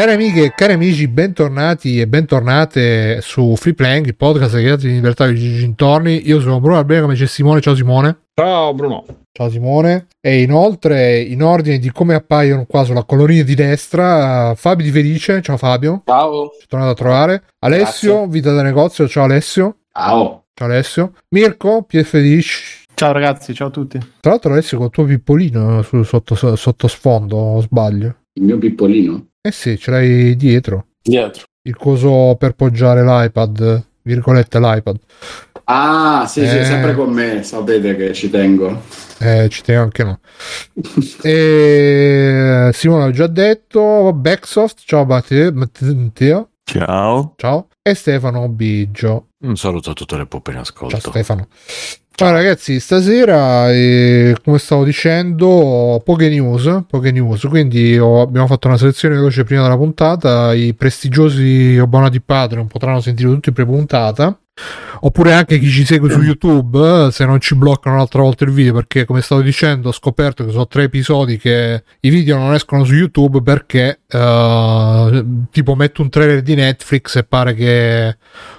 Cari amiche e cari amici, bentornati e bentornate su Free Playing, il podcast che di libertà di Gintorni. Io sono Bruno Albera, come c'è Simone. Ciao Simone. Ciao Bruno. Ciao Simone. E inoltre, in ordine di come appaiono qua sulla colonia di destra, Fabio Di Felice. Ciao Fabio. Ciao. Ci tornato a trovare. Alessio, Grazie. vita da negozio. Ciao Alessio. Ciao. Ciao Alessio. Mirko, Felice. Ciao ragazzi, ciao a tutti. Tra l'altro Alessio con il tuo pippolino sotto, sotto sfondo, o sbaglio? Il mio pippolino. Eh sì, ce l'hai dietro. Dietro. Il coso per poggiare l'iPad, virgolette l'iPad. Ah, sì, sì, Eh. è sempre con me. Sapete che ci tengo. Eh, ci tengo anche no. e Simone l'ho già detto, Backsoft, ciao Matteo, Matteo, Ciao. ciao, e Stefano Biggio. Un saluto a tutte le puppe in ascolto. Ciao Stefano. Ciao ragazzi, stasera, eh, come stavo dicendo, poche news, poche news, quindi ho- abbiamo fatto una selezione veloce prima della puntata, i prestigiosi abbonati Patreon potranno sentire tutto in pre-puntata, oppure anche chi ci segue su YouTube, eh, se non ci bloccano un'altra volta il video, perché come stavo dicendo ho scoperto che sono tre episodi che i video non escono su YouTube perché eh, tipo metto un trailer di Netflix e pare che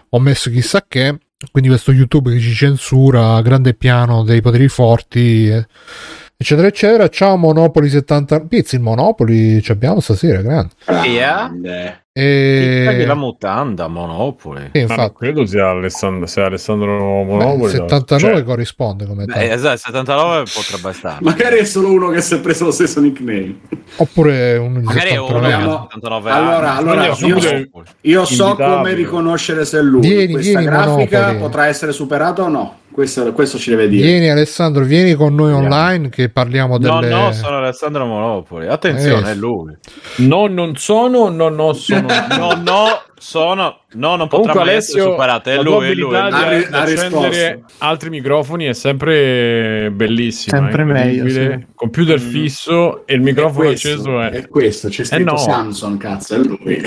ho messo chissà che quindi questo YouTube che ci censura grande piano dei poteri forti eh, eccetera eccetera ciao Monopoli 70 pizzi il Monopoli ci abbiamo stasera grande Grande. Paghi la e mutanda, Monopoli. sì, Ma non infatti credo sia Alessandro, sia Alessandro beh, Monopoli. 79 Cioè, corrisponde come Beh, esatto, 79 potrebbe stare. Magari è solo uno che si è preso lo stesso nickname. oppure uno di Magari è uno 79 che anni. ha Vogliamo- 79 Allora, allora, io- Monopoli. Io so come riconoscere se è lui. Vieni, Questa vieni, grafica Monopoli. potrà essere superata o no? Questo, questo ci deve dire. vieni Alessandro vieni con noi online che parliamo No, delle no, sono Alessandro Monopoli. Attenzione, Eh. è lui. no, non sono, no, no, sono. No, no, sono... No, non potrà Comunque mai essere Alessio, superato. È la lui, tua è lui. è lui. di Ha ri- ha accendere risposto. altri microfoni è sempre bellissima. Sempre meglio, sì. Computer Mm. fisso e il microfono È questo, acceso è... è questo, c'è scritto no. Samsung, cazzo, è lui.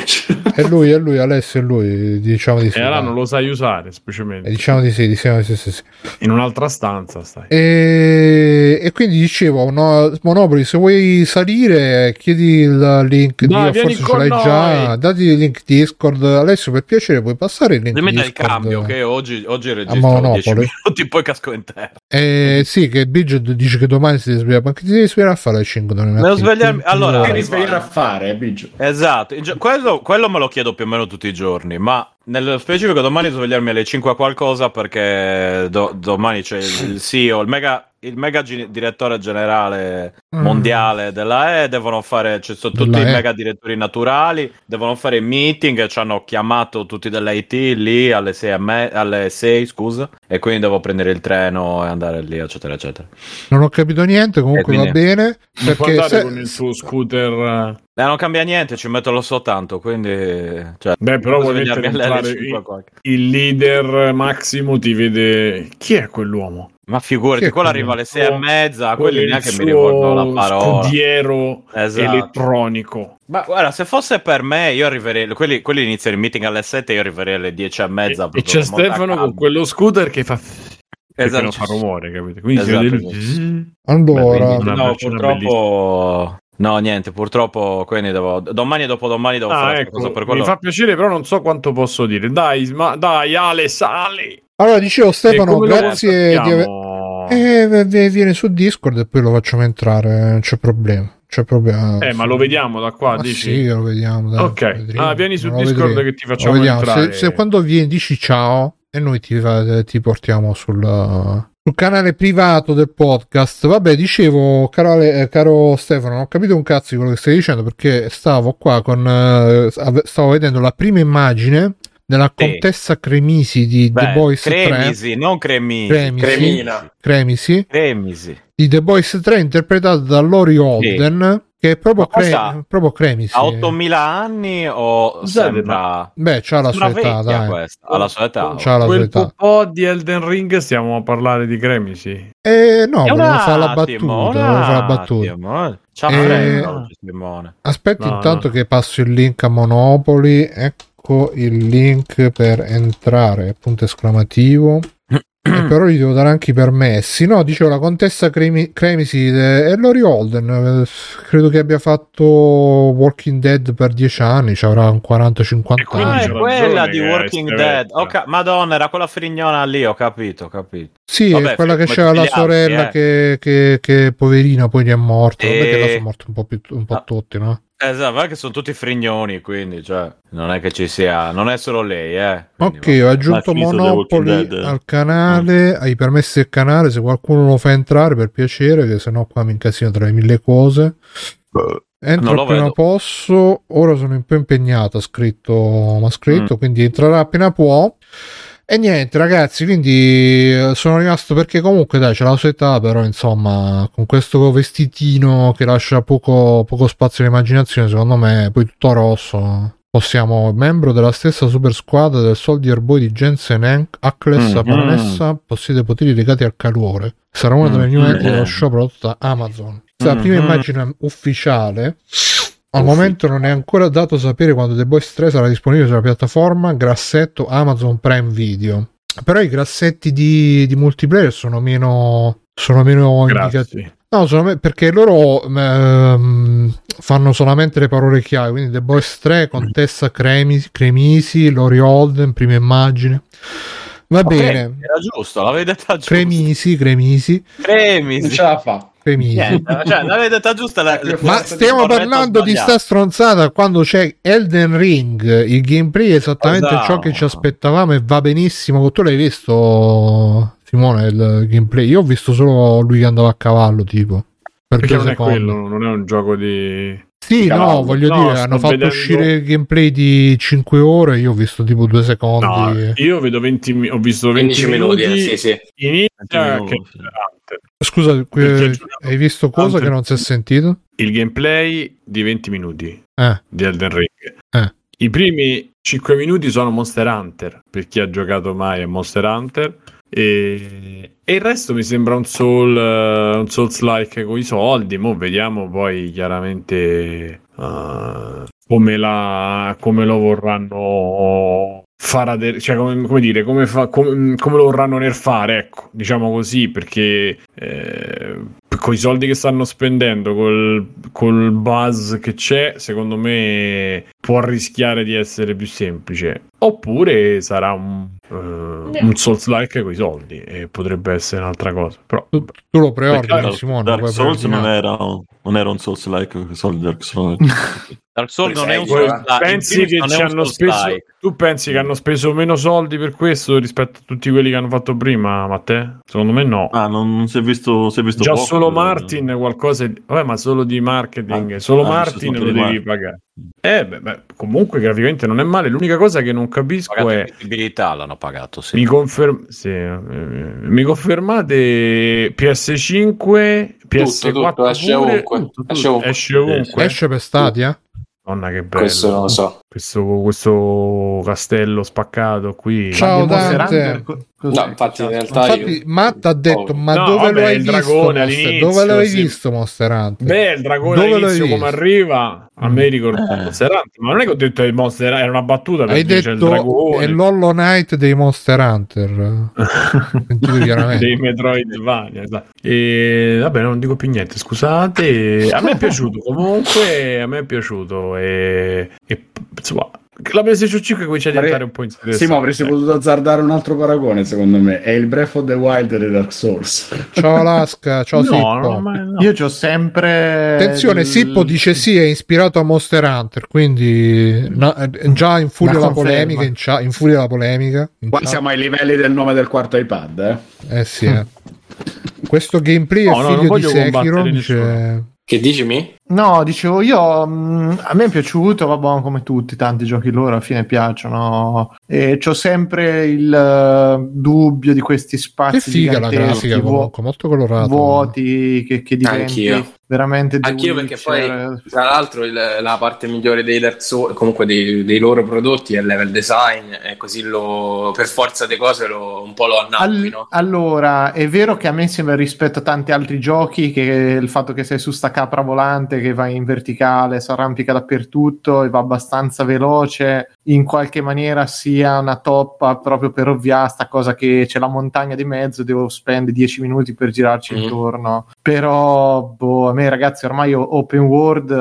è lui è lui Alessio è lui diciamo di sì E allora non lo sai usare, Eh, specialmente. diciamo di sì diciamo di sì, sì, sì. In un'altra stanza stai. E, e quindi dicevo, no, Monopoli, se vuoi salire, chiedi il link, Dai, di, vieni forse ce l'hai noi. già, dati il link Discord. Alessio, per piacere, puoi passare il link Dimmi del Discord? cambio che oggi, oggi registro Monopoli. 10 minuti, poi casco in terra. Eh, sì, che Bridget dice che domani si deve svegliare, ma che ti devi svegliare a fare alle 5 domani Devo svegliarmi- allora- Che devi svegliare a fare, Biggio? Esatto, quello, quello me lo chiedo più o meno tutti i giorni, ma nello specifico domani devo svegliarmi alle 5 a qualcosa perché do- domani c'è il, CEO, il mega, il mega gi- direttore generale Mm. mondiale della E, devono fare, ci sono tutti i mega direttori naturali, devono fare meeting, ci hanno chiamato tutti dell'IT lì alle 6, e me- alle 6 scusa, e quindi devo prendere il treno e andare lì, eccetera, eccetera. Non ho capito niente, comunque Eh, va quindi- bene. Non può Perché andare se- con il suo scooter... Eh, non cambia niente, ci metto lo so tanto, quindi... Cioè, Beh, però alle entrare 5 a il- il leader Massimo ti vede... Chi è quell'uomo? Ma figurati, quello arriva alle sei e mezza, quelli neanche mi rivolgono la parola. Scudiero Esatto. elettronico. Ma guarda, se fosse per me, io arriverei. Quelli, quelli iniziano il meeting alle 7, io arriverei alle 10 e mezza. E, e c'è Stefano con quello scooter che fa... Perché Esatto. non fa rumore, capito? Quindi Esatto, si vede esatto. Allora, Beh, quindi- No, purtroppo. No, niente, purtroppo. Quindi devo. Domani e dopodomani devo Ah, fare ecco, cosa per mi quello. fa piacere, però non so quanto posso dire. Dai, ma dai, Ale, sali! allora dicevo Stefano, grazie di aver... Eh, v- v- viene su Discord e poi lo facciamo entrare, non c'è problema. C'è problema. Eh, ma lo vediamo da qua, Ma dici? sì, lo vediamo. dai, Ok. vedremo, Ah, vieni su Discord vedremo. che ti facciamo entrare. Se, se quando vieni dici ciao e noi ti, ti portiamo sul, sul canale privato del podcast. Vabbè, dicevo, caro, Ale- eh, caro Stefano, non ho capito un cazzo di quello che stai dicendo perché stavo qua con. eh, stavo vedendo la prima immagine della Sì. contessa Cremisi di Beh, The Boys 3. Cremisi, non Cremisi. Cremisi. Cremina. Cremisi Cremisi. di The Boys 3 interpretata da Lori Holden. Che è proprio, cre- proprio Cremisi. Ha 8000 anni o sembra. Beh, c'ha la sua età, dai. questa. Ha la sua età. C'ha la sua Quel età. po' di Elden Ring stiamo a parlare di Cremisi. Eh, no, volevo fare la battuta. Volevo fare la battuta. C'ha Eh, oggi, Simone. Aspetti No, intanto no. che passo il link a Monopoli. Ecco il link per entrare. Punto esclamativo. Eh, però gli devo dare anche i permessi. No, dicevo la contessa Cremi- Cremisi eh, è Lori Holden. eh, Credo che abbia fatto Walking Dead per 10 anni, ci avrà un 40-50 E quindi Ah, anni. è quella di che Walking è Dead. Ca- Madonna, era quella frignona lì, ho capito, ho capito. Sì, Vabbè, è quella che c'era la sorella eh. che, che, che poverina poi gli è morta. Vabbè che là E- sono morti un po', più, un po' Ah. tutti, no? Esatto, ma che sono tutti frignoni, quindi, cioè, non è che ci sia, non è solo lei, eh. Quindi, Ok, ho aggiunto Ma Monopoli al canale, ai permessi del canale, se qualcuno lo fa entrare per piacere, che sennò qua mi incasino tra le mille cose. Entro Non lo appena vedo. posso, ora sono un po' impegnato, ha scritto, mi ha scritto, quindi entrerà appena può. E niente ragazzi, quindi eh, sono rimasto perché comunque dai c'è la sua età, però insomma con questo vestitino che lascia poco, poco spazio all'immaginazione, secondo me poi tutto rosso. Possiamo, membro della stessa super squadra del Soldier Boy di Jensen Ackles, la Mm. baronessa, possiede poteri legati al calore. Sarà una delle Mm. new entry dello Mm. show prodotto da Amazon. La prima Mhm. immagine ufficiale. Al momento non è ancora dato sapere quando The Boys 3 sarà disponibile sulla piattaforma grassetto Amazon Prime Video. Però i grassetti di, di multiplayer sono meno, sono meno indicativi. No, sono me- perché loro ehm, fanno solamente le parole chiave. Quindi The Boys 3, Contessa Cremisi, Cremisi Lori Holden, prima immagine. Va Ok, bene. Era giusto, l'avevi detta giusta. Cremisi, Cremisi, Cremisi. Non ce la fa. Niente, cioè, l'avevi detta giusta. La, Ma stiamo parlando di sta stronzata quando c'è Elden Ring. Il gameplay è esattamente Esatto. ciò che ci aspettavamo e va benissimo. Tu l'hai visto, Simone, il gameplay? Io ho visto solo lui che andava a cavallo, tipo. Per Perché non è secondi. quello, non è un gioco di... Sì, di no, voglio No, dire, hanno fatto vedendo- uscire il gameplay di 5 ore. Io ho visto tipo due secondi. No, io vedo 20 mi- ho visto 20 15 minuti, minuti, eh, sì, sì. inizia 20 che minuti. Scusa, giocato hai visto cosa Hunter- che non si è sentito? il gameplay di 20 minuti Eh, di Elden Ring. Eh. I primi 5 minuti sono Monster Hunter, per chi ha giocato mai a Monster Hunter. E, e il resto mi sembra un soul eh, un souls like con i soldi mo vediamo poi chiaramente eh, come, la, come lo vorranno far ader- cioè come, come dire come, fa- come, come lo vorranno nerfare ecco diciamo così perché eh, con i soldi che stanno spendendo col, col buzz che c'è secondo me può rischiare di essere più semplice oppure sarà un, eh, un souls like con i soldi e potrebbe essere un'altra cosa però tu, tu lo preordini, Dark- Simone? Dark Souls non era, un- non era un Souls like solo Dark Souls. Dark Souls non è un Poi Souls-like. pensi che ci hanno speso Souls-like. Tu pensi che hanno speso meno soldi per questo rispetto a tutti quelli che hanno fatto prima Matteo? secondo me no Ah, non, non si è visto, si è visto Già poco, solo eh. Martin qualcosa di- vabbè ma solo di marketing Ah, solo ah, Martin lo devi pagare eh beh, beh, comunque graficamente non è male l'unica cosa che non capisco Pagato è in visibilità l'hanno pagato, sì. mi, conferm- sì, eh, mi confermate PS5 PS4 Tutto, tutto, esce pure? ovunque, Tutto, tutto. esce ovunque. esce ovunque Esce per Stadia? Madonna che bello Questo non lo so. questo, questo castello spaccato qui Ciao, Monster Dante. Hunter? No, infatti in realtà Infatti, io... Matt ha detto: Oh. Ma No, dove vabbè, lo hai il visto? dragone Monster? all'inizio, Dove l'avevi sì. visto Monster Hunter? Beh, il dragone Dove l'hai all'inizio come visto? arriva a me ricorda Eh. Monster Hunter, ma non è che ho detto che il Monster era una battuta Hai il detto dragone è l'Hollow Knight dei Monster Hunter. Dei Metroidvania esatto. e vabbè non dico più niente scusate a me è piaciuto comunque a me è piaciuto e, e insomma la PlayStation 5 comincia a diventare un po' interessante Sì, ma avresti potuto azzardare un altro paragone, secondo me. È il Breath of the Wild di Dark Souls. Ciao Alaska, ciao no, Sippo. no, no. Io c'ho sempre. Attenzione, il- Sippo dice sì, è ispirato a Monster Hunter, quindi eh, già infuria La la, polemica, in chat- infuria la polemica. in Qua chat. siamo ai livelli del nome del quarto iPad, eh. Eh sì, eh. Questo gameplay No, è figlio di Sekiro, dice... Che dici mi? No, dicevo io, mh, a me è piaciuto, vabbè, come tutti, tanti giochi loro alla fine piacciono. E c'ho sempre il eh, dubbio di questi spazi Che figa la grafica vuo- molto colorato. vuoti che, che diventi Anch'io. veramente Anch'io perché poi, tra l'altro, il- la parte migliore dei Dark Souls, comunque dei, dei loro prodotti è il level design e così lo, per forza di cose lo, un po' lo All- annappi, no? Allora, è vero che a me sembra rispetto a tanti altri giochi che il fatto che sei su sta capra volante parte che va in verticale, si arrampica dappertutto e va abbastanza veloce, in qualche maniera sia una toppa proprio per ovviare sta cosa che c'è la montagna di mezzo devo spendere 10 minuti per girarci Mhm. intorno. Però, boh, a me ragazzi ormai open world eh,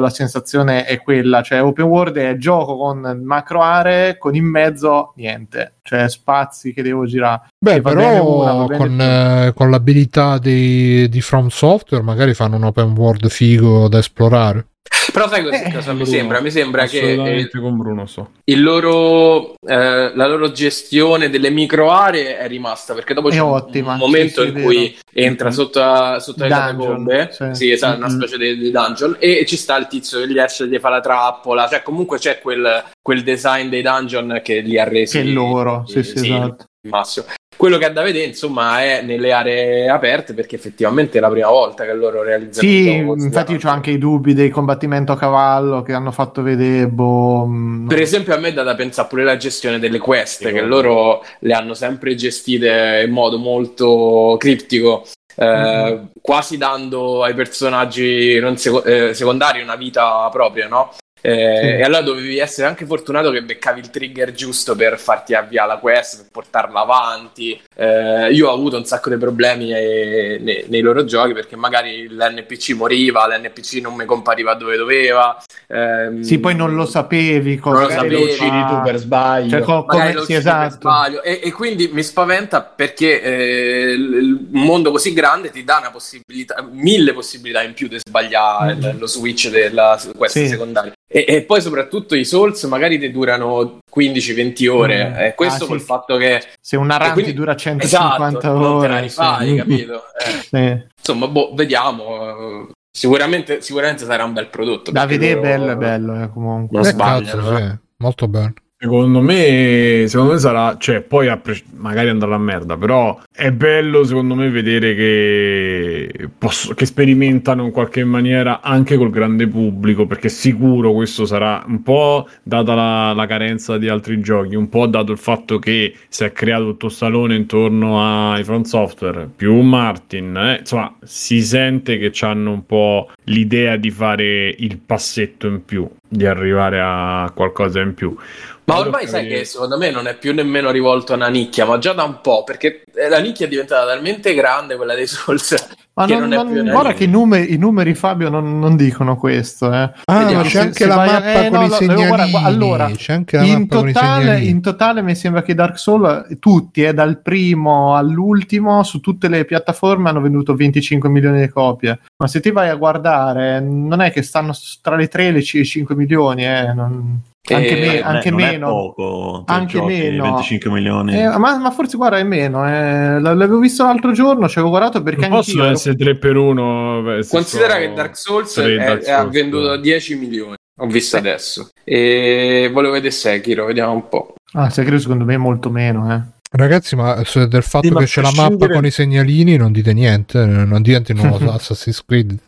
la sensazione è quella, cioè open world è gioco con macro aree, con in mezzo niente, cioè spazi che devo girare. Beh, però una, con, eh, con l'abilità dei- di From Software magari fanno un open world figo da esplorare. Però sai cosa, Eh, cosa mi Bruno, sembra? Mi sembra che eh, Bruno so. il loro, eh, la loro gestione delle micro aree è rimasta perché dopo È c'è un- ottima, un momento sì, sì, in cui entra Mhm. sotto, sotto le catacombe, sì. sì, esatto, una Mhm. specie di, di dungeon, e ci sta il tizio che gli esce e gli fa la trappola, cioè comunque c'è quel, quel design dei dungeon che li ha resi Che loro, sì, sì, esatto. il massimo. Quello che è da vedere, insomma, è nelle aree aperte perché effettivamente è la prima volta che loro realizzano Sì, infatti io ho anche i dubbi del combattimento a cavallo che hanno fatto vedere, boh, mh, Per esempio, a me dà da pensare pure la gestione delle quest, Sì, che ovvio. loro le hanno sempre gestite in modo molto criptico, eh, Mhm. quasi dando ai personaggi non seco- eh, secondari una vita propria, no? Eh, Sì. E allora dovevi essere anche fortunato che beccavi il trigger giusto per farti avviare la quest, per portarla avanti. Eh, io ho avuto un sacco di problemi eh, nei, nei loro giochi perché magari l'NPC moriva, l'NPC non mi compariva dove doveva. ehm, sì, poi non lo sapevi cosa Non lo Magari lo sapevi. uccidi tu per sbaglio. Cioè, co- come- lo sì, esatto. sbaglio. E, e quindi mi spaventa perché eh, il- mondo così grande ti dà una possibilità, mille possibilità in più di sbagliare Mm. il- lo switch della quest Sì. secondaria. E, e poi soprattutto i Souls magari ti durano 15-20 ore. Mm. E questo Ah, col sì. fatto che Se una e run quindi- ti dura 150 esatto, non te la ore, rifai, sì. capito? Eh, Sì. insomma, boh, vediamo. eh, Sicuramente, sicuramente sarà un bel prodotto. Da vedere loro- bello è bello, eh, comunque. Non Eh, sbagliano, cazzo, eh. sì, molto bello. Secondo me, secondo me sarà, cioè, poi pre- magari andrà a merda, però è bello secondo me vedere che, posso- che sperimentano in qualche maniera anche col grande pubblico, perché sicuro questo sarà un po' data la, la carenza di altri giochi, un po' dato il fatto che si è creato tutto salone intorno ai front software, più Martin, eh, insomma, si sente che hanno un po' l'idea di fare il passetto in più, di arrivare a qualcosa in più. Ma ormai sai che secondo me non è più nemmeno rivolto a una nicchia, ma già da un po', perché eh, la nicchia è diventata talmente grande quella dei Souls Ma che non, non, è non- guarda che i numeri, i numeri, Fabio, non, non dicono questo. Eh. Ah, Vediamo ma c'è anche la vai mappa eh, con no, i segnalini. guarda, allora, c'è anche la In mappa totale, segnalini. in totale mi sembra che Dark Souls, tutti, eh, dal primo all'ultimo, su tutte le piattaforme hanno venduto 25 milioni di copie. Ma se ti vai a guardare, non è che stanno tra le 3 e le c- 5 milioni, eh, non- anche, Eh, me- anche non è meno. poco, Anche giochi, meno. 25 milioni. Eh, ma, ma forse guarda è meno, eh. L'avevo visto l'altro giorno, ci avevo guardato perché Non possono essere 3 per 1. Considera che Dark Souls è- Dark è- ha Souls, venduto eh. 10 milioni, ho visto adesso. E volevo vedere Sekiro, vediamo un po'. Ah, Sekiro secondo me è molto meno, eh. Ragazzi, ma del fatto Sì, ma che c'è la mappa prescindere- con i segnalini non dite niente, non dite il nuovo Assassin's Creed,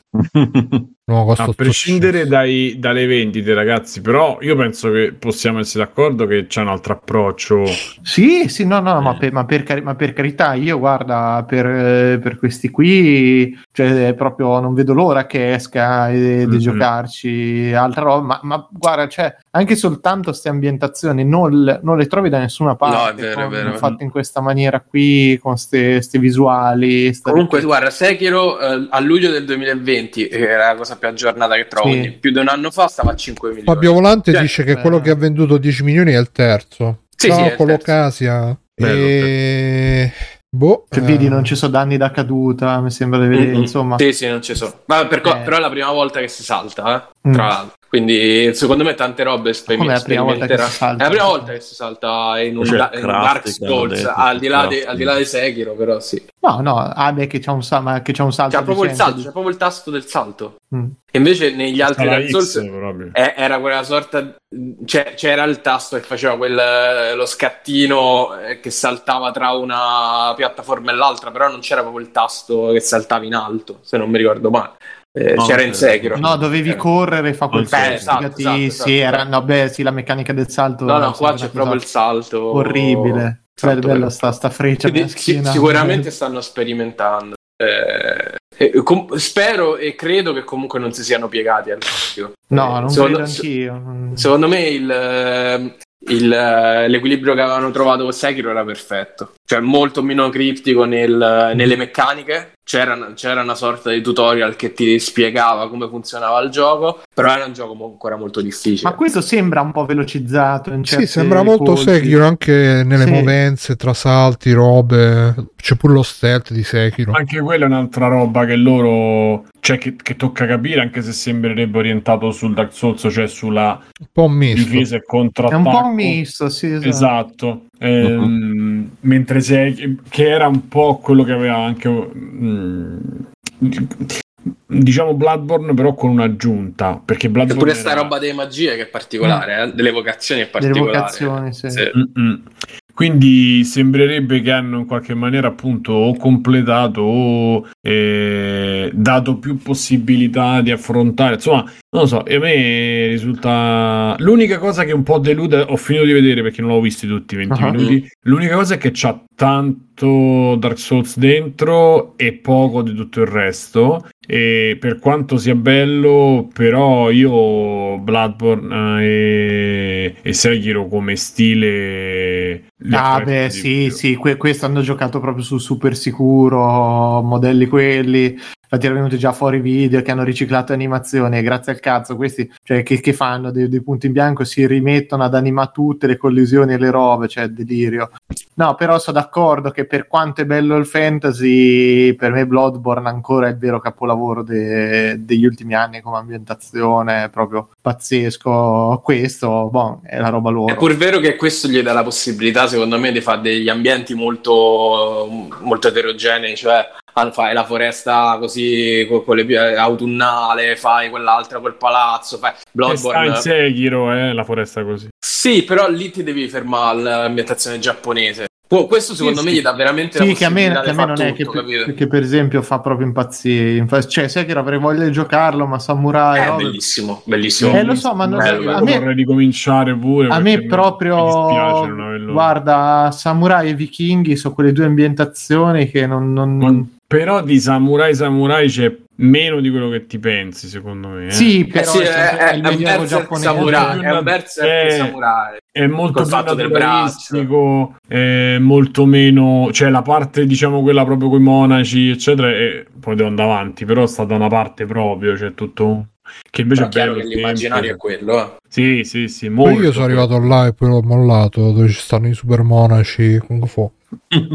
A prescindere dai- dalle vendite, ragazzi, però io penso che possiamo essere d'accordo che c'è un altro approccio. Sì, sì, no, no, ma Eh. per, ma per cari- ma per carità, io guarda, per, eh, per questi qui, cioè, proprio non vedo l'ora che esca e di Mhm. giocarci altra roba, ma, ma guarda, cioè, anche soltanto queste ambientazioni non, le- non le trovi da nessuna parte, No, è vero, è con- vero. fatte in questa maniera qui, con queste visuali. sta- Comunque, guarda, Sekiro eh, a luglio del 2020, che era la cosa più aggiornata che trovo, Sì. più di un anno fa stava a 5 milioni. Fabio Volante Cioè, dice che eh. quello che ha venduto 10 milioni è il terzo. Sì, Ciao, sì, Colocasia. Bello, E... Boh, Cioè, eh, vedi, non ci sono danni da caduta, mi sembra di vedere, Mm-mm. insomma. Sì, sì, non ci sono. Ma per co- Eh. però è la prima volta che si salta, eh, Mm. tra l'altro. Quindi secondo me tante robe sper- Com'è la prima volta che sperimenterà. si salta? È la prima volta che si salta in un, il da- in un Dark Souls, detto, al di, di, al di là di Sekiro, però sì. No, no, ah, beh, che c'è un, sa- ma che c'è un salto. C'è proprio il salto, c'è proprio il tasto del salto. Mm. E invece negli altri Dark Souls eh, era quella sorta c'è- c'era il tasto che faceva quel, lo scattino eh, che saltava tra una piattaforma e l'altra però non c'era proprio il tasto che saltava in alto se non mi ricordo male Eh, No, c'era in. Sekiro No, dovevi Eh. correre, fa quel Eh, salto. esatto, Sì, esatto, sì, esatto. era, no, beh, sì, la meccanica del salto. no no qua c'è proprio il esatto. salto orribile. Salto Bella, sta, sta freccia. Quindi sì- sicuramente stanno sperimentando eh, eh, com- spero e credo che comunque non si siano piegati al rischio. No, Eh, non secondo, credo anch'io. secondo me il, eh, il, eh, l'equilibrio che avevano trovato con Sekiro era perfetto. Cioè molto meno criptico nel- nelle meccaniche. C'era, una- c'era una sorta di tutorial che ti spiegava come funzionava il gioco, però era un gioco ancora molto difficile. Ma questo sembra un po' velocizzato. In Sì, sembra molto. Sekiro anche nelle Sì. movenze, tra salti, robe. C'è pure lo stealth di Sekiro. Anche quella è un'altra roba che loro. Cioè, che, che tocca capire, anche se sembrerebbe orientato sul Dark Souls, cioè sulla Un po' misto. difesa e È contrattacco. un po' misto, sì, esatto. Esatto. Ehm, Mentre se che era un po' quello che aveva anche mm, diciamo Bloodborne, però con un'aggiunta. Perché Bloodborne pure sta era- roba delle magie che è particolare, eh, delle vocazioni è Delle particolare. vocazioni, sì. Sì. Mm-mm. Quindi sembrerebbe che hanno in qualche maniera appunto o completato o eh, dato più possibilità di affrontare. Insomma, non lo so, e a me risulta... L'unica cosa che un po' delude, ho finito di vedere perché non l'ho visti tutti i 20 Ah. minuti, l'unica cosa è che c'ha tanto Dark Souls dentro e poco di tutto il resto. E per quanto sia bello, però io Bloodborne eh, e, e Sekiro come stile Ah, beh, sì, più. sì, que- questo hanno giocato proprio sul super sicuro, modelli quelli. Infatti erano venuti già fuori video che hanno riciclato animazioni grazie al cazzo questi cioè, che, che fanno dei, dei punti in bianco si rimettono ad animare tutte le collisioni e le robe, cioè delirio. No, però sono d'accordo che per quanto è bello il fantasy, per me Bloodborne ancora è il vero capolavoro de- degli ultimi anni come ambientazione, proprio pazzesco. Questo, boh, è la roba loro. È pur vero che questo gli dà la possibilità, secondo me, di fare degli ambienti molto, molto eterogenei, cioè fai la foresta così co- con le autunnale, fai quell'altra quel palazzo, fai Che sta in Bloodborne. Sekiro, eh, la foresta così. Sì, però lì ti devi fermare all'ambientazione giapponese. Questo secondo Sì, me sì. gli dà veramente Sì, la che a me, che a me non è che, tutto, per, che per esempio fa proprio impazzire. Infa- cioè, sai che avrei voglia di giocarlo, ma Samurai. È no? bellissimo, bellissimo. Eh, lo so, ma non- Bello. a me- vorrei ricominciare pure. A me proprio, Mi guarda, Samurai e Vichinghi sono quelle due ambientazioni che non... non- Però di Samurai Samurai c'è meno di quello che ti pensi, secondo me. eh. Sì, Eh però sì, è, è, sempre è, il è un medioevo berserk giapponese. samurai, è un Eh, berserk samurai. è molto più naturalistico, è molto meno, cioè la parte diciamo quella proprio con i monaci, eccetera, e poi devo andare avanti, però sta da una parte proprio, c'è tutto un- che invece Però è bello. che l'immaginario è quello. eh. Sì, sì, sì, Poi molto. io sono arrivato là e poi l'ho mollato, dove ci stanno i super monaci Kung Fu.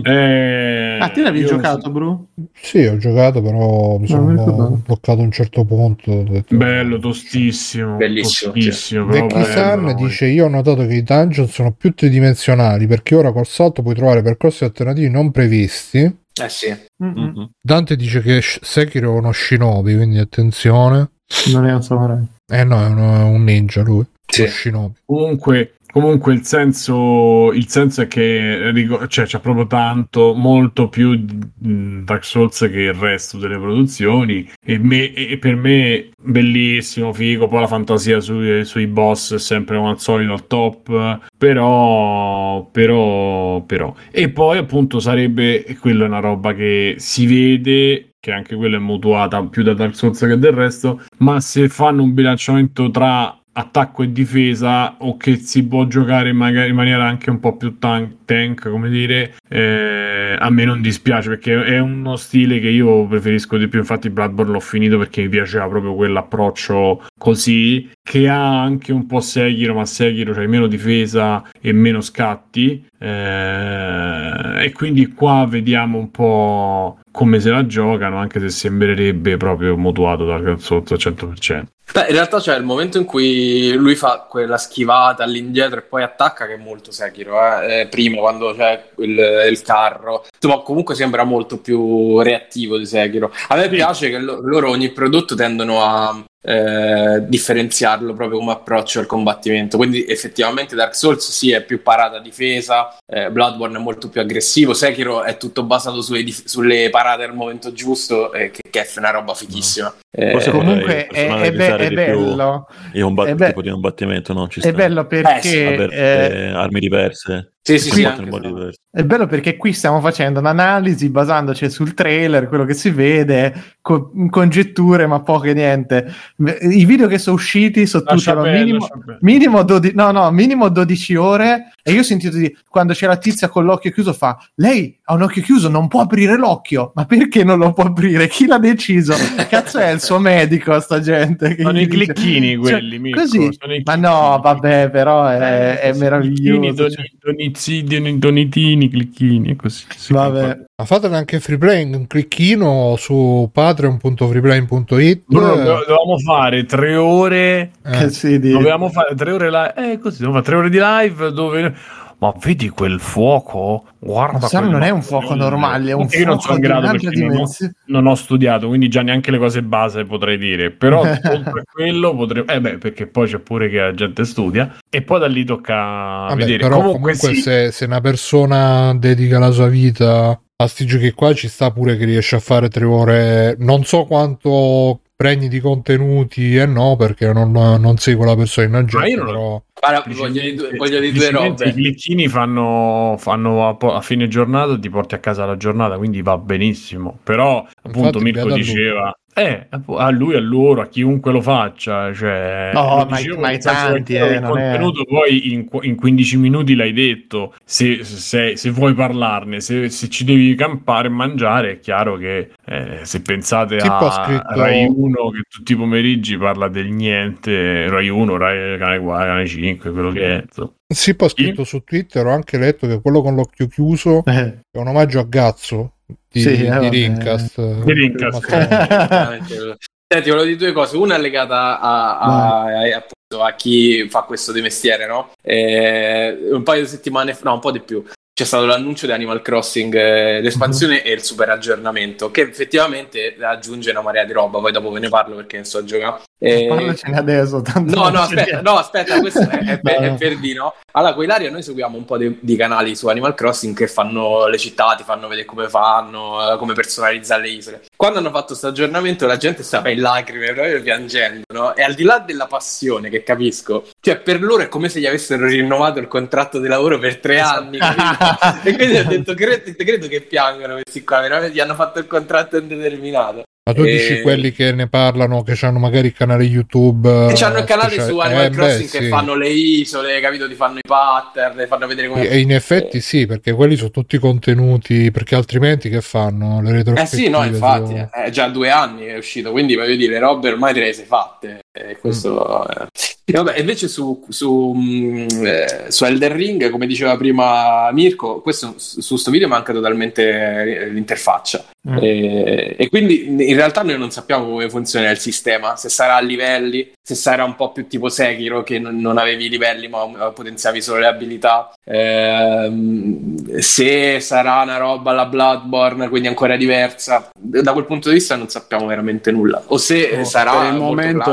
Eh, Ah, te l'avevi io- giocato, Bru? Sì, ho giocato, però mi sono ricordavo. bloccato a un certo punto. detto- Bello, tostissimo. Bellissimo, tostissimo, però Vecchi-san bello, dice: Io ho notato che i dungeon sono più tridimensionali perché ora col salto puoi trovare percorsi alternativi non previsti. Eh sì. Mm-mm. Mhm. Dante dice che Sekiro è uno shinobi, quindi attenzione. Non è un samurai. Eh no, è uno- è un ninja lui. Sì. Shinobi. Comunque, comunque il senso, il senso è che cioè, c'è proprio tanto, molto più Dark Souls che il resto delle produzioni. E, me- e per me bellissimo, figo. Poi la fantasia sui, sui boss è sempre come al solito al top. Però, però, però. E poi appunto sarebbe, quella è una roba che si vede. Che anche quella è mutuata più da Dark Souls che del resto. Ma se fanno un bilanciamento tra attacco e difesa o che si può giocare magari in maniera anche un po' più tank, tank come dire eh, a me non dispiace perché è uno stile che io preferisco di più. Infatti Bloodborne l'ho finito perché mi piaceva proprio quell'approccio così che ha anche un po' Sekiro ma Sekiro c'hai meno difesa e meno scatti eh, e quindi qua vediamo un po' come se la giocano anche se sembrerebbe proprio mutuato dal Souls al 100% Beh, in realtà c'è il momento in cui lui fa quella schivata all'indietro e poi attacca che è molto Sekiro, eh. Eh, prima quando c'è il, il carro, insomma comunque sembra molto più reattivo di Sekiro. A me piace che lo- loro ogni prodotto tendono a eh, differenziarlo proprio come approccio al combattimento, quindi effettivamente Dark Souls sì è più parata difesa, eh, Bloodborne è molto più aggressivo, Sekiro è tutto basato sulle, dif- sulle parate al momento giusto, eh, che, che è una roba fighissima. Eh, Forse vorrei Comunque è, è, be- è più bello. Il combat- È be- tipo di combattimento, no? Ci È sta. bello perché Eh sì, Avere eh, armi diverse. Sì, sì, Si sì. È bello perché qui stiamo facendo un'analisi basandoci sul trailer, quello che si vede, co- congetture, ma poche niente. I video che sono usciti sono tutti minimo, minimo, 12, no, no, minimo 12 ore. E io ho sentito di quando c'è la tizia con l'occhio chiuso, fa lei ha un occhio chiuso, non può aprire l'occhio. Ma perché non lo può aprire? Chi l'ha deciso? Cazzo, è il suo medico, sta gente. che Sono i dice- clicchini quelli, Cioè, Mirko, così, sono i ma no, clicchini. vabbè, però è, è Sì, meraviglioso. clicchini, cioè. doni- donitini, clicchini, così. Vabbè, Ma fatene anche free play, un clicchino su patreon.freeplay.it. Bruno, do- dovevamo fare tre ore. Eh, sì, Dovevamo fare tre ore live. Eh, così, dovevamo fare tre ore di live dove. Ma vedi quel fuoco? Guarda. Sa, quel non è un fuoco normale, è un Io non fuoco sono in di grado perché non non ho studiato, quindi già neanche le cose base potrei dire. Però oltre a quello potrei. Eh beh, perché poi c'è pure che la gente studia. E poi da lì tocca Vabbè, vedere. però comunque, comunque, sì. se, se una persona dedica la sua vita a sti giochi qua ci sta pure che riesce a fare tre ore non so quanto pregni di contenuti e no perché non, non seguo la persona in Ma oggetto io non- però Guarda, voglio di due, voglio di due robe. I clicchini fanno, fanno a, a fine giornata, ti porti a casa la giornata, quindi va benissimo. Però, appunto, Infatti, Mirko diceva. Eh, a lui, a loro, a chiunque lo faccia, cioè, No, ma- dicevo, ma senso che tanti, eh, del non è- contenuto poi in, in 15 minuti l'hai detto, se, se- se vuoi parlarne, se, se ci devi campare e mangiare, è chiaro che eh, se pensate Tipo ha a scritto- Rai 1 che tutti i pomeriggi parla del niente, Rai 1, Rai Canale 4, Canale 5, quello che è, insomma. sì poi ho scritto su Twitter ho anche letto che quello con l'occhio chiuso Eh. è un omaggio a Gazzo di, Sì, eh, di vabbè. Rincast Di Rincast. Veramente. Senti, volevo dire due cose. Una è legata a, a- a- appunto, a chi fa questo di mestiere, no? Eh, un paio di settimane fa, no, un po' di più. C'è stato l'annuncio di Animal Crossing, eh, l'espansione e il super aggiornamento, che effettivamente aggiunge una marea di roba. Poi dopo ve ne parlo perché ne sto giocando. Eh, Parlacene adesso. Tanto No, no, non aspetta, no, aspetta, questo è, è per, No, è per dire, no? Allora, con Ilaria noi seguiamo un po' di, di canali su Animal Crossing che fanno le città, ti fanno vedere come fanno, eh, come personalizzare le isole. Quando hanno fatto questo aggiornamento la gente stava in lacrime, proprio piangendo, no? E al di là della passione, che capisco, cioè per loro è come se gli avessero rinnovato il contratto di lavoro per tre anni, capito? e quindi ho detto, credo, credo che piangano questi qua, veramente gli hanno fatto il contratto indeterminato. Ma tu Eh, dici quelli che ne parlano che hanno magari il canale YouTube E c'hanno eh, il canale speciale- su Animal eh, beh, Crossing che sì. fanno le isole, capito? Ti fanno i pattern, ti fanno vedere come... e in effetti sì perché quelli sono tutti contenuti perché altrimenti che fanno le Eh retrospettive sì, no, infatti, su- eh, è già due anni che è uscito, quindi voglio dire, le robe ormai te le sei fatte. E questo, eh. E vabbè, invece su, su, mh, eh, su Elden Ring, come diceva prima Mirko, questo, su su sto video manca totalmente eh, l'interfaccia. Mm. E, e quindi in realtà noi non sappiamo come funziona il sistema, se sarà a livelli, se sarà un po' più tipo Sekiro che non, non avevi i livelli ma eh, potenziavi solo le abilità, Ehm, se sarà una roba alla Bloodborne, quindi ancora diversa. Da quel punto di vista non sappiamo veramente nulla. O se No, sarà per il molto classico.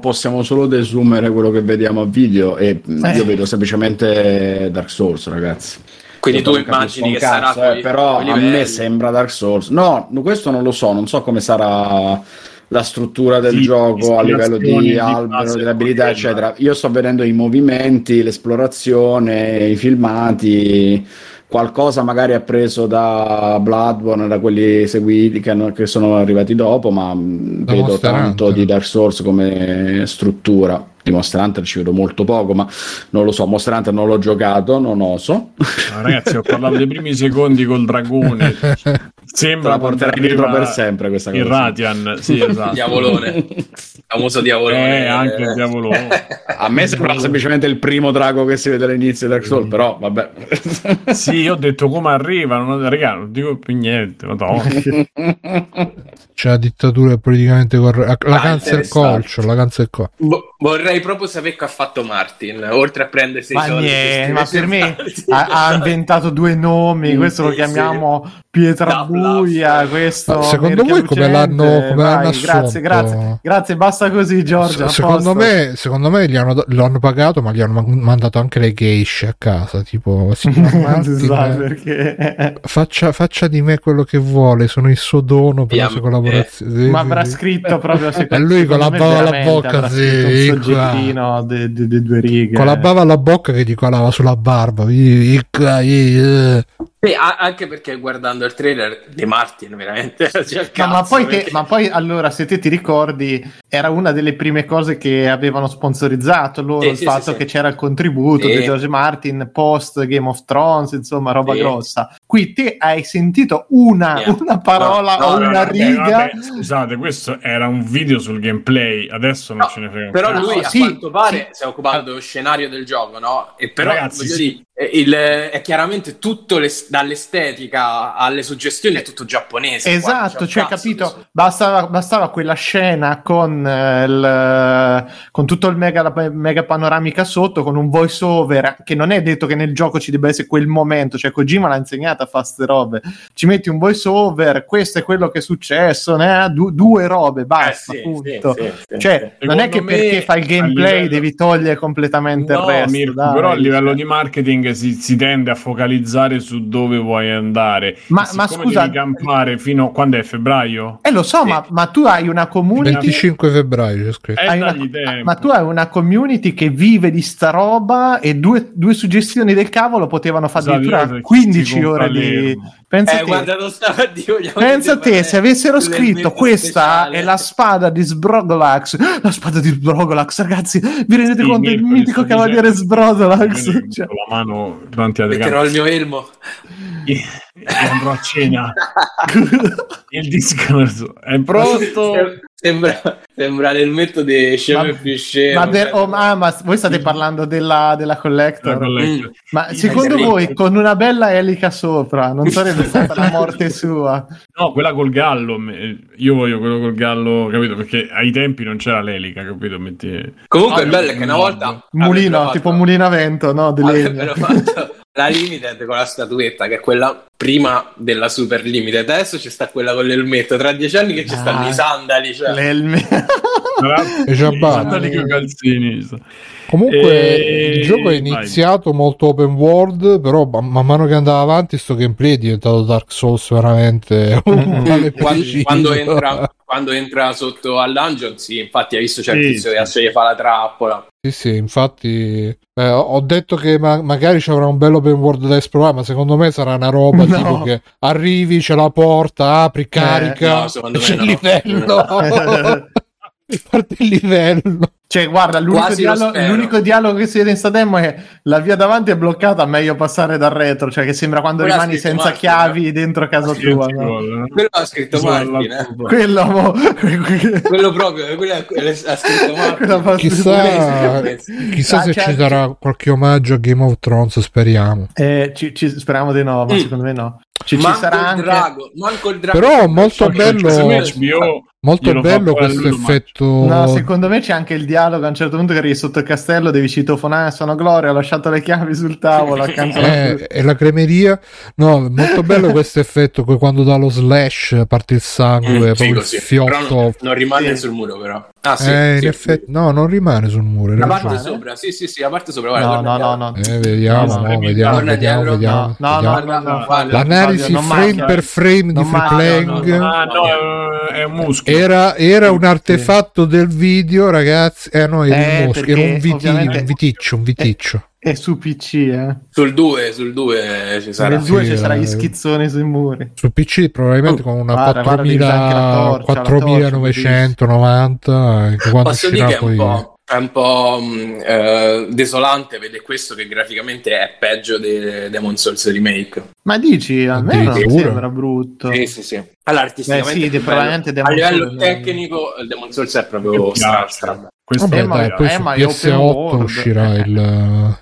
Possiamo solo desumere quello che vediamo a video e mh, Eh. io vedo semplicemente Dark Souls ragazzi Quindi tu immagini che cazzo, sarà eh, coi- però coi a me sembra Dark Souls no questo non lo so non so come sarà la struttura del Sì, gioco a livello di di albero, delle abilità, eccetera. Io sto vedendo i movimenti, l'esplorazione, i filmati, qualcosa magari appreso da Bloodborne, da quelli seguiti che, hanno- che sono arrivati dopo, ma mh, Da vedo tanto di Dark Souls come struttura. Di Monster Hunter ci vedo molto poco, ma non lo so. Monster Hunter non l'ho giocato, non oso. Ah, ragazzi, ho parlato dei primi secondi col dragone. Te Sembra la porterai dietro per sempre questa Il cosa. Radian, sì, esatto. Diavolone. famoso diavolone. Eh, anche il diavolone. A me sembra semplicemente il primo drago che si vede all'inizio di Dark Souls, però vabbè. Sì, io ho detto come arriva, non, raga, non dico più niente, madonna. c'è la dittatura politicamente corretta la Ah, interessante. culture la cancel culture Vo- vorrei proprio sapere che ha fatto Martin, oltre a prendersi i Ma soldi. niente, per ma per me ha, ha inventato due nomi, questo lo Sì, chiamiamo pietra Da bluff. buia, questo. Ma secondo voi come l'hanno- come vai, l'hanno Grazie, assunto? grazie, grazie, basta così, Giorgio. Se- secondo, me, secondo me gli hanno, lo hanno pagato, ma gli hanno man- mandato anche le geishe a casa. Tipo, signor Non si sa Martin, perché. faccia, faccia di me quello che vuole. Sono il suo dono per Via, la sua collaborazione. Sì, Ma sì, avrà sì. scritto proprio E lui con la secondo me bava alla bocca, avrà sì, un soggettino de, de- de due righe. Con la bava alla bocca che gli colava sulla barba. Qua, ih, eh. Sì, anche perché guardando il trailer di Martin, veramente. il No, ma, cazzo, poi te- perché- ma poi allora, se te ti ricordi, era una delle prime cose che avevano sponsorizzato loro Sì, il sì, fatto sì, sì. che c'era il contributo Sì. di George Martin post Game of Thrones, insomma, roba Sì. grossa. Qui te hai sentito una, Sì. una parola No, o no, una no, riga. vabbè, scusate, questo era un video sul gameplay, adesso non No, ce ne frega Però lui No, a sì, quanto pare sì. si è occupato dello scenario del gioco, no? E però Ragazzi, voglio sì. dire, il- è chiaramente tutto l'es- dall'estetica alle suggestioni è tutto giapponese. Esatto, c'è cioè capito, bastava, bastava quella scena con, eh, il, con tutto il mega, mega panoramica sotto, con un voice over, che non è detto che nel gioco ci debba essere quel momento, cioè Kojima l'ha insegnata a fare ste robe, ci metti un voice over, questo è quello che è successo, ne? Du- due robe, basta, Eh, sì, punto. sì, sì, Cioè, non è che perché fai il gameplay livello- devi togliere completamente No, il resto. Dai. però a livello di marketing si, si tende a focalizzare su dove vuoi andare. Ma- ma scusa- devi campare fino a quando è febbraio? Eh lo so, ma, ma tu hai una community 25 febbraio c'è scritto. Eh, Hai una- ma tu hai una community che vive di sta roba e due, due suggestioni del cavolo potevano fare Scusate, addirittura io so chi 15 si compra ore di... Pensa Eh, te, guarda, lo stavo a dire, vogliamo pensa te se avessero scritto questa speciale. è la spada di Sbrogolax, la spada di Sbrogolax, ragazzi, vi rendete Sì, conto del mitico cavaliere Sbrogolax? Io Cioè, Con la mano davanti alle Metterò il mio elmo. E andrò a cena. Il discorso è pronto. Sembra, sembra l'elmetto di scemo Ma- più scemo. ma, per- oh, ma- ma voi state parlando della, della La collector? collector. Mm. Ma secondo sì. voi con una bella elica sopra non sarebbe stata la morte sua? No, quella col gallo. Io voglio quello col gallo, capito? Perché ai tempi non c'era l'elica, capito? Metti... Comunque Ah, il bello è che una volta Mulino, tipo mulino a vento, no? Di legno. La limited con la statuetta che è quella prima della super limited adesso ci sta quella con l'elmetto tra dieci anni che ci stanno i sandali cioè. L'elme. Tra- E già i basta. sandali con calzini. Comunque E- il gioco è vai. iniziato molto open world, però man man mano che andava avanti sto gameplay è diventato Dark Souls veramente quando, quando entra, quando entra sotto al dungeon sì infatti hai visto c'è il Sì, tizio sì. che adesso gli fa la trappola Sì, sì, infatti eh, ho- detto che ma- magari ci avrà un bello open world da esplorare, ma secondo me sarà una roba No. tipo che arrivi, c'è la porta, apri, carica, no, secondo c'è me il no. livello. Parte il livello. Cioè, guarda, l'unico dialogo, l'unico dialogo che si vede in sta demo è la via davanti è bloccata, meglio passare dal retro, cioè che sembra quando Quella rimani senza Martin, chiavi dentro casa Sì, tua. no? no? quello ha scritto Martin eh. Quello, mo- quello proprio quello quello ha scritto Martin Chissà, chissà Ah, se ci sarà qualche omaggio a Game of Thrones, speriamo. Eh, ci- ci- speriamo di no, ma Mm. secondo me no. Ci, ci sarà il anche... drago manco il drago Però molto Cioè, bello- Molto bello questo effetto. No, secondo me c'è anche il dialogo a un certo punto che arrivi sotto il castello, devi citofonare, sono Gloria, ho lasciato le chiavi sul tavolo accanto alla... Eh, e la cremeria no molto bello questo effetto quando dà lo slash parte il sangue Mm, figo, il sì. fiotto Però non, non rimane Sì. sul muro però ah sì, eh, in sì. effetti no non rimane sul muro la parte sopra sì sì sì la parte sopra guarda, No, guarda no, no, indietro. no. Eh, vediamo, No, no, mo, no, vediamo, torna vediamo, dietro, vediamo, No, no, vediamo. no, no, no, Guarda, L'analisi non frame macchia. per frame di Non Free macchia, Playing no, no, no. Ah, no, è, è un muschio. era, era un artefatto del video, ragazzi. Eh no, era Eh, un mosco, era un, viti- un viticcio, un viticcio. È su PC, eh. sul 2 sul 2 ci sarà Nel 2 Sì, ci eh. gli schizzoni sui muri. Su PC probabilmente con una guarda, guarda, devi usare anche la 4000 torcia, la torcia, 4990 che quando Posso dire che è un po', è un po' mh, eh, desolante vedere questo che graficamente è peggio di Demon Souls Remake. Ma dici, a me non sembra brutto. Sì, sì, sì. Allora, artisticamente Beh, sì, è a livello Souls- tecnico il Demon Souls è proprio Mi stra, piace. stra- Questo Vabbè, Eh, ma- dai, poi eh, su ma è open PS8 world. uscirà il,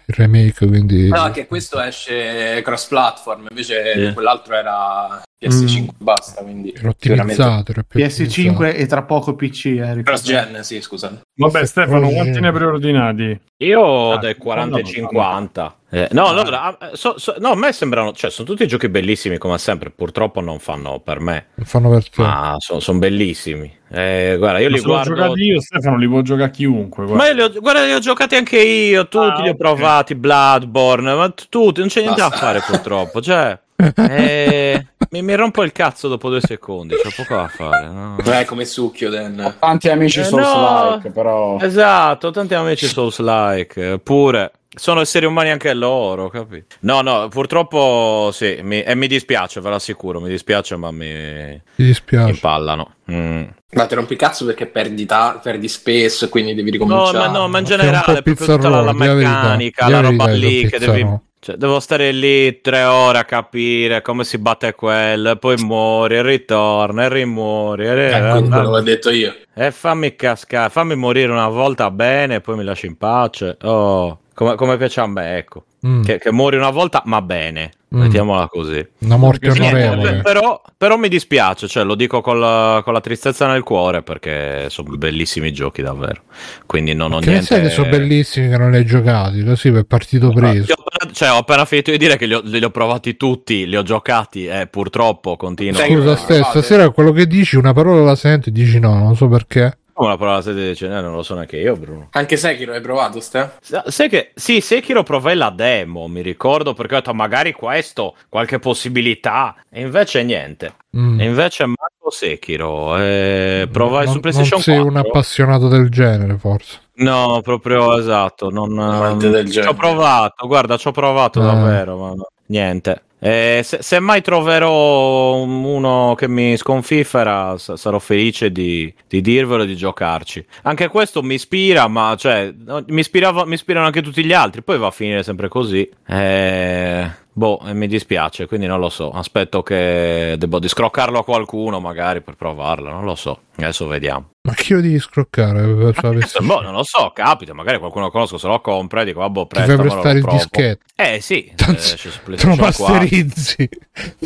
il remake, quindi No, che questo esce cross platform, invece Sì. quell'altro era PS5 basta, quindi Era ottimizzato. Era più ottimizzato. PS5 e tra poco PC. Eh, cross gen, sì, scusate. Vabbè, Stefano, quanti ne hai preordinati? Io ho Ah, dei 40 e no, 50. Eh, no, allora, ah, so- so- no, a me sembrano, cioè, sono tutti giochi bellissimi come sempre, purtroppo non fanno per me, Non fanno per te. ma sono bellissimi. Eh, guarda, io Ma li guardo... giocati io, Stefano, li può giocare chiunque. guarda. Ma io li ho, guarda, li ho giocati anche io, tutti Ah, li ho ok. provati, Bloodborne, ma tutti, non c'è niente da Basta. fare purtroppo, cioè... eh, mi, mi rompo il cazzo dopo due secondi, c'è poco da fare. no? Eh, come succhio, Dan. Tanti amici Eh, Souls-like, no. però... Esatto, tanti amici Souls-like, eh, pure sono esseri umani anche loro, capito? No, no, purtroppo sì, mi, e mi dispiace, ve l'assicuro, mi dispiace, ma mi, Ti mi dispiace. impallano. Mm. Ma ti rompi il cazzo perché perdi, ta- perdi spesso e quindi devi No, ricominciare. ma no, ma in generale, proprio tutta la, la meccanica, la la roba lì che devi... Cioè, devo stare lì tre ore a capire come si batte quello, e poi muori, ritorna, e rimuori, e, Eh, quindi quello l'ho detto io. e fammi cascare, fammi morire una volta bene, e poi mi lasci in pace. Oh, come, come piace a me, ecco. Mm. Che, che muori una volta, ma bene. Mm. Mettiamola così. Una morte onorevole. pe- però, però mi dispiace, cioè, lo dico con la, con la tristezza nel cuore perché sono bellissimi giochi davvero. Quindi non ho Che ne niente. sai che sono bellissimi che non li hai giocati, così per partito Ti preso. ho appena- cioè, ho appena finito di dire che li ho, li ho provati tutti, li ho giocati e purtroppo continuo. Scusa, eh, provate. stasera quello che dici, una parola la senti e dici no, non so perché. Come la parola siete dicendo? non lo so neanche io, Bruno. Anche Sekiro hai provato, Ste? Sa- Sai che sì, Sekiro provai la demo, mi ricordo perché ho detto magari questo, qualche possibilità, e invece niente. Mm. E invece Marco Sekiro, eh, provai non, su PlayStation non sei 4. un appassionato del genere, forse. No, proprio esatto. Non, del ci ho provato, guarda, ci ho provato Eh. davvero, ma no, niente. Eh, se, se mai troverò un- uno che mi sconfiffera, sa- sarò felice di, di dirvelo e di giocarci. Anche questo mi ispira, ma cioè, mi ispirano anche tutti gli altri. Poi va a finire sempre così. Eh, boh, e mi dispiace, quindi non lo so. Aspetto che devo di scroccarlo a qualcuno, magari per provarlo. Non lo so. Adesso vediamo. Ma chi lo devi scroccare? Eh, boh, non lo so, capita, magari qualcuno conosco, se lo compra e dico, vabbè, fai prestamelo, prestare il dischetto. Eh sì, Tanto- eh, Te lo PlayStation 4. masterizzi.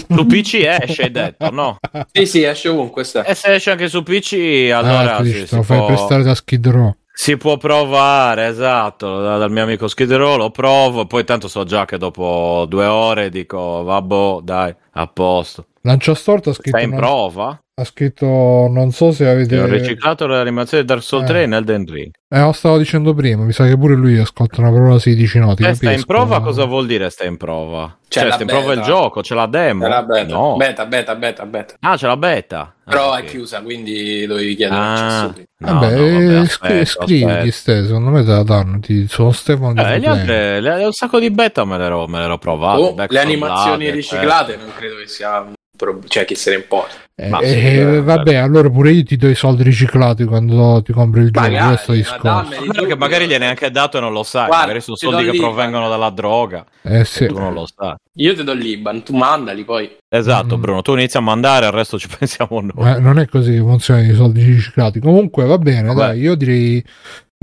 Su PC esce, hai detto, no? Sì, sì, esce ovunque. E se esce anche su PC, allora ah, sì, dici, lo fai può, prestare da Skid Row. Si può provare, esatto, da- dal mio amico Skid Row lo provo, poi tanto so già che dopo due ore dico, vabbè, dai, a posto. Lancia Storto ha scritto, Stai in non- prova? Ha scritto non so se avete... Ho riciclato l'animazione di Dark Souls Eh. 3 in Elden Ring. Eh, lo stavo dicendo prima, mi sa che pure lui ascolta una parola si dici no, ti Eh, stai in prova cosa vuol dire stai in prova? C'è Cioè, la stai in prova il gioco, c'è la demo? Era beta. No. beta, beta, beta, beta. Ah, c'è la beta. Ah, Però ok. è chiusa, quindi dovevi chiedere Ah, prima. no, Vabbè, no, vabbè, eh, aspetta, scrivigli aspetta. ste, secondo me te la danno. Ti, sono Stefano di Eh, le Frutlane. altre, le- un sacco di beta me le ero, me le ero provate. Oh, le animazioni riciclate non credo che sia problema. Cioè, chi se ne importa. Eh, Ma eh, sì, eh, eh, vabbè, allora pure io ti do i soldi riciclati quando ti compri il gioco. Magari, questo ma discorso. Quello che magari gliene hai anche dato e non lo sai. Guarda, magari sono soldi che lì, provengono dalla droga. Eh sì. Tu non lo sai. Io ti do l'Iban, tu mandali poi. Esatto, Mm. Bruno. Tu inizi a mandare, il resto ci pensiamo noi. Ma non è così che funzionano i soldi riciclati. Comunque va bene, Vabbè. dai, io direi.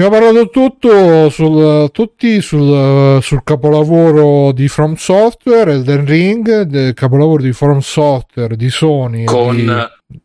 Abbiamo parlato tutto sul, tutti sul, sul capolavoro di From Software, Elden Ring, del capolavoro di From Software, di Sony, Con di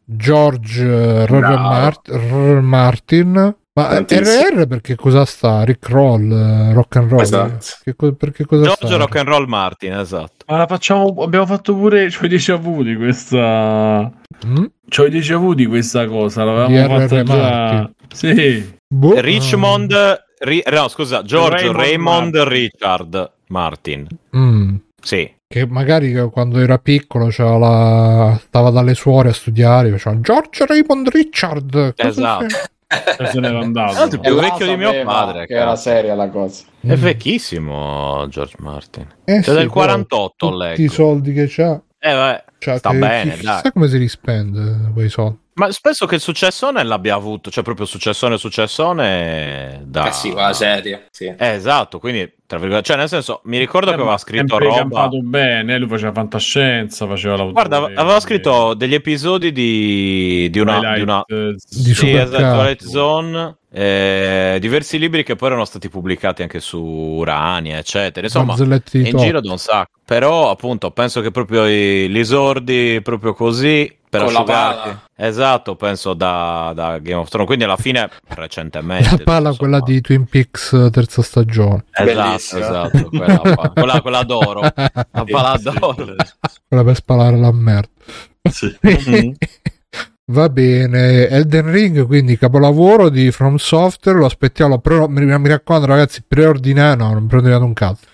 George R. R. Mart- R. Martin. Ma Tantissimo. RR perché cosa sta? Rick Roll, eh, rock and roll. Esatto. Che co- perché cosa George sta? Rock and Roll Martin, esatto. Ma la facciamo. Abbiamo fatto pure. C'ho i déjà vu di questa. Mm? C'ho i déjà vu di questa cosa. Di L'avevamo R.R. già. Martin. Sì. Boh, Richmond, Ri- no, scusa, George Raymond Raymond. Richard Martin. mm. Sì. Che magari quando era piccolo c'era la... stava dalle suore a studiare, faceva George Raymond Richard. Esatto. E se n'era andato. Ah, più vecchio di mio padre, Che era seria la cosa. È Mm. vecchissimo George Martin. Eh Cioè, del però 48 tutti leggo. i soldi che c'ha. Eh, vabbè, Cioè, sta che- bene, chi- dai. Chissà come si rispende quei soldi. Ma penso che il successone l'abbia avuto, cioè proprio successone successone da... Eh sì, la serie. Sì. Eh, esatto, quindi tra virgolette, cioè nel senso, mi ricordo che aveva scritto roba... campato bene. Lui faceva fantascienza. Faceva l'autore. Guarda, aveva scritto degli episodi di, di una... Di una... Eh, Di Sì, esatto, Twilight Zone eh, diversi libri che poi erano stati pubblicati anche su Urania, eccetera. Insomma, in top. giro da un sacco. Però, appunto, penso che proprio i, gli esordi, proprio così, per Con la asciugarti. pala. Esatto, penso da, da Game of Thrones. Quindi alla fine, recentemente. La palla, insomma. quella di Twin Peaks eh, terza stagione. Esatto, esatto. Quella, quella, quella d'oro. La sì, d'oro. Quella per spalare la merda. Sì. Va bene, Elden Ring, quindi capolavoro di From Software, lo aspettiamo, però mi, mi raccomando ragazzi, preordinate, no, non preordinate un cazzo.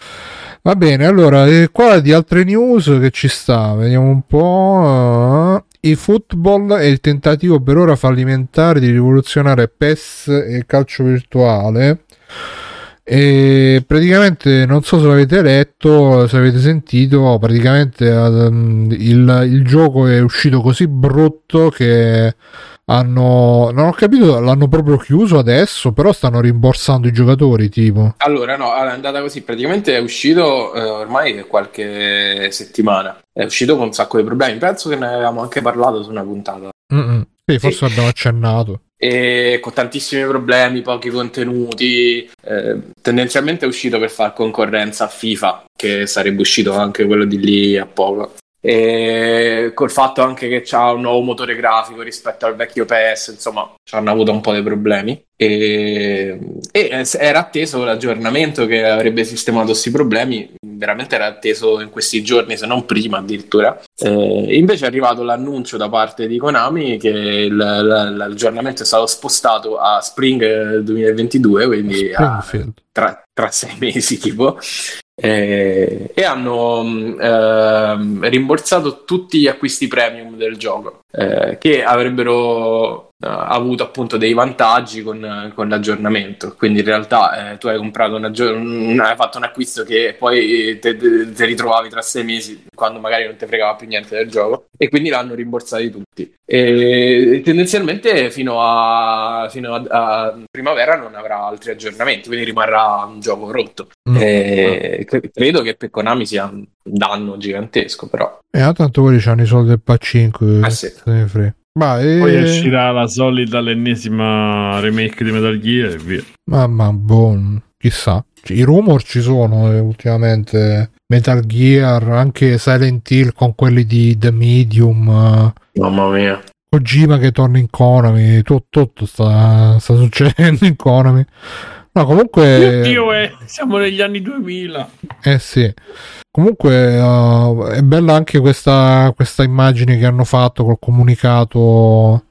Va bene, allora, eh, qua di altre news che ci sta, vediamo un po'. I football è il tentativo per ora fallimentare di rivoluzionare PES e il calcio virtuale. E praticamente non so se l'avete letto, se avete sentito, praticamente ehm, il, il gioco è uscito così brutto che hanno, non ho capito, l'hanno proprio chiuso adesso, però stanno rimborsando i giocatori, tipo. Allora, no, è andata così. Praticamente è uscito eh, ormai qualche settimana. È uscito con un sacco di problemi. Penso che ne avevamo anche parlato su una puntata. Mm-mm. Sì, forse abbiamo accennato. E con tantissimi problemi, pochi contenuti. eh, tendenzialmente è uscito per far concorrenza a FIFA, che sarebbe uscito anche quello di lì a poco. E col fatto anche che c'ha un nuovo motore grafico rispetto al vecchio PS, insomma, ci hanno avuto un po' dei problemi. E, e era atteso l'aggiornamento che avrebbe sistemato questi problemi, veramente era atteso in questi giorni, se non prima addirittura. Eh, invece è arrivato l'annuncio da parte di Konami che il- l- l'aggiornamento è stato spostato a Spring eh, 2022, quindi a- tra, tra sei mesi tipo. Eh, e hanno ehm, rimborsato tutti gli acquisti premium del gioco eh, che avrebbero eh, avuto appunto dei vantaggi con, con l'aggiornamento quindi in realtà eh, tu hai comprato un, aggior- un- hai fatto un acquisto che poi te, te- te ritrovavi tra sei mesi quando magari non ti fregava più niente del gioco e quindi l'hanno rimborsati tutti e tendenzialmente fino a, fino a, a primavera non avrà altri aggiornamenti quindi rimarrà un gioco rotto Mm. eh, cre- credo che per Konami sia un danno gigantesco, però. E ah, tanto quelli hanno i soldi del PA 5. Ah, sì. Ma, eh, Poi uscirà la solita l'ennesima remake di Metal Gear e via. ma, ma boh, chissà. Cioè, I rumor ci sono eh, ultimamente. Metal Gear, anche Silent Hill con quelli di The Medium. eh, Mamma mia. Kojima che torna in Konami, tutto, tutto sta, sta succedendo in Konami. No, comunque, Oddio, eh, siamo negli anni 2000. eh sì. Comunque uh, è bella anche questa, questa immagine che hanno fatto col comunicato,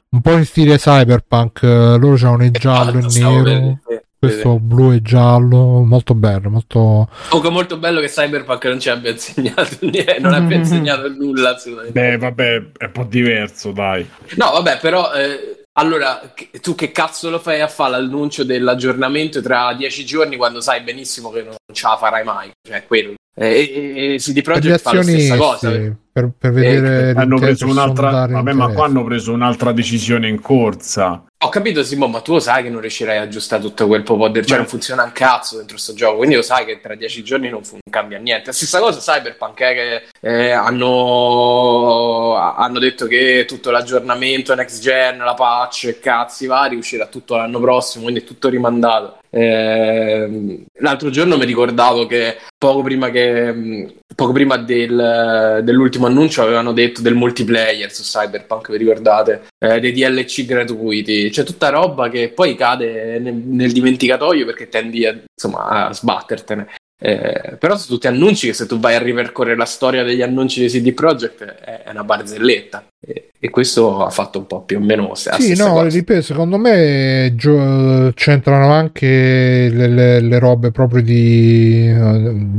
un po' in stile cyberpunk. Loro c'hanno il giallo e il nero, questo sì. blu e giallo, molto bello, molto... Comunque molto bello che Cyberpunk non ci abbia insegnato niente, non abbia insegnato nulla assolutamente. Beh, vabbè, è un po' diverso, dai. No, vabbè, però eh, allora tu che cazzo lo fai a fare l'annuncio dell'aggiornamento tra dieci giorni quando sai benissimo che non ce la farai mai? Cioè, quello. Eh, E, e, CD Projekt fa la stessa cosa. per, per vedere... Hanno l'inter- preso un'altra. Vabbè, ma qua hanno preso un'altra decisione in corsa. Ho capito Simone, ma tu lo sai che non riuscirai a aggiustare tutto quel po' del cioè Beh. non funziona un cazzo dentro sto gioco, quindi lo sai che tra dieci giorni non, fu- non cambia niente. La stessa cosa Cyberpunk, eh, che eh, hanno, hanno detto che tutto l'aggiornamento next gen, la patch e cazzi vari uscirà tutto l'anno prossimo, quindi è tutto rimandato. Ehm, l'altro giorno mi ricordavo che poco prima, che, mh, poco prima del- dell'ultimo annuncio avevano detto del multiplayer su Cyberpunk, vi ricordate? Eh, dei DLC gratuiti, c'è tutta roba che poi cade nel, nel dimenticatoio perché tendi a, insomma, a sbattertene. Eh, però sono tutti annunci che se tu vai a ripercorrere la storia degli annunci di CD Projekt è, è una barzelletta e, e questo ha fatto un po' più o meno la Sì, no, cosa. ripeto, secondo me gio- c'entrano anche le, le- le robe proprio di,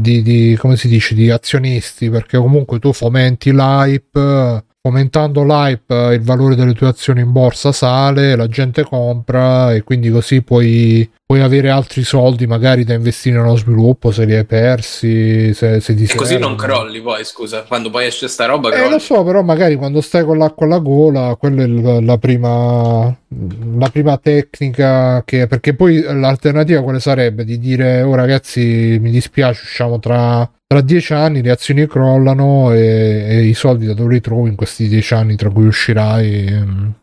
di, di- come si dice, di azionisti, perché comunque tu fomenti l'hype, fomentando l'hype il valore delle tue azioni in borsa sale, la gente compra e quindi così puoi, puoi avere altri soldi magari da investire nello sviluppo se li hai persi, se, se ti E così non crolli poi, scusa, quando poi esce sta roba Eh, crolli. lo so, però magari quando stai con l'acqua alla gola, quella è il- la prima, la prima tecnica che, perché poi l'alternativa quale sarebbe? Di dire, oh ragazzi, mi dispiace, usciamo tra, tra dieci anni, le azioni crollano e, e i soldi da dove li trovi in questi dieci anni tra cui uscirai? ehm.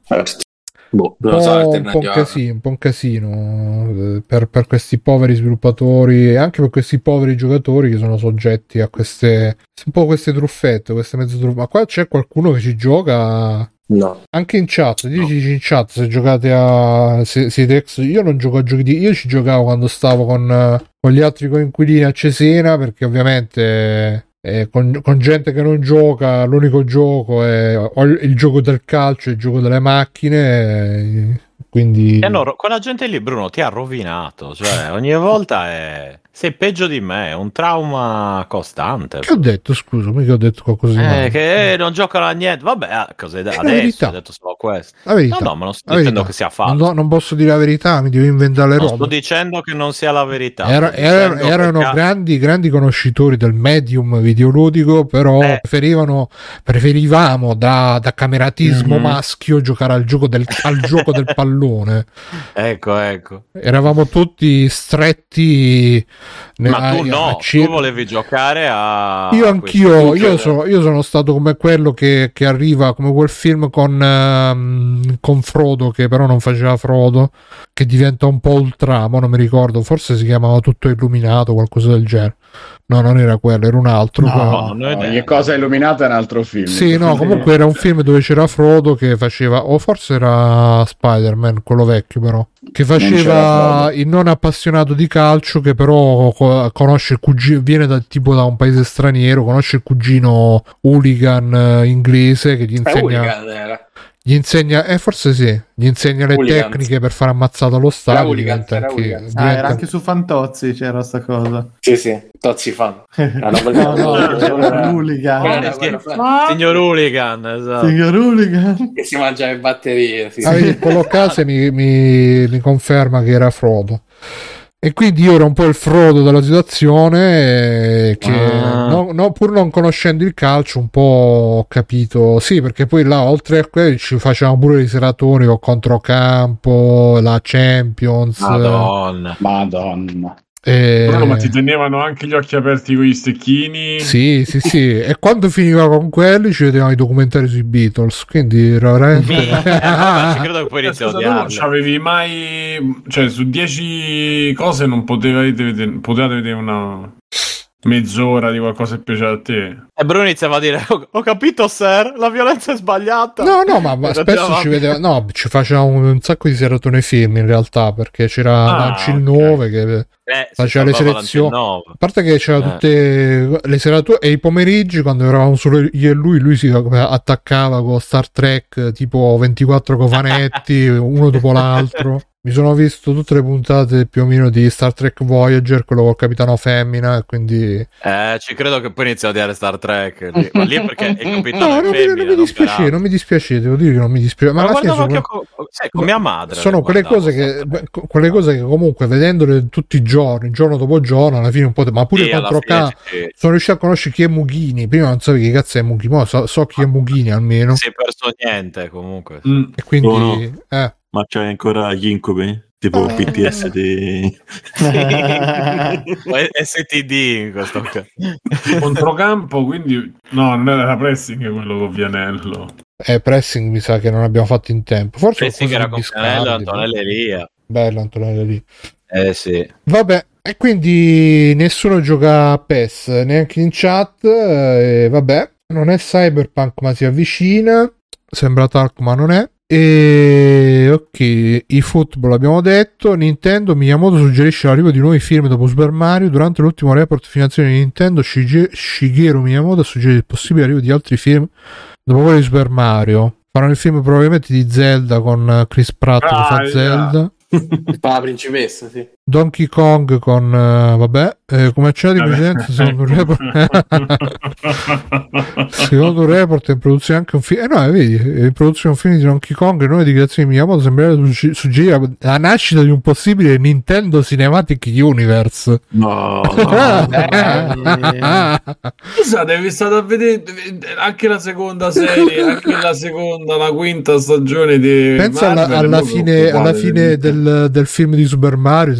Boh, un non so, un po' un casino, un po' un casino per, per questi poveri sviluppatori e anche per questi poveri giocatori che sono soggetti a queste un po' queste truffette, queste mezze truffette. Ma qua c'è qualcuno che ci gioca No. anche in chat, diteci in chat se giocate a se, siete ex. Io non gioco a giochi di io ci giocavo quando stavo con, eh, con gli altri coinquilini a Cesena perché ovviamente eh, con, con gente che non gioca l'unico gioco è il, il gioco del calcio, il gioco delle macchine. Eh, quindi hanno ro- quella gente lì, Bruno, ti ha rovinato. Cioè, ogni volta è. Sei peggio di me, è un trauma costante. che ho detto? Scusa, mica ho detto qualcosa di Eh, male. che eh, non giocano a niente. Vabbè, ah, cos'è da- adesso? verità. Ho detto solo questo. La verità. No, no, ma non sto dicendo che sia falso. do- non posso dire la verità, mi devo inventare le Non robe. sto dicendo che non sia la verità. Era- era- erano ha- grandi, grandi conoscitori del medium videoludico, però Eh. preferivano, preferivamo da, da cameratismo Mhm. maschio giocare al gioco del, al gioco del pallone. Ecco, ecco. Eravamo tutti stretti. ne- Ma tu no, a tu volevi giocare a. Io anch'io, io, so- io sono stato come quello che, che arriva, come quel film con, ehm, con Frodo, che però non faceva Frodo, che diventa un po' ultra, ma non mi ricordo, forse si chiamava Tutto Illuminato, qualcosa del genere. No, non era quello, era un altro. No, non ho idea. Ogni cosa illuminata è un altro film. Sì, no, comunque era un film dove c'era Frodo che faceva, o forse era Spider-Man, quello vecchio però, che faceva Frodo. il non appassionato di calcio che però co- conosce il cugino, viene da, tipo da un paese straniero, conosce il cugino hooligan eh, inglese che gli È insegna, Hooligan era. Gli insegna, eh forse sì, gli insegna le Hooligans. tecniche per fare ammazzata allo stadio. Diventa era anche-. Ah, diventa- era anche su Fantozzi c'era sta cosa. Sì, sì, Tozzi fan. no, no, no, fa- Signor Hooligan, esatto. Signor Hooligan. Che si mangia le batterie. Sì. Ah, quello case mi, mi- mi conferma che era Frodo. E quindi io ero un po' il Frodo della situazione, eh, che Ah. no- no, pur non conoscendo il calcio, un po' ho capito. Sì, perché poi là, oltre a quello, ci facevamo pure i seratori o controcampo, la Champions. Madonna. Madonna. Eh, Bruno, ma ti tenevano anche gli occhi aperti con gli stecchini? Sì, sì, sì. e quando finiva con quelli ci vedevamo i documentari sui Beatles. Quindi era veramente. Allora, ci credo che poi Eh, inizi a non c'avevi mai cioè su 10 cose non potevate vedere, potevate vedere una mezz'ora di qualcosa che piaceva a te E Bruno iniziava a dire: Ho, capito, sir, la violenza è sbagliata. No, no, ma, ma spesso ci vedeva, no, ci facevamo un sacco di seratone film in realtà perché c'era Ah, Lanci il ok. 9 che Eh, faceva le selezioni. A parte che c'era Eh. tutte le serate e i pomeriggi quando eravamo solo io e lui, lui si attaccava con Star Trek tipo 24 cofanetti, uno dopo l'altro. Mi sono visto tutte le puntate più o meno di Star Trek Voyager, quello col capitano femmina, quindi Eh, ci credo che poi inizia a odiare Star Trek. Lì. Ma lì è perché No, capitano non è mi, femmina. non mi dispiace, non mi dispiace, devo dire che non mi dispiace. Ma Ma, alla fine guardavo sono, anche con, mia madre. sono le quelle cose, che, co- quelle cose che comunque vedendole tutti i giorni, giorno dopo giorno, alla fine un po'. te- ma pure Sì, contro K sono riuscito a conoscere chi è Mughini. Prima non sapevo chi cazzo è Mughini, ora so, so chi è Mughini almeno. si è perso niente comunque. Mm. E quindi, Oh, no. eh, Ma c'hai ancora gli incubi? Tipo PTS di... O STD in questo caso. controcampo quindi no non era pressing quello con Vianello eh, pressing mi sa che non abbiamo fatto in tempo. Forse Eh qualcosa era con Biscardi, Canello, Antonello Elia. Bello Antonello lì. Eh sì. Vabbè, e quindi nessuno gioca a PES neanche in chat. E vabbè, non è Cyberpunk, ma si avvicina. Sembra Talk, ma non è. E ok, i football abbiamo detto. Nintendo Miyamoto suggerisce l'arrivo di nuovi film dopo Super Mario. Durante l'ultimo report finanziario di Nintendo, Shige- Shigeru Miyamoto ha suggerito il possibile arrivo di altri film dopo quello di Super Mario. Faranno il film probabilmente di Zelda con Chris Pratt che fa Ah, Zelda. Fa la principessa, sì. Donkey Kong con eh, vabbè, eh, come accennato in precedenza, secondo un report, secondo un report è in produzione anche un film. Eh no, eh, vedi, è in produzione un film di Donkey Kong. Le nuove dichiarazioni di Miyamoto sembrerebbe sugge- suggerire la nascita di un possibile Nintendo Cinematic Universe. No, Eh, scusate vi state a vedere anche la seconda serie anche la seconda la quinta stagione di Pensa alla, Marvel, alla proprio fine, alla fine del, del film di Super Mario,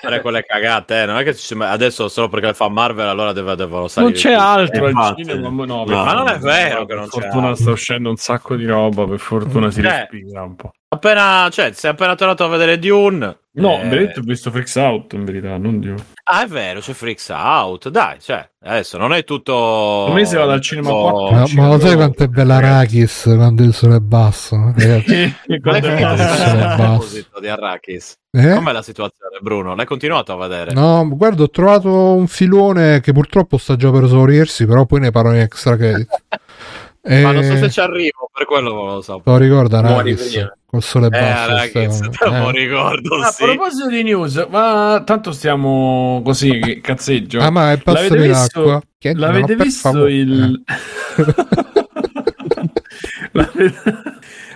fare quelle cagate, eh. non è che ci- adesso solo perché le fa Marvel allora deve- devono salire. Non c'è altro al Infatti. cinema, ma no, No, per ma non è vero che non per c'è fortuna altro. sta uscendo un sacco di roba, per fortuna si Eh. respira un po'. Appena, cioè, sei appena tornato a vedere Dune. No, eh, in verità ho visto Freaks Out, in verità, non Dio. Ah, è vero, c'è Freaks Out. Dai, cioè, adesso non è tutto. Un mese vado al cinema tutto- quattro. Ma, ma lo sai quanto è bella Arachis quando il sole è basso? Ragazzi, Qual è a basso. proposito di Arrakis? eh? Com'è la situazione, Bruno? L'hai continuato a vedere? No, guarda, ho trovato un filone che purtroppo sta già per esaurirsi, però poi ne parlo in extra credit. Ma non so Eh, se ci arrivo, per quello non lo so. Lo ricorda prima. col sole Eh, basso. Arrakis, Stefano. te lo Eh. ricordo, Ah, a sì. proposito di news, ma tanto stiamo così, cazzeggio. Ah, ma è L'avete visto- l'acqua. Chiedimelo, L'avete visto favore. il... L'avete...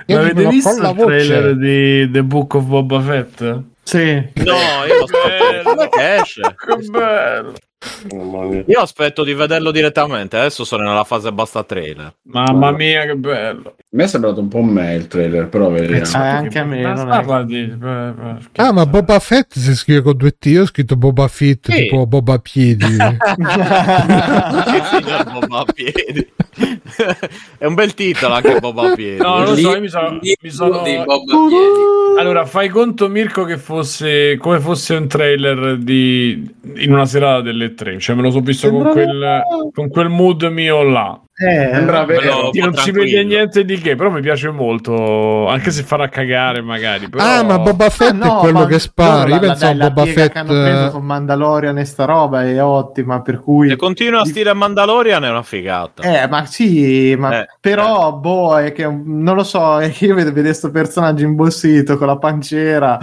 L'avete visto il voce. trailer di The Book of Boba Fett? Sì. No, io. Quando è che esce? Che bello! Mamma mia. Io aspetto di vederlo direttamente. Adesso sono nella fase basta trailer. Mamma mia, che bello! A me è sembrato un po' me il trailer, però vediamo. Eh, anche a me, Ma non è- parla di- eh, eh, Ah, ma Boba Fett si scrive con due T. Io ho scritto Boba Fett, Sì. tipo Boba Piedi. Boba a piedi. È un bel titolo anche Boba a piedi. No, lo so, io mi sono- lì mi sono- di Bob a piedi. Allora, fai conto, Mirko, che fosse come fosse un trailer di in una serata delle tre. Cioè, me lo sono visto con quel, con quel mood mio là. Eh, Sembra vero. non si tranquillo. vede niente di che, però mi piace molto. Anche se farà cagare, magari. Però... Ah, ma Boba Fett Ah, no, è quello ma che spara. loro Io pensavo dai, la Boba Fett. che hanno preso eh, con Mandalorian e sta roba è ottima, per cui... Se continua a stile Mandalorian è una figata. Eh, ma sì, ma Eh, però, boh, è che non lo so, è che io vedo questo personaggio imbossito con la pancera.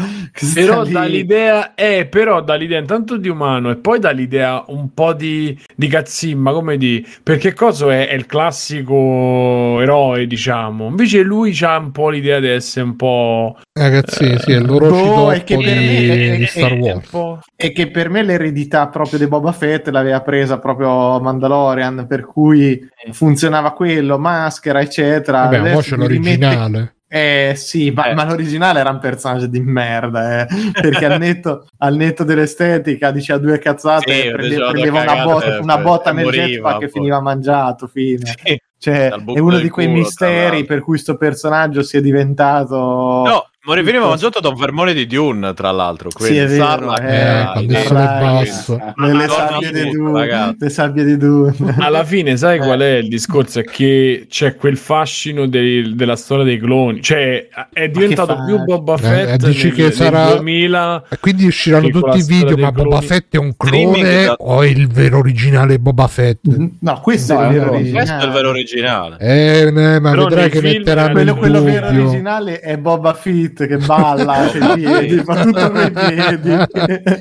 Però lì. dà l'idea, eh, però dà l'idea intanto di umano e poi dà l'idea un po' di, di cazzimma, come di perché cosa è, è il classico eroe, diciamo. Invece lui ha un po' l'idea di essere un po', Ragazzi, sì, è l'oroci boh, è che per me di, di Star Wars. E che per me l'eredità proprio di Boba Fett l'aveva presa proprio Mandalorian, per cui funzionava quello, maschera, eccetera. Vabbè, Adesso mi rimette- l'originale. Eh sì, ma, Eh. ma l'originale era un personaggio di merda, eh, perché al netto, al netto dell'estetica diceva due cazzate, Sì, prende- prendeva una cagate, botta, una botta nel jetpack poi. e finiva mangiato, fine. Sì. Cioè, è uno di quei culo, misteri per cui sto personaggio sia diventato... No, Mori veniva mangiato da un vermone di Dune, tra l'altro. Sì, Quindi è vero, eh, era- quando il sono Rai, basso. nelle sabbie di Dune, ragazzi. le sabbie di Dune. Alla fine, sai qual è il discorso? È che c'è quel fascino dei- della storia dei cloni. Cioè, è diventato più Boba Eh, Fett dici nel, che nel sarà- 2000. E quindi usciranno Sì, tutti i video, ma Boba cloni. Fett è un clone da- o è il vero originale Boba Fett? No, questo No, è il vero originale. Questo è il vero originale. Eh, eh, ma Però vedrai che metteranno quello, quello vero originale è Boba Fett che balla coi piedi, fa tutto coi piedi.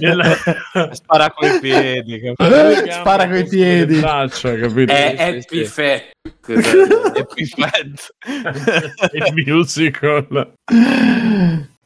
Nella- Spara coi piedi. capito? Spara coi piedi. Le braccia, capito? È Sì, Happy. È più fat. il musical.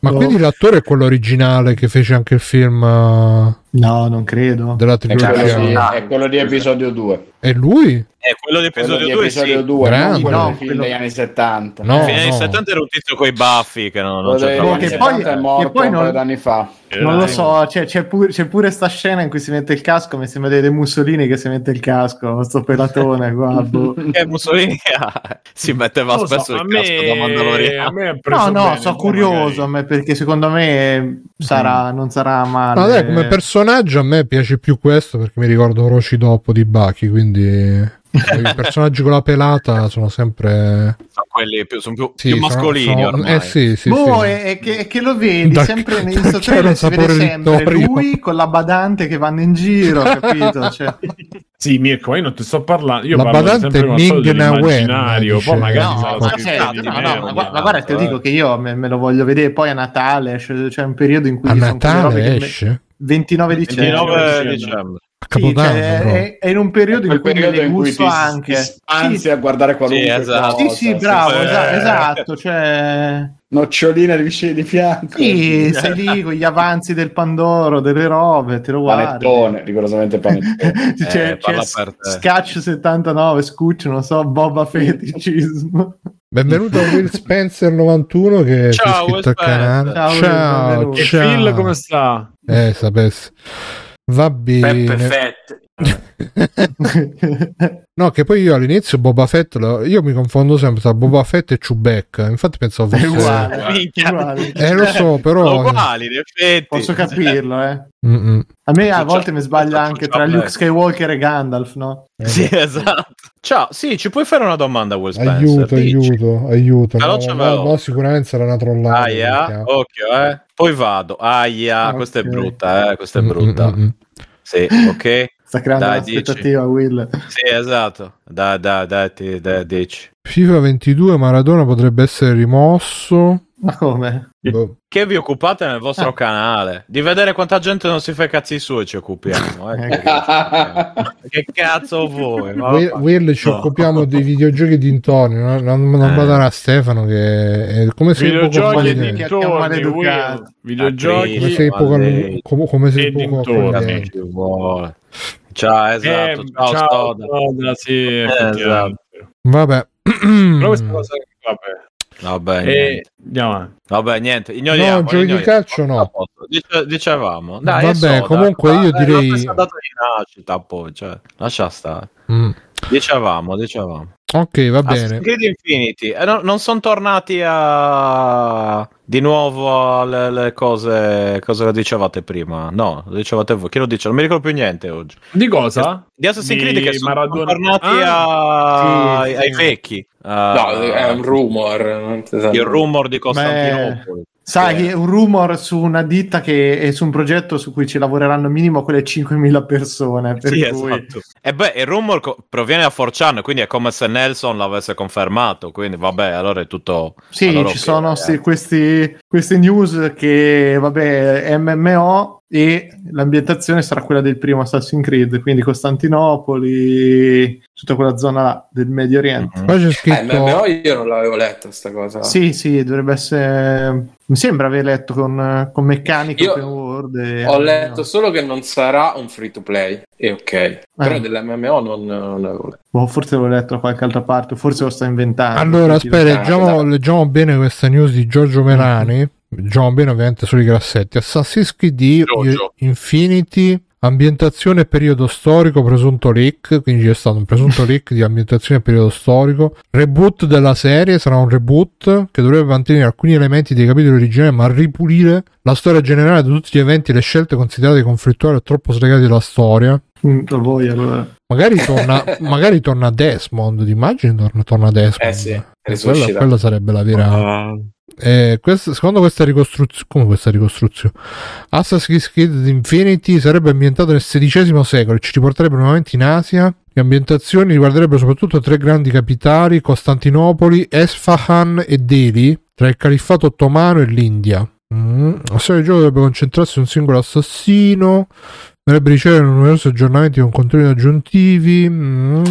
Ma Oh. quindi l'attore è quello originale che fece anche il film eh, No, non credo. della È quello, trilogia? di, è quello di episodio 2. È lui? È quello di Quello episodio di 2, episodio sì. 2, Grande. non quello No, quello- degli anni 70. No. Fine anni no. 70 era un tizio con i baffi che non, non No, anni che poi- 70 è morto poi un non- paio d'anni fa. Non lo so, c'è, c'è pure, c'è pure sta scena in cui si mette il casco, mi sembra dei Mussolini che si mette il casco, sto pelatone qua. boh. Che Mussolini ah, si metteva so, spesso a il casco da me, a Mandaloriano. me ha preso No, no, bene, sono curioso magari- a me perché secondo me sarà, non sarà male. No, dai, come personaggio a me piace più questo perché mi ricordo Orochi dopo di Baki, quindi i personaggi con la pelata sono sempre Sono quelli più, sono più, sì, più sono- mascolini sono- ormai. Eh sì, sì, boh, sì. è, che, è che lo vedi Da- sempre nei c'era trailer un si vede sapore sempre Vittorio. lui con la badante che vanno in giro, capito? Cioè, Sì, Mirko, ma io non ti sto parlando. Io La parlo badante sempre è come al solito Ming Na Wen, dell'immaginario, Poi magari no, ma, di no, no, merda, ma gua- ma guarda, te lo dico che io me, me lo voglio vedere poi a Natale, c'è, c'è un periodo in cui A sono Natale me- esce? 29 dicembre. 29 dicembre. A Sì, Capodanno, cioè, è, è in un periodo in cui periodo cui gusto ti, anche. ti Sì, a guardare qualunque Sì, esatto. cosa. sì, sì, bravo, Eh. esatto, cioè... Noccioline vicini di fianco. Sì, sei lì con gli avanzi del Pandoro, delle robe, te lo guardi. Panettone, rigorosamente panettone. c'è, Eh, c'è. Scatch 79, Scuccio, non so, Boba Feticismo. Benvenuto a Will Spencer 91 che Ciao, è iscritto Will al canale. Spencer. Ciao, Ciao, benvenuto. E ciao. Phil come sta? Eh, sapessi. Va bene. Peppe Fett. No, che poi io all'inizio Boba Fett, lo- io mi confondo sempre tra Boba Fett e Chewbacca. Infatti pensavo È fosse... uguale, Minchia. uguale. Eh, lo so, però... Uguali. Posso capirlo, eh. Mm-mm. A me a volte mi sbaglia anche tra Luke Skywalker e Gandalf, no? Sì, esatto. Ciao, sì, ci puoi fare una domanda, Will Spencer? Aiuto, Dici. aiuto, aiuto. No, no, no, sicuramente sarà una trollata. Aia, occhio, eh. Poi vado. Aia, Ok. questa è brutta, eh. Questa è Mm, brutta. mm, mm. Sì, ok. Sta creando Dai, un'aspettativa, Will. Sì, esatto. Dai, dai, dai, ti- dai, dici. FIFA 22 Maradona potrebbe essere rimosso. Ma come? Boh. Che vi occupate nel vostro Ah. canale? Di vedere quanta gente non si fa i cazzi suoi ci occupiamo. ecco. che cazzo vuoi? Ma Will, Will, ci no. occupiamo dei videogiochi dintorni. No? Non, non Eh. badare a Stefano che è come poco Videogiochi e maleducato. Will. Videogiochi Come sei poco, come, sei e poco Ciao, esatto. Eh, ciao, ciao, Stoda. Stoda, sì, esatto. Vabbè. Però questa cosa vabbè. Vabbè, E niente. andiamo avanti. Vabbè, niente. Ignoriamo, No, giochi di calcio no. Dice- dicevamo. Dai, Vabbè, Soda. comunque io Ma è la direi- data di nascita, poi, cioè, lascia stare. Mm. Dicevamo, dicevamo. Ok, va bene. Assassin's Creed Infinity. Eh, no- non sono tornati a... di nuovo alle le cose... Cosa dicevate prima? No, lo dicevate voi. Chi lo dice? Non mi ricordo più niente oggi. Di cosa? Di Assassin's Di Creed che sono Maradona. tornati Ah, a- sì, ai sì. vecchi. No, Uh, è un rumor. non si sa. il rumor di Costantinopoli. Sai, Sì. che un rumor su una ditta che è su un progetto su cui ci lavoreranno minimo quelle 5.000 persone. Per Sì, cui... esatto. E beh, il rumor co- proviene da 4chan, quindi è come se Nelson l'avesse confermato. Quindi, vabbè, allora è tutto. Sì, allora ci ok, sono eh. sti- questi, queste news che, vabbè, MMO e l'ambientazione sarà quella del primo Assassin's Creed, quindi Costantinopoli, tutta quella zona là del Medio Oriente. Mhm. Qua c'è Eh, scritto MMO io non l'avevo letta sta cosa. Sì, sì, dovrebbe essere... Mi sembra aver letto con, con meccanico Io open world. e- Ho letto solo che non sarà un free to play. E ok. Però dell'MMO non, non l'avevo letto. Boh, forse l'ho letto da qualche altra parte, forse lo sto inventando. Allora, aspetta, leggiamo, dai. leggiamo bene questa news di Giorgio Melani. Leggiamo bene ovviamente solo i grassetti. Assassin's Creed. Infinity, ambientazione e periodo storico, presunto leak, quindi c'è stato un presunto leak di ambientazione e periodo storico. Reboot della serie, sarà un reboot che dovrebbe mantenere alcuni elementi dei capitoli originali ma ripulire la storia generale di tutti gli eventi e le scelte considerate conflittuali o troppo slegate dalla storia. Mm, lo vuoi allora. Magari torna, magari torna Desmond, immagini torna, torna Desmond? Eh sì, quella, quella sarebbe la vera... Ah, Eh, questa- secondo questa ricostruzione, come questa ricostruzione, Assassin's Creed Infinity sarebbe ambientato nel XVI secolo e ci riporterebbe nuovamente in Asia. Le ambientazioni riguarderebbero soprattutto tre grandi capitali: Costantinopoli, Esfahan e Delhi, tra il califfato ottomano e l'India. Mm. La storia del gioco dovrebbe concentrarsi su un singolo assassino, dovrebbe ricevere numerosi aggiornamenti con contenuti aggiuntivi. Mm.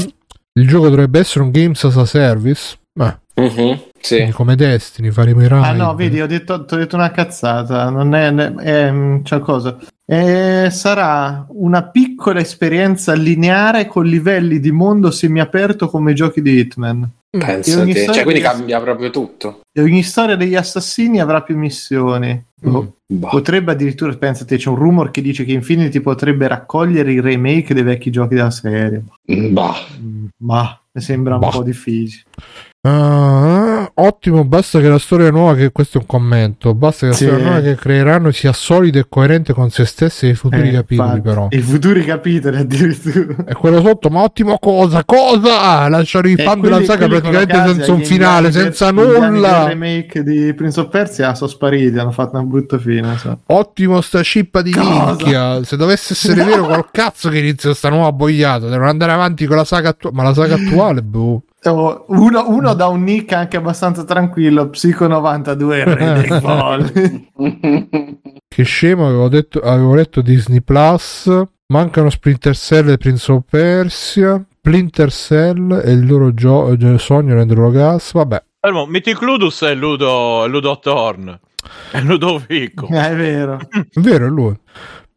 Il gioco dovrebbe essere un Games as a Service. Beh, Mhm, sì. come Destiny faremo i raid. Ah no, vedi, ho detto, ti ho detto una cazzata, non è, è, è mm, c'è cosa. Eh, sarà una piccola esperienza lineare con livelli di mondo semiaperto come i giochi di Hitman. E Pensa ogni te. storia Cioè, quindi di- cambia proprio tutto. E ogni storia degli assassini avrà più missioni. Boh. Bah. Potrebbe addirittura, pensate, c'è un rumor che dice che Infinity potrebbe raccogliere i remake dei vecchi giochi della serie. Bah. Mm, Ma mi sembra un Bah. po' difficile. Ah, ottimo, basta che la storia nuova, che questo è un commento, basta che la Sì. storia nuova che creeranno sia solida e coerente con se stessi e i futuri Eh, capitoli infatti. però. I futuri capitoli addirittura. E quello sotto, ma ottimo cosa? Cosa? Lasciare i Eh, fan della saga praticamente senza un finale, senza nulla. remake di Prince of Persia sono spariti, hanno fatto una brutta fine. so. Ottimo sta cippa di Cosa? minchia. Se dovesse essere vero, col cazzo che inizia sta nuova boiata. Devono andare avanti con la saga attuale. Ma la saga attuale, boh. Oh, Uno, uno da un nick anche abbastanza tranquillo, Psico 92, il re dei folli. Che scemo, avevo, detto, avevo letto Disney Plus. Mancano Splinter Cell e Prince of Persia. Splinter Cell e il loro gio- eh, sogno renderlo gas. Vabbè, Fermo, Mythic Ludus è Ludo, è Ludo Thorn. È Ludovico. Eh, è vero. è vero, è lui.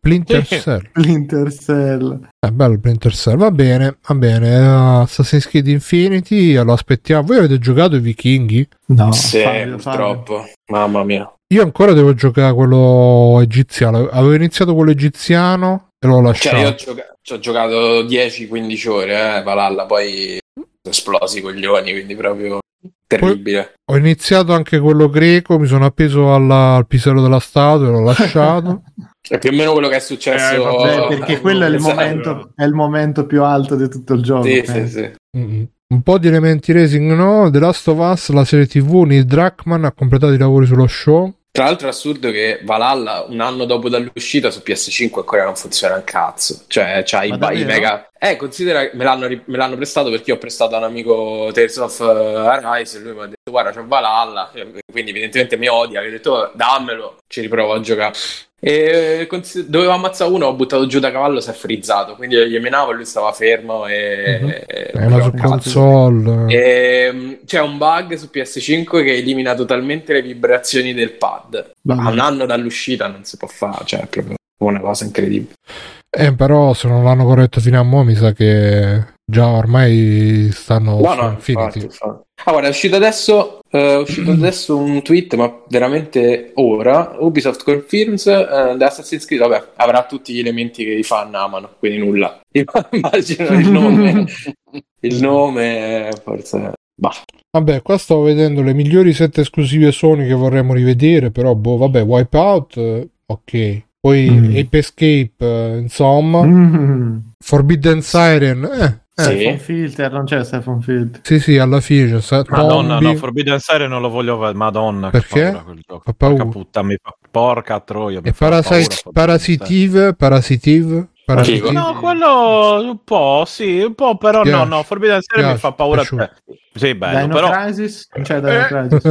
Splinter. Cell. Splinter Cell. È bello Splinter Cell. Va bene, va bene. Uh, Assassin's Creed Infinity, lo aspettiamo. Voi avete giocato i vichinghi? No, Sì, Fabio, Fabio. purtroppo. Mamma mia. Io ancora devo giocare quello egiziano. Avevo iniziato quello egiziano e l'ho lasciato. Cioè, io ho, gioca- ci ho giocato 10-15 ore, eh, Valhalla, poi sono esplosi i coglioni, quindi proprio terribile. Ho iniziato anche quello greco, mi sono appeso alla- al pisello della statua e l'ho lasciato. È più o meno quello che è Eh, successo. vabbè, Beh, perché quello è il, momento, è il momento più alto di tutto il gioco. Sì, penso. sì, sì. Mm-mm. Un po' di elementi racing no. The Last of Us, la serie TV, Neil Druckmann ha completato i lavori sullo show. Tra l'altro è assurdo che Valhalla un anno dopo dall'uscita su PS5 ancora non funziona un cazzo. Cioè, c'ha i, i mega... Eh, considera me l'hanno, me l'hanno prestato perché io ho prestato a un amico Tales of uh, Arise e lui mi ha detto guarda c'è Valhalla, E quindi evidentemente mi odia, che ho detto "Oh, dammelo, ci riprovo a giocare. E dovevo ammazzare uno, ho buttato giù da cavallo, si è frizzato, quindi gli menavo e lui stava fermo e... Mhm. e- È una console. Ehm, c'è un bug su PS5 che elimina totalmente le vibrazioni del pad. Vabbè. A un anno dall'uscita non si può fare, cioè è proprio una cosa incredibile. Eh, però se non l'hanno corretto fino a mo' mi sa che già ormai stanno No, su no, Infinity. infatti, infatti. Ah, guarda, è uscito adesso, eh, è uscito adesso un tweet, ma veramente ora. Ubisoft confirms eh, the Assassin's Creed, vabbè, avrà tutti gli elementi che i fan amano, quindi nulla. Io immagino il nome, il nome, forse... Bah. Vabbè, qua stavo vedendo le migliori sette esclusive Sony che vorremmo rivedere, però boh, vabbè, Wipeout, eh, ok. Poi Mm. Ape Escape, eh, insomma. Mm. Forbidden Siren, eh, eh, Sì. Filter, non c'è Stefan Filter. sì, sì, alla fine c'è sta- Madonna, Tombi. no, Forbidden Siren non lo voglio vedere. Madonna, che Perché? paura quel gioco. Fa paura. Porca puttana, mi fa... Porca troia. mi E Parasite- paura Parasitive, Parasitive, Parasitive. No, quello un po', sì, un po', però Piace. no, no, Forbidden Siren mi Piace, fa paura. piaciuto. Sì, bello, Dino però... Crisis? Non c'è Dino Eh. Crisis.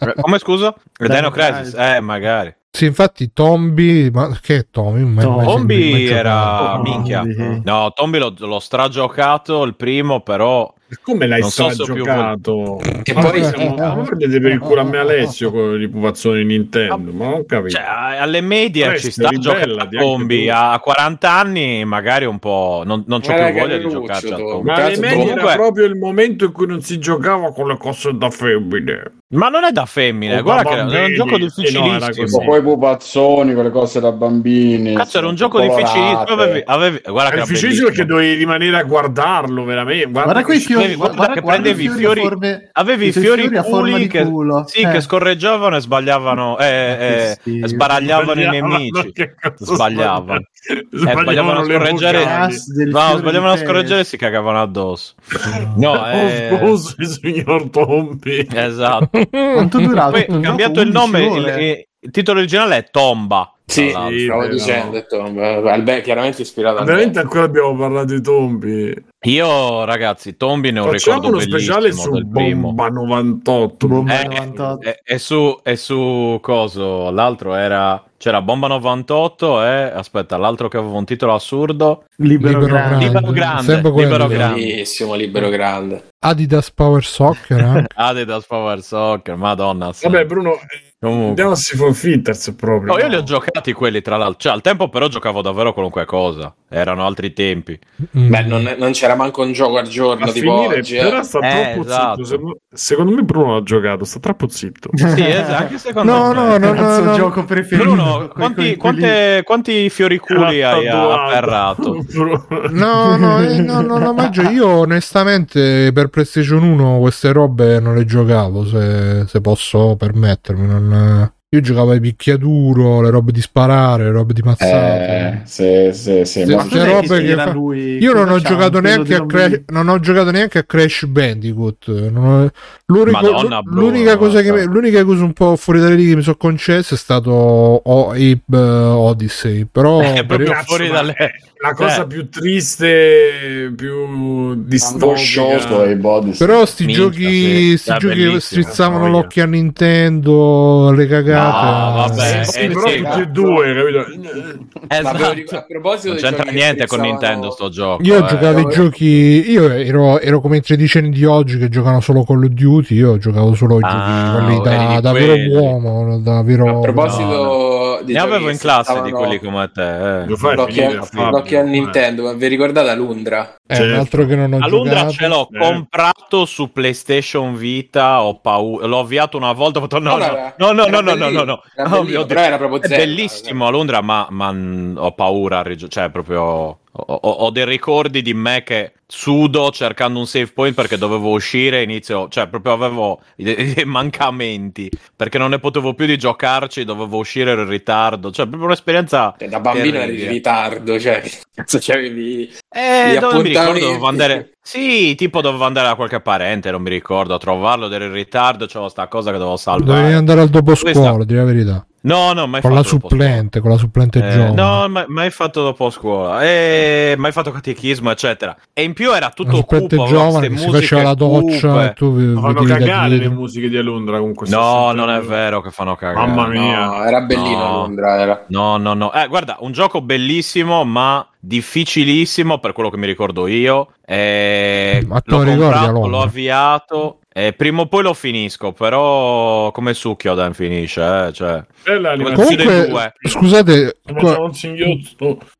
Eh, Come scusa? Dino Dino Crisis? Crisis. Eh, magari. Sì, infatti Tombi, ma che è Tombi? Tombi era... Minchia. No, Tombi l'ho, l'ho stragiocato il primo, però... Come l'hai Non so se ho più giocato? E Ma poi- siamo... ma voi prendete per il culo a me Alessio con i pupazzoni Nintendo, ma non capito. Cioè, alle medie Presto, ci sta giocando Tombi. A 40 anni magari un po'... Non, non c'ho Era più voglia di giocarci a. Tombi. ma alle medie comunque- era proprio il momento in cui non si giocava con le cose da femmine. Ma non è da femmine, O guarda da che era un bambini. gioco no, difficilissimo. così. Poi i pupazzoni, quelle cose da bambini. Cazzo, era un gioco colorate. difficilissimo. Avevi, avevi- guarda che Era difficile perché dovevi rimanere a guardarlo, veramente. Guarda quei fiori, Avevi- guarda guarda, che guarda prendevi i i fiori, fiori- a forme- Avevi i fiori, fiori a forma di che, culo. sì, Eh. che scorreggiavano e sbagliavano, eh, eh, schifo. sbaragliavano i nemici. Sbagliavano. Eh, sbagliavano a scorreggere. Gas del No, sbagliavano a scorreggere e si cagavano addosso. No, eh, Oh, scusi, signor Tombi. esatto. Quanto è durato? Poi, cambiato il 11 nome, il, titolo originale è Tomba. Sì, stavo però- dicendo, detto, beh, beh, chiaramente ispirato a Veramente ancora abbiamo parlato di Tombi. Io, ragazzi, Tombi ne ho Facciamo ricordo uno speciale bellissimo su. Bomba 98. Bomba Eh, 98. E, e su, e su coso, l'altro era c'era Bomba 98 e aspetta, l'altro che aveva un titolo assurdo. Libero, Libero grande. grande. Libero grande, libero grande. Bellissimo, libero grande. Adidas Power Soccer, eh? Adidas Power Soccer, madonna. sì. Vabbè, Bruno, eh, Comunque. andiamo a Siphon Filters proprio. No, io li ho giocati quelli tra l'altro. Cioè, al tempo però giocavo davvero qualunque cosa. Erano altri tempi. Mm. Beh, non, non c'era manco un gioco al giorno a tipo finire, oggi. eh. però sta Eh, troppo esatto. zitto. Secondo, secondo me Bruno l'ha giocato, sta troppo zitto. Sì, esatto, anche secondo No, me. no, no, no, no. gioco preferito. Bruno, quanti, quante- quanti fioriculi hai afferrato? No, no, eh, no, no, no, ma io onestamente per PlayStation 1 queste robe non le giocavo, se, se posso permettermi. non- Io giocavo ai picchiaduro, le robe di sparare, le robe di Eh, mazzate. sì, sì, sì. Sì, ma- Cos'è robe che fa- lui? Io non ho giocato neanche a non Crash, mi- non ho giocato neanche a Crash Bandicoot. non ho- l'unico- Madonna, l'unica, cosa che mi- l'unica cosa un po' fuori dalle righe che mi sono concesso è stato o- Ape eh, Odyssey. Però Eh, proprio per- fuori ma dalle... è La cosa Cioè. più triste, più distopica. ai body. Però sti Minchia, giochi, sì. sti È giochi strizzavano l'occhio a Nintendo, le cagate. No, vabbè, Eh, sì, eh, però sì. tutti e due, capito? Avevo- a Esatto. proposito Non c'entra niente con Nintendo sto gioco. Io eh. giocavo i giochi, io ero, ero come i tredicenni di oggi che giocano solo Call of Duty, io giocavo solo i Ah, giochi quelli da, da vero uomo, da vero... A proposito dei Ne avevo in classe di stavano- quelli come te. eh. L'occhio, al- eh. Nintendo, ma vi ricordate a Londra? È Certo. un altro che non ho A Londra giocato. ce l'ho Eh. comprato su PlayStation Vita, ho paura, l'ho avviato una volta, ho fatto no, no, no, no, era no, no, no, bellino, no, no. era Oh, bellissimo a Londra, ma, ma, ho paura, cioè proprio ho, ho- dei ricordi di me che sudo cercando un save point perché dovevo uscire inizio, cioè proprio avevo dei, mancamenti perché non ne potevo più di giocarci, dovevo uscire in ritardo, cioè proprio un'esperienza Cioè, da bambino eri in ritardo, cioè, cazzo c'avevi? Eh, Gli dove mi ricordo dovevo andare. Sì, tipo dovevo andare da qualche parente, non mi ricordo, a trovarlo, ero in ritardo, c'avevo sta cosa che dovevo Dovevi salvare. andare al dopo Questa- scuola, di la verità. No, no, mai Con la fatto dopo supplente, con la supplente. Eh, giovane. no, mai, mai fatto dopo scuola, eh, mai fatto catechismo, eccetera. E in più era la tutto supplente cupo, giovane si faceva la doccia cupe. e tu Ma fanno cagare le musiche di Alondra comunque. No, non è vero che fanno cagare. Mamma mia. No, era bellino No. Londra, era. No, no, no. Eh, guarda, un gioco bellissimo, ma difficilissimo per quello che mi ricordo io. Eh, Ma lo comprato, l'ho avviato. E prima o poi lo finisco, però come Sukkyoden finisce, eh? cioè, Comunque- scusate, qua-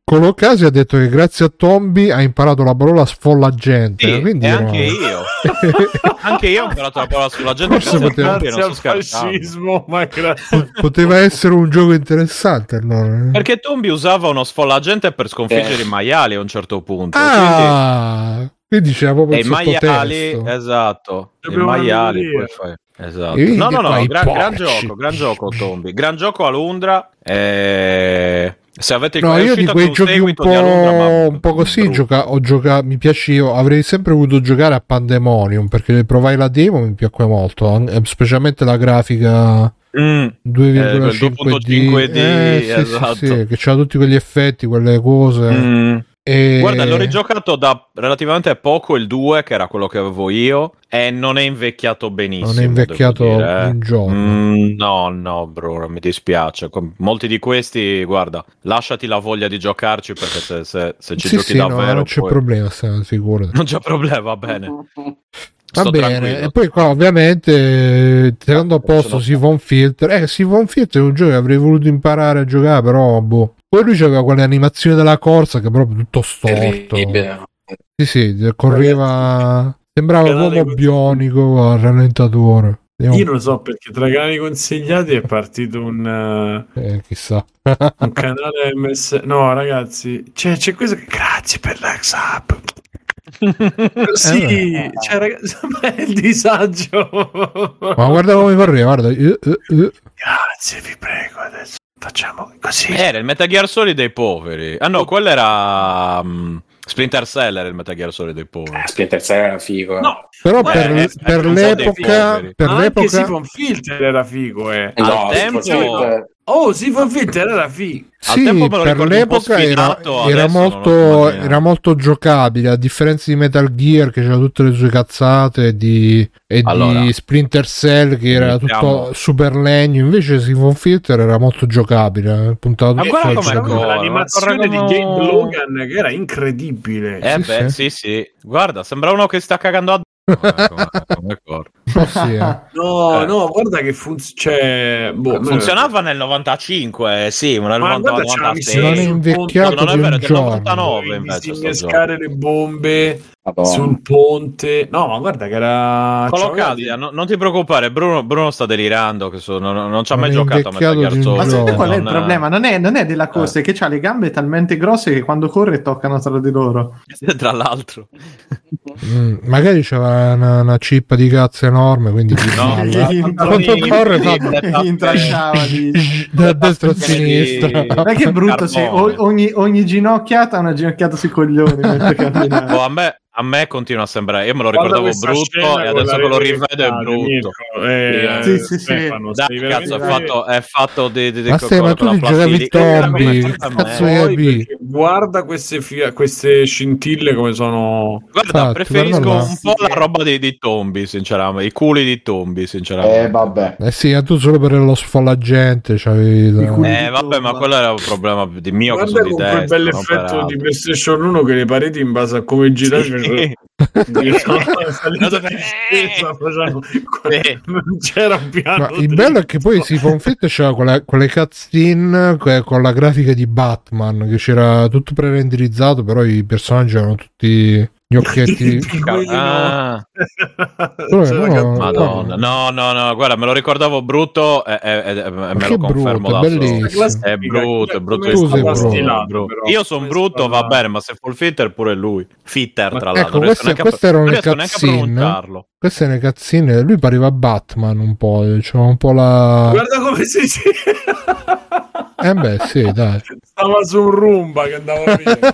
con l'occasione ha detto che grazie a Tombi ha imparato la parola sfolla gente. sì, quindi e no. anche io. anche io ho imparato la parola sulla gente Forse poteva- Grazie al fascismo, ma grazie. Poteva essere un gioco interessante allora. Perché Tombi usava uno sfollagente per sconfiggere Eh. i maiali a un certo punto. Ah, quindi c'era proprio E il i maiali, sottotesto. esatto. Poi fai. Esatto. E No, no, no, gran, gran gioco, gran gioco Tombi. Gran gioco a Londra. Eh... Se avete No, io di quei giochi un seguito di Alondra, ma po', un po' così gioca- ho giocato, mi piaceva, avrei sempre voluto giocare a Pandemonium perché provai la demo mi piacque molto, eh, specialmente la grafica Mm. 2,5D, 2.5D, Eh, sì, sì, esatto. sì, che c'ha tutti quegli effetti, quelle cose. Mm. E... Guarda, l'ho rigiocato da relativamente poco il 2, che era quello che avevo io, e non è invecchiato benissimo. Non è invecchiato dire, eh. un giorno. Mm, no, no, bro, mi dispiace. Molti di questi, guarda, lasciati la voglia di giocarci perché se, se- se ci sì, giochi sì, no, davvero... non c'è poi- problema, sicuri. Non c'è problema, va bene. Va bene, tranquillo. e poi qua ovviamente eh, tenendo a posto sono- Siphon Filter, eh Siphon Filter è un gioco che avrei voluto imparare a giocare, però boh. Poi lui aveva quelle animazioni della corsa che proprio tutto storto. Sì, sì, correva sembrava Canale uomo bionico al rallentatore. Io non lo so perché tra i canali consigliati è partito un, eh, eh, chissà. un canale MS. No, ragazzi, c'è, c'è questo. Grazie per l'ex app. Sì, Eh, cioè, ragazzi, ma è il disagio. Ma guarda come correva, guarda. eh, eh, eh. Grazie, vi prego. Adesso facciamo così. Era il Metal Gear Solid dei poveri. Ah no, quello era... mm, Splinter Cell era il Metal Gear Solid dei poveri. Eh, Splinter Cell era figo. eh. No, Però Eh, per, eh, per l'epoca, per anche l'epoca Siphon Filter era figo, eh. No, al tempo- Splinter- Oh, Siphon Filter era figo. Sì, per l'epoca era, era molto, era molto giocabile, a differenza di Metal Gear che c'era tutte le sue cazzate e di, e Allora, di Splinter Cell che era mettiamo- tutto super legno, invece Siphon Filter era molto giocabile, eh, puntato Ma guarda gioco. ancora, l'animazione di correggono- Logan che era incredibile. Eh Sì, beh, sì. sì, sì. Guarda, sembra uno che sta cagando a... Eh, come- come po' sì, eh. No, Eh. no, guarda che funziona. Cioè, boh, Funzionava nel 95, eh, sì, nel Ma 90, guarda, c'è una 96. missione Non è invecchiato Non è di vero, del giorno. 99 ponte, invece disinnescare le bombe Madonna. sul ponte. No, ma guarda che era. Dei- no- non ti preoccupare, Bruno, Bruno sta delirando, che so- non, non ci ha mai giocato a Metal Gear Solid. Ma qual è il problema? Non è, non è della corsa, è che ha le gambe talmente grosse che quando corre toccano tra di loro. Tra l'altro. Mm, magari c'era una, una cippa di cazzo enorme, quindi ti No, balla. gli- quando corre fa Gli intralciava di... da destra a sinistra. Non è che brutto ogni, ogni ginocchiata ha una ginocchiata sui coglioni mentre cammina. Oh, a, me, a me continua a sembrare, io me lo Guarda ricordavo brutto scena e con adesso che lo rivedo è brutto. Eh, Sì, sì, sì. Stefano, Dai, stai cazzo, è fatto, è fatto di, di, di Ma stai, ma con tu ti giocavi. Tombi, Poi, guarda queste, fi- queste scintille come sono. Guarda, Infatti, preferisco guarda un po' la roba di, di Tombi, sinceramente, i culi di Tombi, sinceramente. Eh, vabbè. Eh sì, tu solo per lo sfollagente c'avevi culi. Eh, vabbè, ma quello era un problema di mio Guarda sono di con quel destra, bel non effetto per di. PlayStation 1 che le pareti in base a come giravi Facendo- Sì. non c'era un piano. Ma il bello è che poi si Fit c'era quella, quelle cutscene que- con la grafica di Batman, che c'era tutto pre-renderizzato, però i personaggi erano tutti gli occhietti. Ah, no, Gattuso. Madonna. No, no, no, guarda, me lo ricordavo brutto e, e- e- me che lo confermo brutto, da è solo. bellissimo. È brutto, è brutto. È brutto. brutto. Io sono brutto, va bene, ma se full fitter pure lui. Fitter, tra l'altro. Ecco, non riesco queste- neanche a- queste erano non riesco neanche a pronunciarlo. Queste ne cazzine, lui pareva Batman un po', c'era un po' la... Guarda come si si- Eh beh, sì, dai. stava su un rumba che andava via.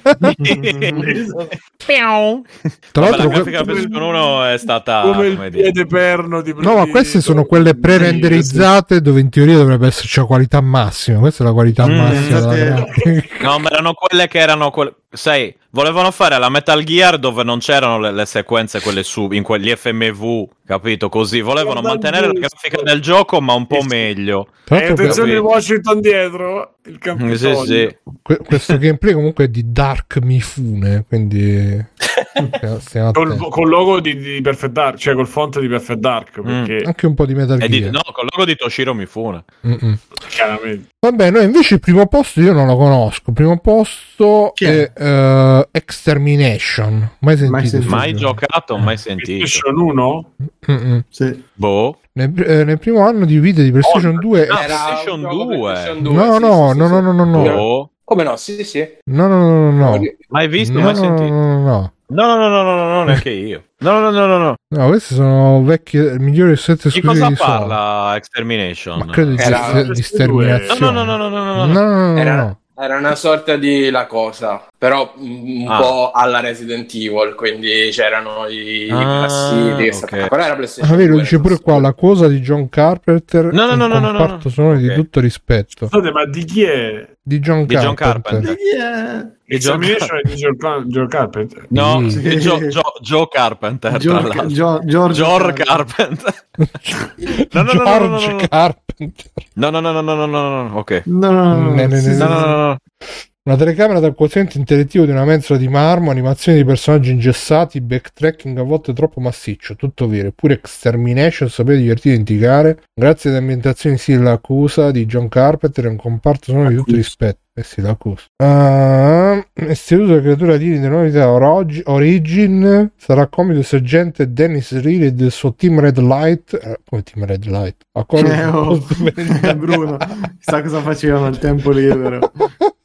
Tra Vabbè, la l'altro, grafica que- per PlayStation 1 è stata come il come dire, piede perno di no, ma queste sono quelle pre-renderizzate dove in teoria dovrebbe esserci la qualità massima. Questa è la qualità Mm, massima. grafica. No, ma erano quelle che erano quelle. Sai, volevano fare la Metal Gear dove non c'erano le, le sequenze, quelle su, in quegli FMV, capito? Così volevano mantenere la grafica del gioco, ma un po' Sì, sì. meglio. E attenzione capito. Washington dietro, il Sì, Campidoglio. sì. que- questo gameplay comunque è di Dark Mifune, quindi Col, col logo di, di Perfect Dark, cioè col font di Perfect Dark, Mm. perché anche un po' di Metal E di, Gear. no, con il logo di Toshiro Mifune. Mm-mm. chiaramente. Vabbè, noi invece il primo posto io non lo conosco. Il primo posto Chi è, è? eh, Extermination. Mai sentito? Mai sentito. Mai giocato, mai sentito. PlayStation 1? Mm-mm. Sì. Boh. Nel, eh, nel primo anno di vita di PlayStation 2 Ah, Era PlayStation un gioco per 2. PlayStation 2, No, sì, no, sì, no, sì, no, sì. no, no, no. Boh. Come no? Sì, sì. No, no, no, no, no. Mai visto, No, mai no, sentito. no, no, no. No, no, no, no, no, no, no, neanche io. No, no, no, no, no. No, questi sono vecchi, migliori sette Di esclusivi cosa di Sony. parla Extermination? Ma credo di, Era- di sterminazione. No, no, no, no, no, no, no, No, no. no, no, no, Era, no. Era una sorta di la cosa, però un Ah. po' alla Resident Evil, quindi c'erano i Ah, classiti che ok. stavano- Però era PlayStation Ah, vero, 2, dice pure qua la cosa di John Carpenter. No, no, no, un no, no, no, sonoro di Ok. tutto rispetto. Scusate, ma di chi è? Di John Di John Carpenter. Carpenter. Di John Examination è di Joe Car- Joe Carpenter. No, Sì. di Joe, Joe- Joe Carpenter, tra Giorgio, l'altro. Gio- Giorgio George Carpenter. No, no, no, no, no, no, George no. Carpenter. No, no, no, no, no, no, no, no, ok. No, no, no, sì, No, no, sì. no, no. Una telecamera dal quoziente intellettivo di una mensola di marmo, animazioni di personaggi ingessati, backtracking a volte troppo massiccio, tutto vero. Eppure Extermination sapeva divertire e indicare, grazie ad ambientazioni stile l'accusa di John Carpenter e un comparto sonoro di tutto rispetto. Eh sì, l'accusa. Uh, istituto della creatura di denominata Orog- Origin sarà comico il sergente Dennis Reed e del suo team Red Light. eh, come team Red Light? A quello Eh, oh, Bruno, sa cosa facevano al tempo libero.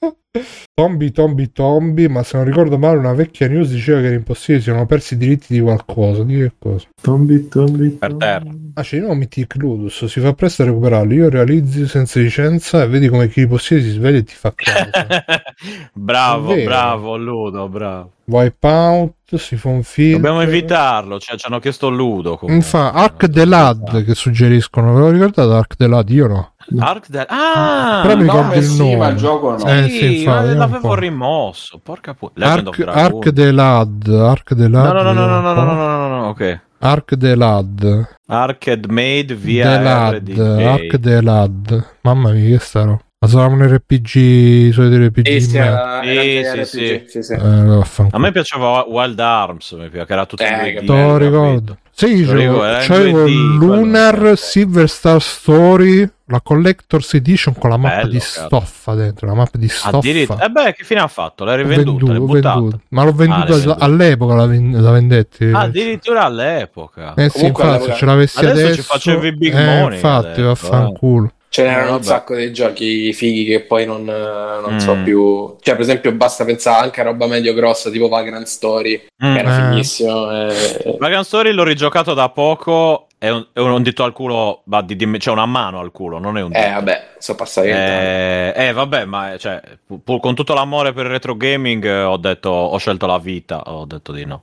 Tombi, tombi, tombi, ma se non ricordo male una vecchia news diceva che era impossibile, si erano persi i diritti di qualcosa, di che cosa? Tombi, tombi, Per tombi. terra. Ah, c'è i nomi Ludus, si fa presto a recuperarli, io realizzi senza licenza e vedi come chi li possiede si sveglia e ti fa causa. bravo, bravo, Ludo, bravo. Wipeout, si fa un film. Dobbiamo invitarlo, cioè ci hanno chiesto Ludo. comunque. Infa, Arc the Lad che suggeriscono, ve lo ricordate Arc the Lad? Io no. Arc del... Ah! Però mi no, ricordo il sì, nome. ma il gioco no. Eh, sì, sì, infatti, l'avevo rimosso. Porca pu... Legend of Arc. Arc the Lad, Arc the Lad. No, no, no, no, no, no, no, no, no, no, no, ok. Arc the Lad. Arcade Made via Lad, RDK. Arc the Lad. Mamma mia, che starò. Ma sarà un RPG, solito RPG. Sì, sì, RPG, sì, sì, sì. Eh. A me piaceva Wild Arms, che era tutto in Eh, 2D, lo capito? ricordo. Sì, c'avevo, in 2D, Lunar quello. Silver Star Story, la Collector's Edition con la mappa Bello, di cazzo. stoffa dentro, la mappa di stoffa. Addirittura. Eh beh, che fine ha fatto? L'hai rivenduta? Venduto, venduto. Ma l'ho venduta Ah, all'epoca, la, ven- la vendetti. Ah, addirittura all'epoca. eh sì, Comunque infatti, se ce l'avessi Adesso adesso, ci facevi big eh, money, infatti, vaffanculo. Ce n'erano Eh, un sacco di giochi fighi che poi non, eh, non so Mm. più. Cioè, per esempio, basta pensare anche a roba medio grossa, tipo Vagrant Story, Mm. che era Eh. fighissimo. eh. Vagrant Story l'ho rigiocato da poco. È un, è un dito al culo, ma di, di- c'è una mano al culo, non è un dito. Eh, vabbè, sono passati vent'anni. Eh, eh, vabbè, ma cioè, pu- pu- con tutto l'amore per il retro gaming ho detto ho scelto la vita, ho detto di no.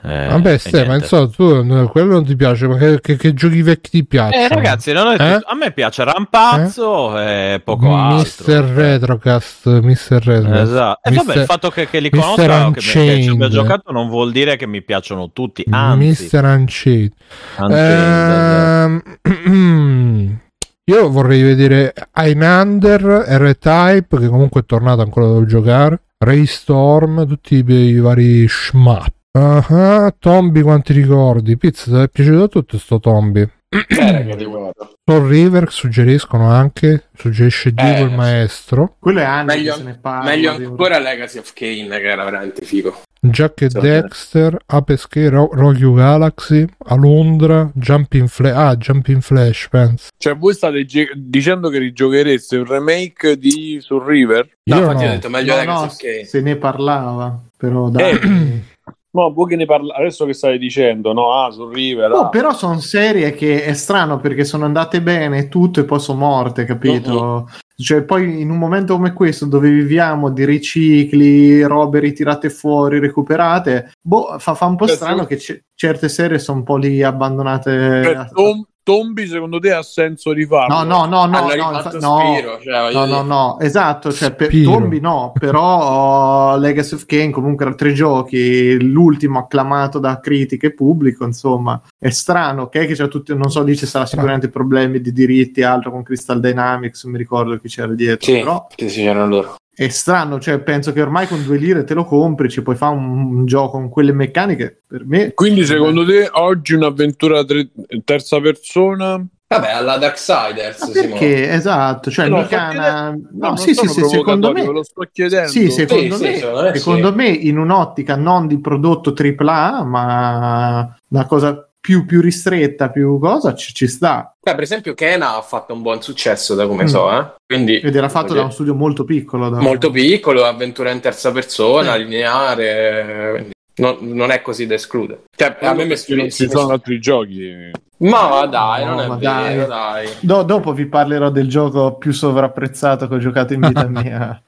Eh, Vabbè, ma niente. insomma, tu no, quello non ti piace, ma che, che- che giochi vecchi ti piacciono? Eh, ragazzi, Eh? a me piace Rampazzo e poco altro. Mister Retrocast, Mister Retrocast. Esatto. E vabbè, Mister- il fatto che, che li conosca, che, mi- che ci abbia giocato, non vuol dire che mi piacciono tutti. Anzi, Mister Unchained. Unchained, Ehm, io vorrei vedere Einander, R-Type, che comunque è tornato ancora devo giocare. Ray Storm, tutti i, i vari shmup. Ah, ah, Tombi quanti ricordi? Pizza, ti è piaciuto a tutto sto Tombi? Era che ricordo. Soul River suggeriscono anche, suggerisce Dio Eh, il maestro. Quello è anni Meglio, che se ne parla. meglio di- ancora Legacy of Kane, che era veramente figo. Jack e Sì. Dexter, Ape Escape, Ro- Rogue Galaxy, Alondra, Jumping Flash. Ah, Jumping Flash, penso. Cioè, voi state ge- dicendo che rigiochereste un remake di Soul River? No, Io infatti ho no. detto meglio No, Legacy no, of Kane. se ne parlava, però dai. Eh. No, voi che ne parlate adesso che stai dicendo, no? Ah, Soul River. No, ah. però sono serie che è strano perché sono andate bene tutto e poi sono morte, capito? Cioè, poi in un momento come questo dove viviamo di ricicli, robe ritirate fuori, recuperate, boh, fa, fa un po' Beh, strano sì. che c- certe serie sono un po' lì abbandonate. Cioè, Tom- Tombi, secondo te ha senso rifarlo? No, no, no, no, no, rifatto infa- no, Spiro, cioè, no, no, no, esatto, cioè per. Tombi no, però uh, Legacy of Kane comunque tre giochi, l'ultimo acclamato da critica e pubblico, insomma, è strano, ok, che c'è tutti, non so, lì ci sarà sicuramente problemi di diritti e altro con Crystal Dynamics, non mi ricordo chi c'era dietro, Sì, però sì, sì, c'erano loro. È strano, cioè penso che ormai con due lire te lo compri, ci puoi fare un, un gioco con quelle meccaniche, per me... Quindi, secondo te, oggi un'avventura tre- terza persona? Vabbè, alla Darksiders, Ma Simone. perché? Esatto, cioè No, chiedendo- No, non sì, sì, sì, secondo me... lo sto chiedendo. Sì, secondo, Sì, me, sì, secondo me secondo sì. me in un'ottica non di prodotto AAA, ma una cosa più, più ristretta, più cosa, ci, ci sta. Beh, per esempio, Kena ha fatto un buon successo, da come Mm. so, eh? Quindi, Ed era fatto da uno studio molto piccolo. da- molto piccolo, avventura in terza persona, Sì. lineare. quindi non, non è così da escludere. Cioè, a me mi non ci sono altri giochi. Ma dai, No, non è vero, dai. dai. Do- dopo vi parlerò del gioco più sovrapprezzato che ho giocato in vita mia.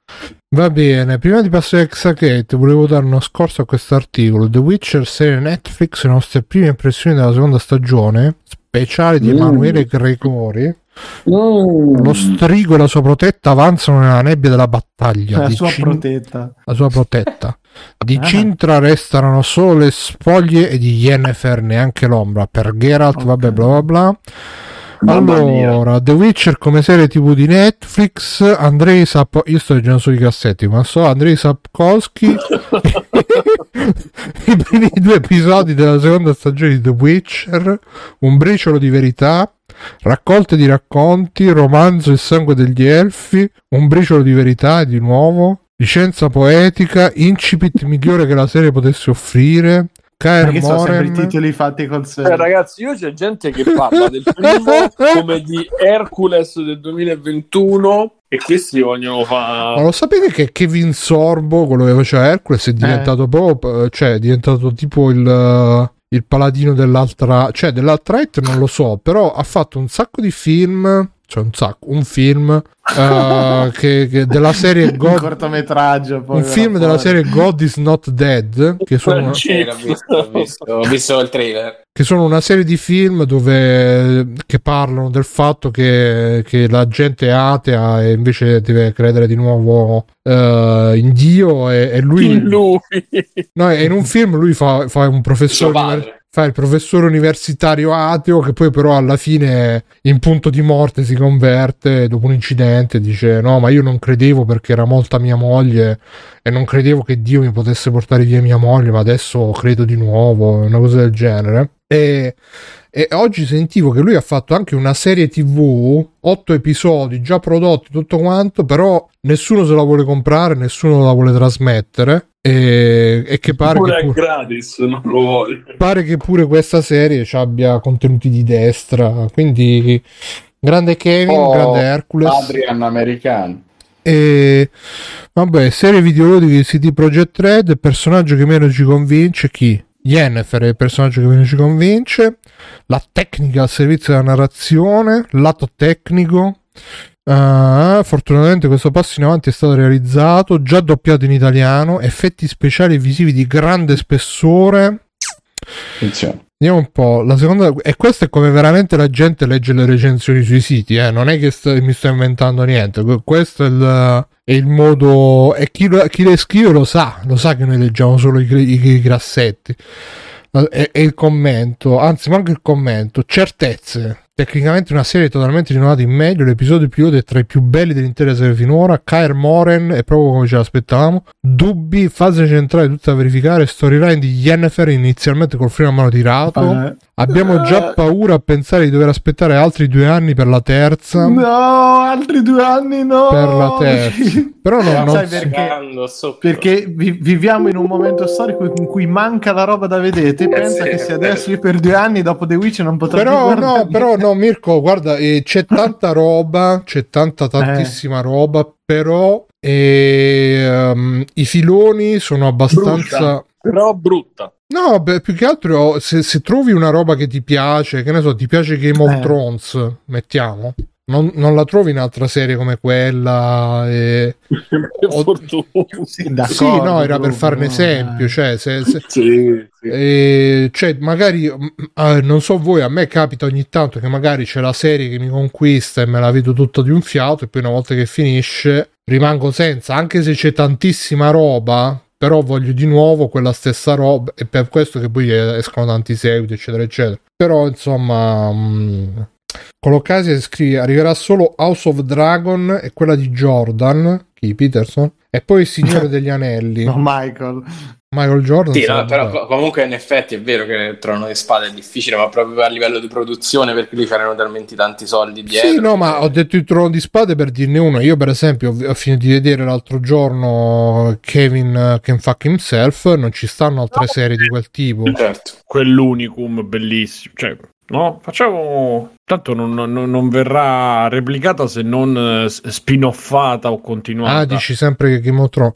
Va bene, prima di passare a Exagate volevo dare uno scorso a questo articolo. The Witcher serie Netflix, le nostre prime impressioni della seconda stagione, speciale di Mm. Emanuele Gregori. Mm. Lo strigo e la sua protetta avanzano nella nebbia della battaglia. La sua Cin- protetta. la sua protetta. Di Ah. Cintra restano solo le spoglie e di Yennefer neanche l'ombra. Per Geralt, Ok. vabbè, bla bla bla. Allora, The Witcher come serie tv di Netflix, Andrei Sap... Io sto leggendo solo i cassetti, ma so Andrei Sapkowski i primi due episodi della seconda stagione di The Witcher, un briciolo di verità, raccolte di racconti, romanzo Il sangue degli elfi, un briciolo di verità di nuovo, licenza poetica, incipit migliore che la serie potesse offrire, Kaer Perché sono sempre i titoli fatti col Eh, serio. ragazzi, io c'è gente che parla del primo come di Hercules del 2021 e questi vogliono Ma fare... lo sapete che Kevin Sorbo, quello che faceva Hercules, è diventato proprio, cioè è diventato tipo il, il paladino dell'altra, cioè dell'altra non lo so, però ha fatto un sacco di film, cioè un sacco, un film eh, che, che della serie Un God, cortometraggio. poi un film della fuori. serie God is not dead, che sono, Sì, l'ho visto, l'ho visto, ho visto il trailer. che sono una serie di film dove che parlano del fatto che, che la gente è atea e invece deve credere di nuovo eh, in Dio e, e lui Lui. No, e in un film lui fa, fa un professore fa il professore universitario ateo che poi però alla fine in punto di morte si converte dopo un incidente dice no ma io non credevo perché era molta mia moglie e non credevo che Dio mi potesse portare via mia moglie ma adesso credo di nuovo una cosa del genere. E, e oggi sentivo che lui ha fatto anche una serie tv otto episodi già prodotti tutto quanto però nessuno se la vuole comprare nessuno la vuole trasmettere e, e che pare Pure che è pure, gratis, non lo voglio. pare che pure questa serie ci abbia contenuti di destra quindi grande Kevin Oh, grande Hercules Adrian americano. e vabbè serie videoludiche CD Projekt Red il personaggio che meno ci convince chi? Yennefer è il personaggio che meno ci convince la tecnica al servizio della narrazione lato tecnico Ah, fortunatamente questo passo in avanti è stato realizzato già doppiato in italiano effetti speciali e visivi di grande spessore Attenzione. Vediamo un po', la seconda, e questo è come veramente la gente legge le recensioni sui siti, eh? non è che sto- mi sto inventando niente, que- questo è il, è il modo, e chi, lo- chi le scrive lo sa, lo sa che noi leggiamo solo i, i- i grassetti, e, e il commento, anzi manco il commento, certezze, tecnicamente una serie totalmente rinnovata in meglio. L'episodio pilota è tra i più belli dell'intera serie finora. Kair Moren è proprio come ce l'aspettavamo. Dubbi, fase centrale tutta da verificare. Storyline di Yennefer inizialmente col freno a mano tirato. Eh. Abbiamo già paura a pensare di dover aspettare altri due anni per la terza. No, altri due anni no. Per la terza. Però no, non Sai perché? So- Perché vi- viviamo in un momento storico in cui manca la roba da vedere. Te Eh pensa sì, che se eh. adesso io per due anni dopo The Witch non potrò più Però guardare no, però no, Mirko, guarda, eh, c'è tanta roba, c'è tanta tantissima roba, però eh, ehm, i filoni sono abbastanza... Però brutta. No, beh, più che altro se, se trovi una roba che ti piace, che ne so, ti piace Game of Eh. Thrones, mettiamo, non, non la trovi in altra serie come quella. e- fortuna. Sì, no, era per fare un esempio, dai. cioè, se, se- Sì, sì. e, cioè, magari, eh, non so voi, a me capita ogni tanto che magari c'è la serie che mi conquista e me la vedo tutta di un fiato e poi una volta che finisce rimango senza, anche se c'è tantissima roba, però voglio di nuovo quella stessa roba e per questo che poi escono tanti seguiti, eccetera, eccetera. Però, insomma... mh, con l'occasione scrive arriverà solo House of Dragon e quella di Jordan, chi Peterson, e poi il Signore degli Anelli. No, Michael. Michael Jordan. Sì, no, però co- comunque in effetti è vero che il Trono di Spade è difficile, ma proprio a livello di produzione perché lì c'erano talmente tanti soldi dietro. Sì, no, ma ho detto il trono di spade per dirne uno. Io, per esempio, ho finito di vedere l'altro giorno Kevin uh, Can Fuck Himself. Non ci stanno altre serie di quel tipo. Certo. Quell'unicum bellissimo. Cioè, no, facciamo. Tanto non, non- non verrà replicata se non eh, spin-offata o continuata. Ah, dici sempre che Game of Thrones.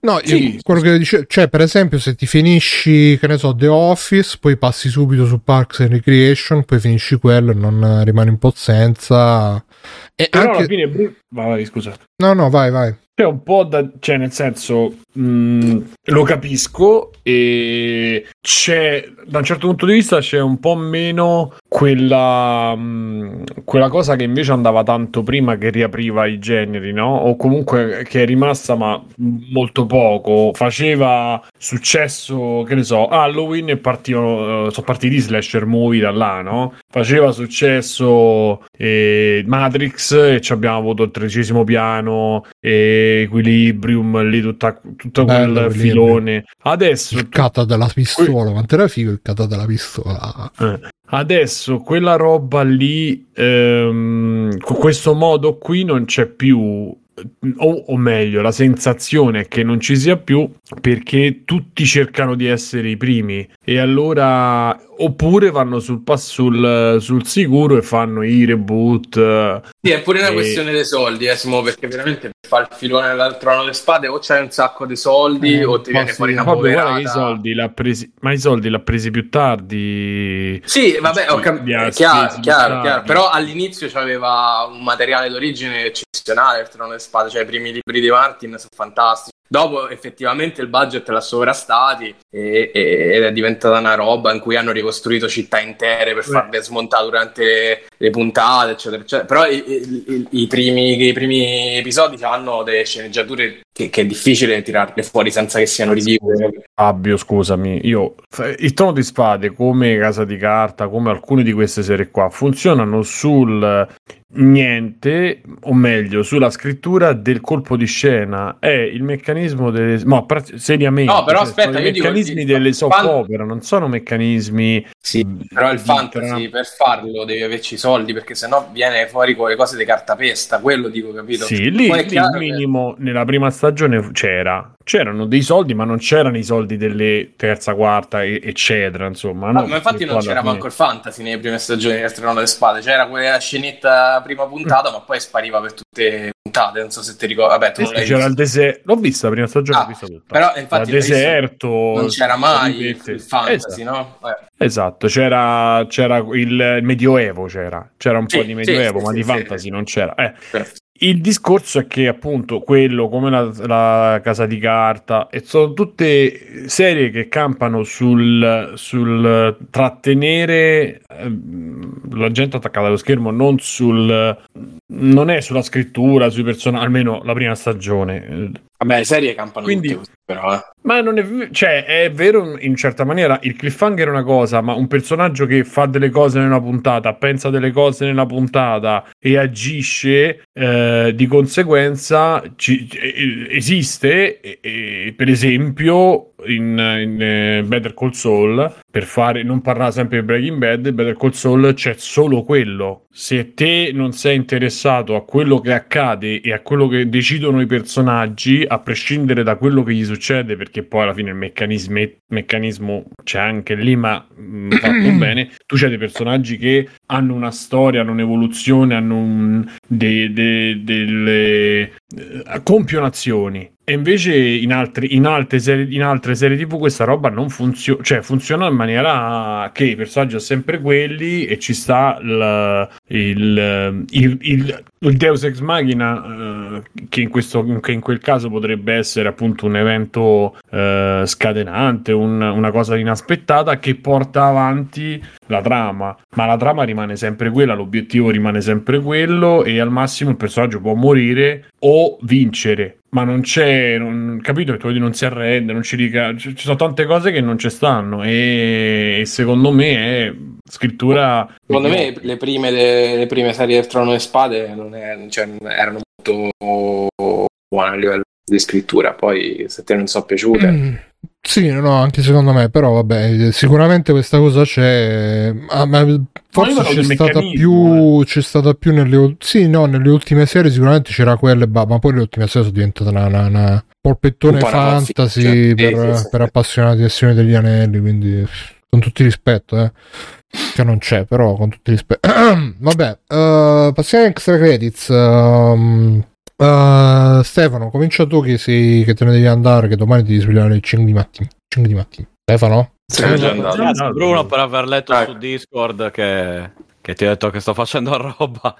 No, Sì. quello che dice, cioè, per esempio, se ti finisci, che ne so, The Office, poi passi subito su Parks and Recreation, poi finisci quello e non rimani un po' senza. E Però alla anche. fine. Bru- Vai, vai, scusa. No, no, vai, vai. C'è un po' da. cioè, nel senso. Mh, lo capisco. E c'è. Da un certo punto di vista c'è un po' meno quella. mh, quella cosa che invece andava tanto prima che riapriva i generi, no? O comunque che è rimasta, ma molto poco. Faceva successo, che ne so, Halloween e partivano. eh, sono partiti slasher movie da là, no? Faceva successo eh, Matrix e ci abbiamo avuto il tredicesimo piano e Equilibrium lì tutta, tutto Bello, quel filone adesso Il kata della pistola. Quanto era figo il kata della pistola? eh, adesso quella roba lì ehm, con questo modo qui non c'è più o, o meglio la sensazione è che non ci sia più perché tutti cercano di essere i primi e allora oppure vanno sul, pass- sul, sul sicuro e fanno i reboot Sì, è pure una E- questione dei soldi, eh, Simo, perché veramente per fare il filone dal trono delle spade o c'hai un sacco di soldi Eh, o ti viene fuori una poverata. i soldi l'ha presi, ma i soldi l'ha presi più tardi. Sì, vabbè, ho cap- Li ha è chiaro, chiaro, chiaro. però all'inizio c'aveva un materiale d'origine eccezionale il trono delle spade, cioè i primi libri di Martin sono fantastici. Dopo effettivamente il budget l'ha sovrastati e- e- ed è diventata una roba in cui hanno ricostruito città intere per farle smontare durante le, puntate, eccetera, eccetera. Però i, i- i- i primi, i primi episodi hanno delle sceneggiature che, che è difficile tirarle fuori senza che siano ridicole. Fabio, scusami, io il trono di spade come Casa di Carta, come alcune di queste serie qua, funzionano sul niente, o meglio, sulla scrittura del colpo di scena. È il meccanismo delle no, pra- seriamente, No, però cioè, aspetta, i meccanismi dico- delle soap quando- opera, non sono meccanismi Sì, però il fantasy per farlo devi averci i soldi perché sennò viene fuori con le cose di cartapesta, quello dico, capito? Sì, lì, lì il che- minimo nella prima stagione c'era. C'erano dei soldi, ma non c'erano i soldi delle terza, quarta, e- eccetera. Insomma, No, no, ma infatti non c'era manco il fantasy nelle prime stagioni del Trono delle Spade, c'era quella scenetta prima puntata, ma poi spariva per tutte le puntate, non so se ti ricordi. Vabbè, tu non l'hai c'era il deserto. L'ho vista la prima stagione, Ah, vista tutta. Però infatti visto? deserto. non c'era mai il, il fantasy, Esatto. no? Eh. Esatto, c'era, c'era il, il medioevo, c'era, c'era un Sì, po' di sì, medioevo, sì, ma sì, di sì. fantasy non c'era. Eh, Certo. Il discorso è che appunto quello come la, la Casa di Carta e sono tutte serie che campano sul, sul trattenere ehm, la gente attaccata allo schermo, non sul non è sulla scrittura, sui personaggi, almeno la prima stagione. Vabbè, serie campano Quindi- tutte però, eh. Ma non è, cioè, è vero in certa maniera, il cliffhanger è una cosa, ma un personaggio che fa delle cose nella puntata, pensa delle cose nella puntata e agisce eh, di conseguenza ci- eh, esiste, e- e, per esempio in, in, eh, Better Call Saul, per fare, non parlare sempre di Breaking Bad, Better Call Saul c'è solo quello. Se te non sei interessato a quello che accade e a quello che decidono i personaggi, a prescindere da quello che gli succede, perché poi alla fine il meccanismo, meccanismo c'è anche lì, ma mh, fatto bene, tu c'hai dei personaggi che hanno una storia, hanno un'evoluzione, hanno un, de- de- delle eh, compiono azioni. E invece in, altri, in, altre serie, in altre serie TV questa roba non funziona, cioè funziona in maniera che i personaggi sono sempre quelli e ci sta il, il, il, il- Deus Ex Machina, eh, che, in questo, che in quel caso potrebbe essere appunto un evento eh, scatenante, un- una cosa inaspettata che porta avanti la trama, ma la trama rimane sempre quella, l'obiettivo rimane sempre quello e al massimo il personaggio può morire o vincere. Ma non c'è, non, capito? Che tu non si arrende, non ci rica- ci ci sono tante cose che non ci stanno e, e secondo me è scrittura Secondo me le prime, le, le prime serie del Trono e Spade non è- cioè, erano molto buone a livello di scrittura, poi se te non sono piaciute... Mm, Sì, no, anche secondo me, però vabbè, sicuramente questa cosa c'è, ah, ma forse c'è stata più, c'è stata più nelle, sì, no, nelle ultime serie sicuramente c'era quelle, bah, ma poi le ultime serie sono diventate una, una, una polpettone Un fantasy fanfiction, per, sì, sì, sì. per appassionati del Signore degli Anelli, quindi con tutto il rispetto, eh. Che non c'è, però con tutto il rispetto. Vabbè, eh, passiamo a extra credits. ehm, eh, Stefano, comincia tu che, sei, che te ne devi andare, che domani ti devi svegliare alle 5 di mattina. 5 di mattina. Stefano? Già andato. Grazie Bruno per aver letto Ecco. su Discord che, che ti ho detto che sto facendo roba.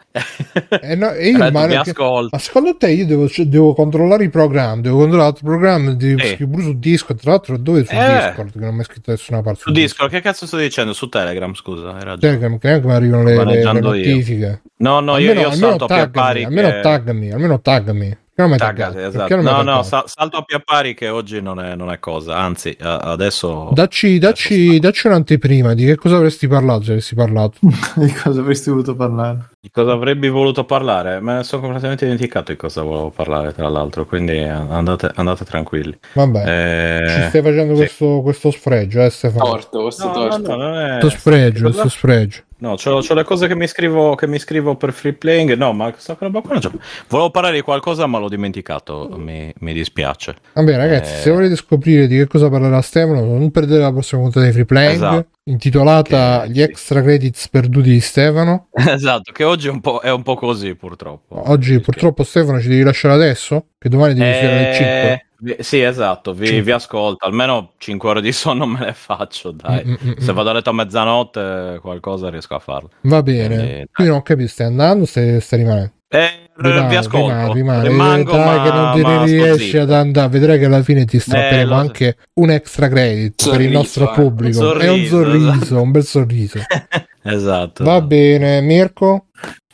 Eh, no, io, ma, mi ascolta. ma secondo te io devo, cioè, devo controllare i programmi, devo controllare l'altro programma, devo Sì. scrivere su Discord, tra l'altro dove su Eh. Discord, che non mi è scritto da nessuna parte. Su Discord, che cazzo sto dicendo? Su Telegram, scusa, hai ragione. Telegram, che neanche mi arrivano le, le- le io. notifiche. No, no, io, almeno, io almeno salto a taggami, pari. almeno che- taggami, almeno taggami. Hai Taggate, taggato? esatto. No, no, taggato? sa- salto a pia pari che oggi non è, non è cosa. Anzi, a- adesso. Dacci, dacci, dacci un'anteprima di che cosa avresti parlato se avessi parlato. di cosa avresti voluto parlare? Di cosa avrebbe voluto parlare? Me ne sono completamente dimenticato di cosa volevo parlare, tra l'altro. Quindi andate, andate tranquilli. Vabbè, Eh, ci stai facendo sì. questo, questo sfregio, eh Stefano? Torto, questo No, no, torto. no, non è... Questo sfregio, questo sfregio. No, c'ho, c'ho le cose che mi scrivo che mi scrivo per free playing. No, ma questa roba qua non c'ho. Volevo parlare di qualcosa, ma l'ho dimenticato. Mi, mi dispiace. Vabbè, ragazzi, Eh. se volete scoprire di che cosa parlerà Stefano, non perdete la prossima puntata di Free Playing, Esatto. Intitolata Che- Gli extra credits perduti di Stefano. esatto, che oggi è un po', è un po' così, purtroppo. Oggi, purtroppo, Stefano, ci devi lasciare adesso, che domani devi uscire alle 5. Eh, vi- Sì, esatto, vi, vi ascolto. Almeno 5 ore di sonno me le faccio, dai. Mm, mm, mm, Se vado a letto a mezzanotte, qualcosa riesco a farlo. Va bene. Quindi, dai. Quindi non capisco, stai andando o stai, stai rimanendo? Eh, Rimane, vi ascolto. rimane, rimane. Rimango, Vedrai ma, che non te ma ne riesci zitto. ad andare. Vedrai che alla fine ti strapperemo Eh, anche un extra credit per il Sorriso, nostro eh. pubblico. Un È un sorriso, sorriso, esatto. un bel sorriso. esatto. Va bene, Mirko.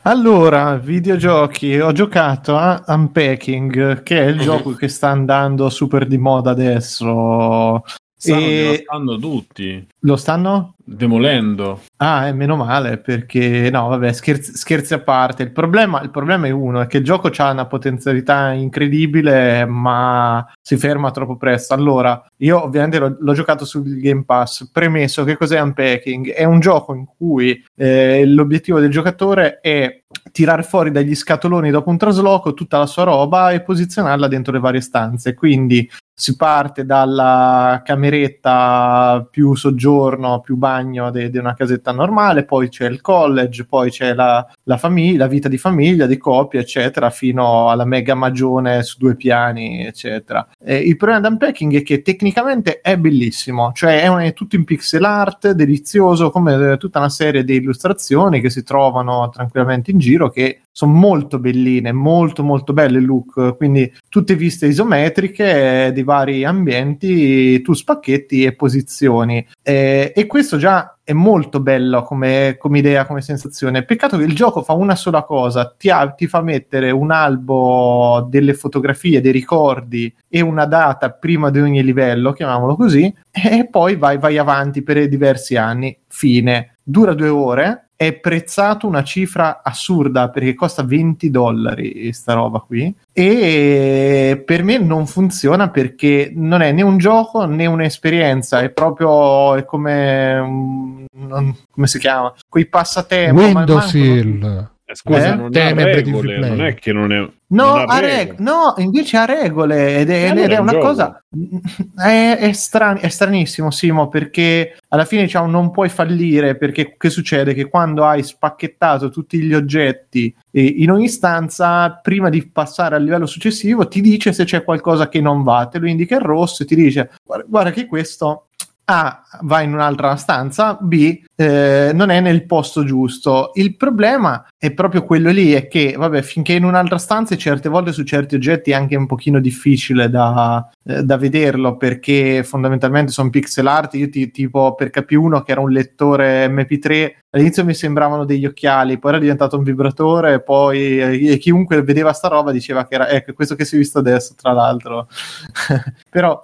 Allora, videogiochi, ho giocato a Unpacking, che è il gioco che sta andando super di moda adesso. stanno E- devastando tutti, Lo stanno? demolendo. Ah, è meno male perché no, vabbè, scherzi, scherzi a parte. Il problema, il problema è uno: è che il gioco ha una potenzialità incredibile, ma si ferma troppo presto. Allora, io ovviamente l'ho, l'ho giocato sul Game Pass. Premesso che cos'è Unpacking? È un gioco in cui eh, l'obiettivo del giocatore è tirare fuori dagli scatoloni dopo un trasloco tutta la sua roba e posizionarla dentro le varie stanze. Quindi si parte dalla cameretta più soggiorno, più bagno di una casetta normale, poi c'è il college, poi c'è la, la famiglia, la vita di famiglia, di coppia, eccetera, fino alla mega magione su due piani, eccetera. Eh, il problema di Unpacking è che tecnicamente è bellissimo, cioè è, un- è tutto in pixel art, delizioso, come eh, tutta una serie di illustrazioni che si trovano tranquillamente in giro, che sono molto belline, molto molto belle look, quindi tutte viste isometriche eh, di vari ambienti, tu spacchetti e posizioni. Eh, E, e questo già è molto bello come, come idea, come sensazione. Peccato che il gioco fa una sola cosa, ti, ha- ti fa mettere un albo delle fotografie, dei ricordi e una data prima di ogni livello, chiamiamolo così, e poi vai, vai avanti per diversi anni. Fine. Dura due ore, è prezzato una cifra assurda perché costa 20 dollari sta roba qui. E per me non funziona perché non è né un gioco né un'esperienza. È proprio è come non- come si chiama? Quei passatempo Windows Hill. Eh, Scusa, Eh? non regole, non è che non è... No, non ha reg- no, invece ha regole ed è, E allora ed è è un una gioco. cosa è, è, stran- è stranissimo Simo perché alla fine diciamo non puoi fallire perché che succede che quando hai spacchettato tutti gli oggetti eh, in ogni stanza prima di passare al livello successivo ti dice se c'è qualcosa che non va te lo indica in rosso e ti dice guarda, guarda che questo A va in un'altra stanza, B eh, non è nel posto giusto. Il problema è proprio quello lì, è che vabbè, finché in un'altra stanza certe volte su certi oggetti è anche un pochino difficile da, eh, da vederlo perché fondamentalmente sono pixel art. Io ti, tipo per KP1 che era un lettore MP3 all'inizio mi sembravano degli occhiali, poi era diventato un vibratore, poi eh, chiunque vedeva sta roba diceva che era ecco questo che si è visto adesso, tra l'altro. Però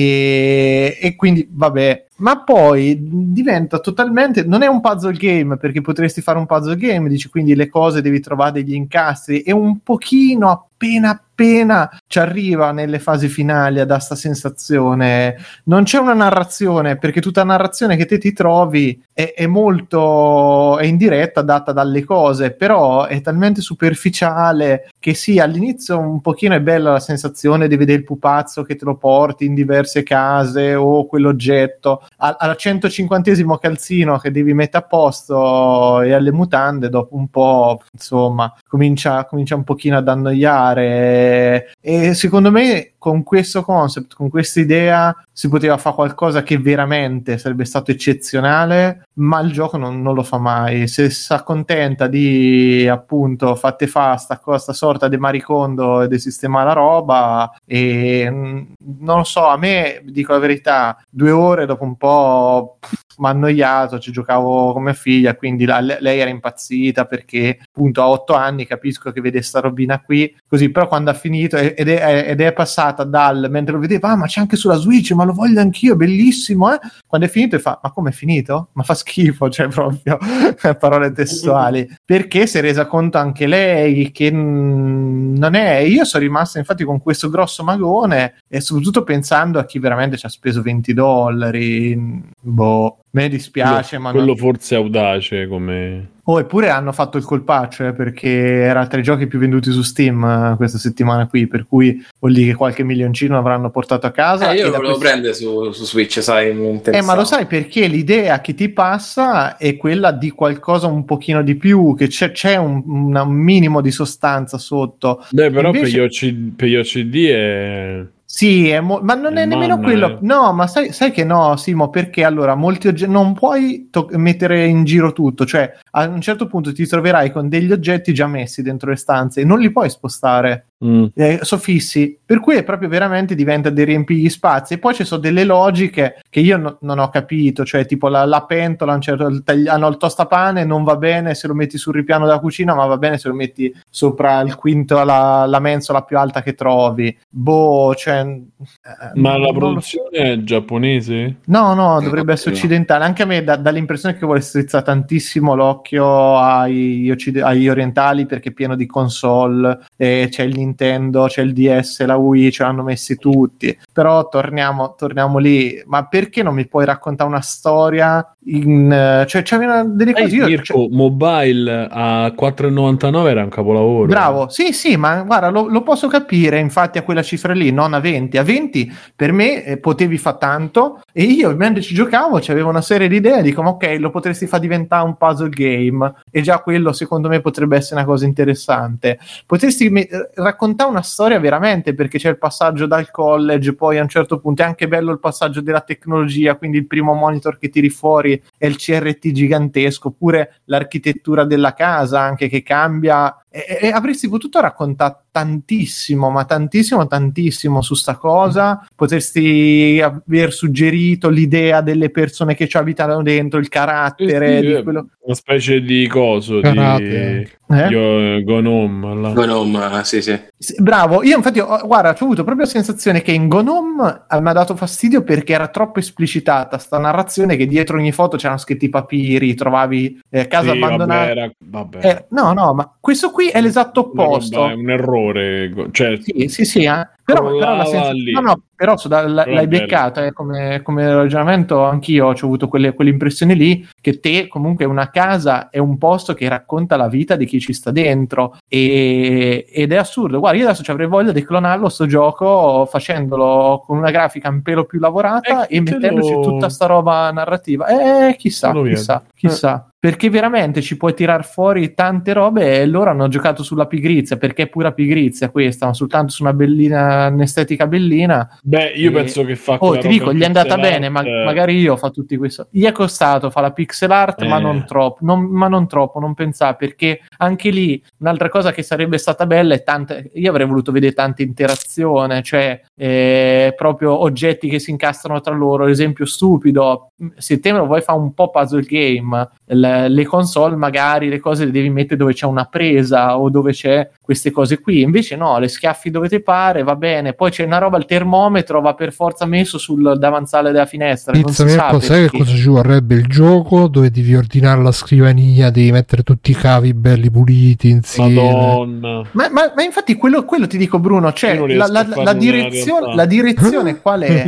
e, quindi vabbè, ma poi diventa totalmente non è un puzzle game perché potresti fare un puzzle game, dici quindi le cose devi trovare degli incastri e un pochino appena appena ci arriva nelle fasi finali a dare sta sensazione. Non c'è una narrazione perché tutta la narrazione che te ti trovi è, è molto è in diretta data dalle cose, però è talmente superficiale che sì, all'inizio un pochino è bella la sensazione di vedere il pupazzo che te lo porti in diverse case o quell'oggetto. Al, al 150 calzino che devi mettere a posto e alle mutande, dopo un po', insomma, comincia, comincia un pochino ad annoiare. E secondo me con questo concept, con questa idea, si poteva fare qualcosa che veramente sarebbe stato eccezionale, ma il gioco non, non lo fa mai. Se si accontenta di appunto fatte fa sta, sta sorta di maricondo e di sistemare la roba, e mm, non lo so, a me dico la verità, due ore dopo un po' mi ha annoiato, ci giocavo con mia figlia, quindi la- le- lei era impazzita perché appunto a otto anni capisco che vede sta robina qui, così però quando ha finito ed è, ed è passata dal mentre lo vedeva, ah ma c'è anche sulla Switch, ma lo voglio anch'io, bellissimo, eh? Quando è finito e fa, ma come è finito? Ma fa schifo, cioè proprio parole testuali, perché si è resa conto anche lei che non è, io sono rimasto infatti con questo grosso magone e soprattutto pensando a chi veramente ci ha speso 20 dollari, boh, me dispiace, quello, ma quello non... forse è audace come... Oh, eppure hanno fatto il colpaccio eh, perché era tra i giochi più venduti su Steam eh, questa settimana qui, per cui vuol dire che qualche milioncino avranno portato a casa. Eh, io lo volevo questo- prendere su, su Switch, sai, Eh, ma lo sai perché l'idea che ti passa è quella di qualcosa un pochino di più, che c'è, c'è un, un minimo di sostanza sotto. Beh, però Invece- per, gli OC per gli OCD è... Sì, è mo- ma non è nemmeno quello. mia. No, ma sai, sai che no, Simo, perché allora molti oggetti non puoi to- mettere in giro tutto, cioè a un certo punto ti troverai con degli oggetti già messi dentro le stanze e non li puoi spostare. Mm. eh, sono fissi, per cui è proprio veramente diventa dei riempire gli spazi. E poi ci sono delle logiche che io no- non ho capito, cioè tipo la, la pentola, un certo- il tagli- hanno il tostapane, non va bene se lo metti sul ripiano della cucina, ma va bene se lo metti sopra il quinto, la, la mensola più alta che trovi. Boh, cioè. eh, Ma la produzione è giapponese? No, no, dovrebbe no. essere occidentale. Anche a me dà, dà l'impressione che vuole strizzare tantissimo l'occhio ai, occide- agli orientali perché è pieno di console, e c'è il Nintendo, c'è il DS, la Wii, ce l'hanno messi tutti. Però torniamo, torniamo lì. Ma perché non mi puoi raccontare una storia? In, cioè, c'è una- delle cose. io- Mirko, cioè- mobile a 4,99 era un capolavoro. Bravo, sì, sì, ma guarda, lo, lo posso capire infatti a quella cifra lì, non a 20. A 20 per me eh, potevi fare tanto e io mentre ci giocavo c'avevo una serie di idee, dico "Ma ok, lo potresti far diventare un puzzle game e già quello secondo me potrebbe essere una cosa interessante. Potresti me- eh, raccontare una storia veramente perché c'è il passaggio dal college, poi a un certo punto è anche bello il passaggio della tecnologia, quindi il primo monitor che tiri fuori è il CRT gigantesco, oppure l'architettura della casa anche che cambia e, e avresti potuto raccontare tantissimo, ma tantissimo, tantissimo su sta cosa. Potresti aver suggerito l'idea delle persone che ci abitano dentro, il carattere Eh sì, di eh, quello. Una specie di coso Karate di Eh? Io- Gnome. là. Gnome, sì, sì. Sì, Bravo, io infatti, ho- guarda, ho avuto proprio la sensazione che in Gnome eh, mi ha dato fastidio perché era troppo esplicitata sta narrazione che dietro ogni foto c'erano scritti papiri, trovavi eh, case Sì, abbandonate. vabbè, era- vabbè. Eh, no, no, ma questo qui è l'esatto opposto. è un errore. Cioè, Sì, sì, sì, eh. però, però la lì. no, no, però so, da- Però l'hai beccata eh, come, come ragionamento, anch'io ho avuto quelle, impressioni lì, che te comunque una casa è un posto che racconta la vita di chi ci sta dentro e- ed è assurdo. Guarda, io adesso ci avrei voglia di clonarlo sto gioco facendolo con una grafica un pelo più lavorata Eh, e te lo- mettendoci tutta sta roba narrativa. Eh, chissà, lo vedo. chissà, chissà. Perché veramente ci puoi tirar fuori tante robe e loro hanno giocato sulla pigrizia, perché è pura pigrizia questa, ma soltanto su una bellina, un'estetica bellina. Beh, io E- penso che fa Oh, ti dico, gli è andata pixel bene, ma art, magari io fa tutti questo. Gli è costato, fa la pixel art, ma Eh. non troppo, non, ma non troppo, non pensare, perché anche lì un'altra cosa che sarebbe stata bella è tante, io avrei voluto vedere tanta interazione, cioè eh, proprio oggetti che si incastrano tra loro, esempio stupido, se te lo vuoi fare un po' puzzle game, le, le console magari le cose le devi mettere dove c'è una presa o dove c'è queste cose qui, invece no, le schiaffi dove ti pare, va bene, poi c'è una roba, il termometro va per forza messo sul davanzale della finestra, non Pizza si sa Mirko, sai che cosa ci vorrebbe il gioco? Dove devi ordinare la scrivania, devi mettere tutti i cavi belli puliti insieme. Madonna. Ma, ma- ma infatti quello, quello ti dico Bruno, cioè Io non la, la- la direzione, la direzione qual è?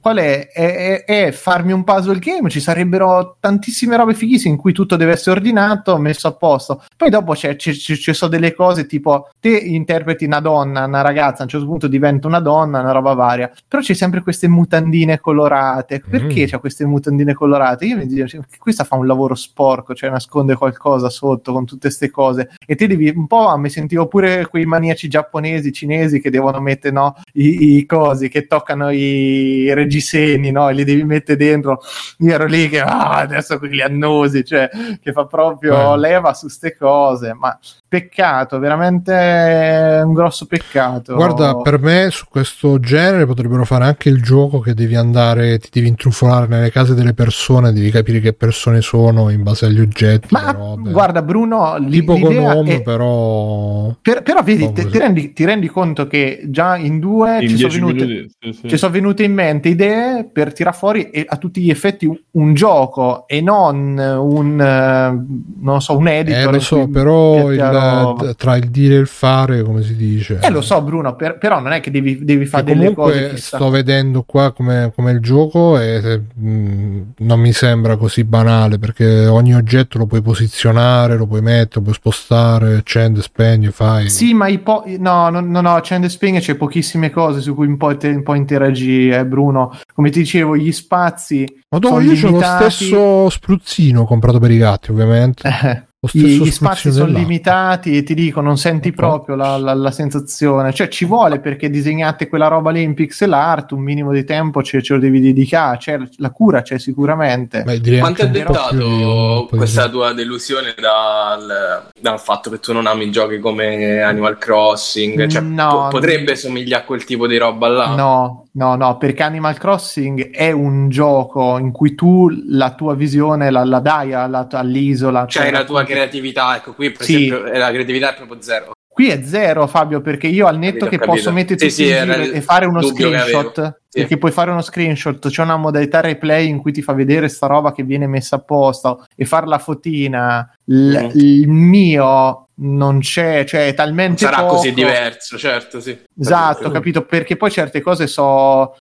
qual è? È, è- è farmi un puzzle game, ci sarebbero tantissime robe fighissime in cui tutto deve essere ordinato, messo a posto. Poi dopo ci sono delle cose tipo te interpreti una donna, una ragazza, a un certo punto diventa una donna, una roba varia, però c'è sempre queste mutandine colorate. Perché Mm. c'è queste mutandine colorate? Io mi dico, questa fa un lavoro sporco, cioè nasconde qualcosa sotto con tutte queste cose e te devi un po' mi sentivo pure quei maniaci giapponesi, cinesi che devono mettere no, i, i cosi che toccano i reggiseni, no? E li devi mettere dentro. Io ero lì che ah, adesso quelli annosi, cioè che fa proprio Eh. leva su ste cose. Ma peccato, veramente un grosso peccato. Guarda, per me su questo genere potrebbero fare anche il gioco che devi andare, ti devi intrufolare nelle case delle persone, devi capire che persone sono in base agli oggetti. Ma robe. guarda, Bruno, l- tipo con Home, è- però. per- però vedi, te- ti, rendi, ti rendi conto che già in due In ci sono 10 venute, minuti. sì, sì. ci sono venute in mente idee per tirare fuori e a tutti gli effetti un, un gioco e non un eh, non so un editor Eh, lo so, però il- tra il dire il fare, come si dice. eh lo so Bruno per- però non è che devi, devi fare Che delle cose comunque sto vedendo qua come, come il gioco e mh, non mi sembra così banale perché ogni oggetto lo puoi posizionare, lo puoi mettere, lo puoi spostare, accende, spegne, fai. sì ma i po- no no no, no accende spegne c'è pochissime cose su cui un po', te- un po' interagi eh, Bruno come ti dicevo gli spazi Madonna, sono io ho lo limitati. stesso spruzzino comprato per i gatti, ovviamente. Gli, spazi sono dell'acqua. limitati e ti dico, non senti Ok. proprio la, la- la sensazione. Cioè, ci vuole perché disegnate quella roba lì in pixel art, un minimo di tempo ce, ce lo devi dedicare. C'è, la cura c'è sicuramente. Beh, Quanto è dettato questa tua delusione dal, dal fatto che tu non ami giochi come Animal Crossing? Cioè, No. po- potrebbe somigliare a quel tipo di roba là? No, no, no, perché Animal Crossing è un gioco in cui tu la tua visione la, la dai alla- all'isola. Cioè, cioè la tua creatività, ecco, qui per Sì. esempio la creatività è proprio zero. Qui è zero, Fabio, perché io al netto Capito, che capito. posso mettere Sì, sì, e fare uno screenshot. Sì. perché puoi fare uno screenshot, c'è una modalità replay in cui ti fa vedere sta roba che viene messa a posto e fare la fotina. L- Mm. Il mio non c'è, cioè è talmente sarà poco. così diverso, certo, sì. Esatto, capito? Perché poi certe cose sono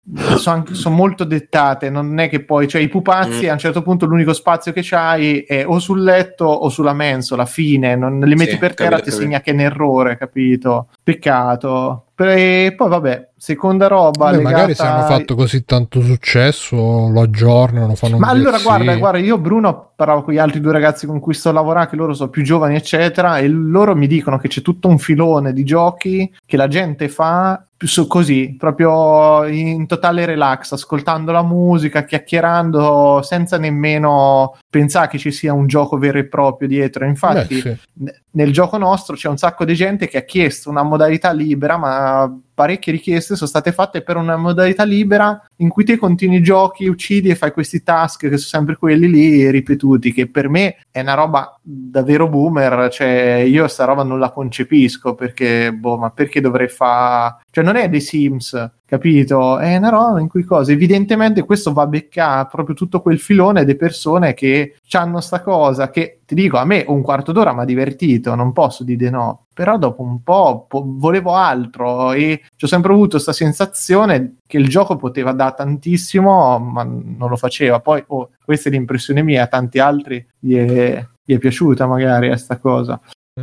molto dettate, non è che poi, cioè i pupazzi Mm. a un certo punto l'unico spazio che c'hai è o sul letto o sulla mensola, fine, non li metti Sì, per terra capito, ti capito. segna che è un errore, capito? Peccato. E poi vabbè, seconda roba Vabbè, magari se legata hanno fatto così tanto successo lo aggiornano, fanno Ma allora DLC. guarda, guarda, io Bruno parlavo con gli altri due ragazzi con cui sto lavorando, che loro sono più giovani, eccetera, e loro mi dicono che c'è tutto un filone di giochi che la gente fa su- così, proprio in totale relax, ascoltando la musica, chiacchierando, senza nemmeno pensare che ci sia un gioco vero e proprio dietro. Infatti, Beh, sì. n- nel gioco nostro c'è un sacco di gente che ha chiesto una modalità libera, ma parecchie richieste sono state fatte per una modalità libera in cui te continui giochi, uccidi e fai questi task che sono sempre quelli lì ripetuti, che per me è una roba davvero boomer, cioè io sta roba non la concepisco perché, boh, ma perché dovrei fare... Cioè non è dei Sims, capito? È una roba in cui cosa, evidentemente questo va a beccare proprio tutto quel filone di persone che hanno sta cosa che, ti dico, a me un quarto d'ora mi ha divertito, non posso dire no, però dopo un po' po- volevo altro e ho sempre avuto questa sensazione che il gioco poteva dare tantissimo, ma non lo faceva. Poi, oh, questa è l'impressione mia, a tanti altri gli è, gli è piaciuta magari questa cosa.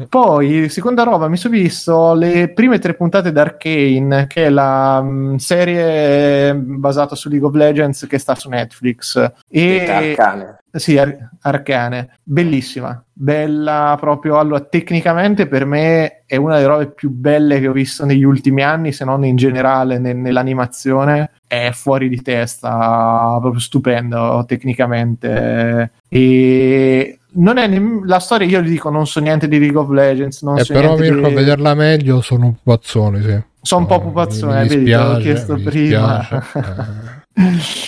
Poi, seconda roba, mi sono visto le prime tre puntate d'Arcane, che è la mh, serie basata su League of Legends che sta su Netflix. E Arcane. sì, Ar- Arcane, bellissima, bella proprio. Allora, tecnicamente per me è una delle robe più belle che ho visto negli ultimi anni, se non in generale ne- nell'animazione. È fuori di testa, proprio stupendo tecnicamente. E non è nemm- la storia, io vi dico, non so niente di League of Legends. Non Eh, so però Mirko, di... a vederla meglio sono un pupazzone, sì. Sono un po' Eh, pupazzone, mi l'ho dispiace, chiesto mi prima. dispiace.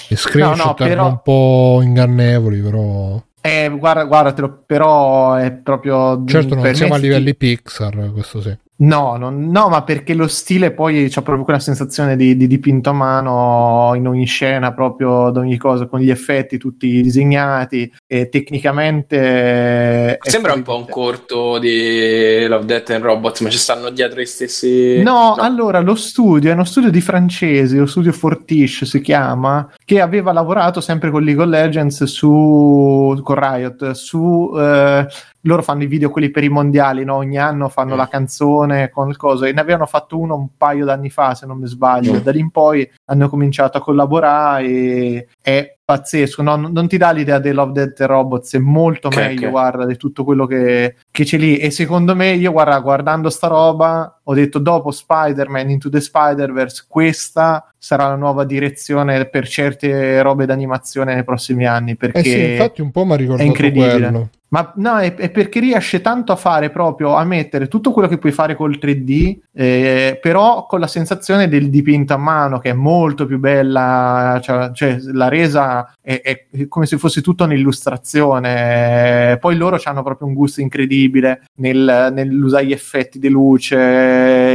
I screenshot No, no, però- erano un po' ingannevoli, però Eh, guarda, guardatelo, però è proprio... certo non siamo me a livelli Pixar, questo sì. No, non- no, ma perché lo stile poi c'ha proprio quella sensazione di, di dipinto a mano in ogni scena, proprio ad ogni cosa, con gli effetti tutti disegnati e tecnicamente... Sembra un po' un corto di Love, Death and Robots, ma ci stanno dietro i stessi... No, allora lo studio è uno studio di francesi, lo studio Fortiche si chiama, che aveva lavorato sempre con League of Legends su con Riot, su eh, loro fanno i video quelli per i mondiali, no? ogni anno fanno Mm. la canzone con il coso e ne avevano fatto uno un paio d'anni fa, se non mi sbaglio. Mm. Da lì in poi hanno cominciato a collaborare e è pazzesco, no? non, non ti dà l'idea dei Love Dead Robots, è molto Ok, meglio, ok. guarda, di tutto quello che, che c'è lì. E secondo me, io guarda, guardando sta roba, ho detto dopo Spider-Man Into the Spider-Verse, questa sarà la nuova direzione per certe robe d'animazione nei prossimi anni. Perché Eh sì, infatti un po' mi ha ricordato incredibile. quello. Ma no, è, è perché riesce tanto a fare proprio a mettere tutto quello che puoi fare col 3D, eh, però con la sensazione del dipinto a mano che è molto più bella, cioè, cioè, la resa è, è come se fosse tutto un'illustrazione. Poi loro hanno proprio un gusto incredibile nel- nell'usare gli effetti di luce,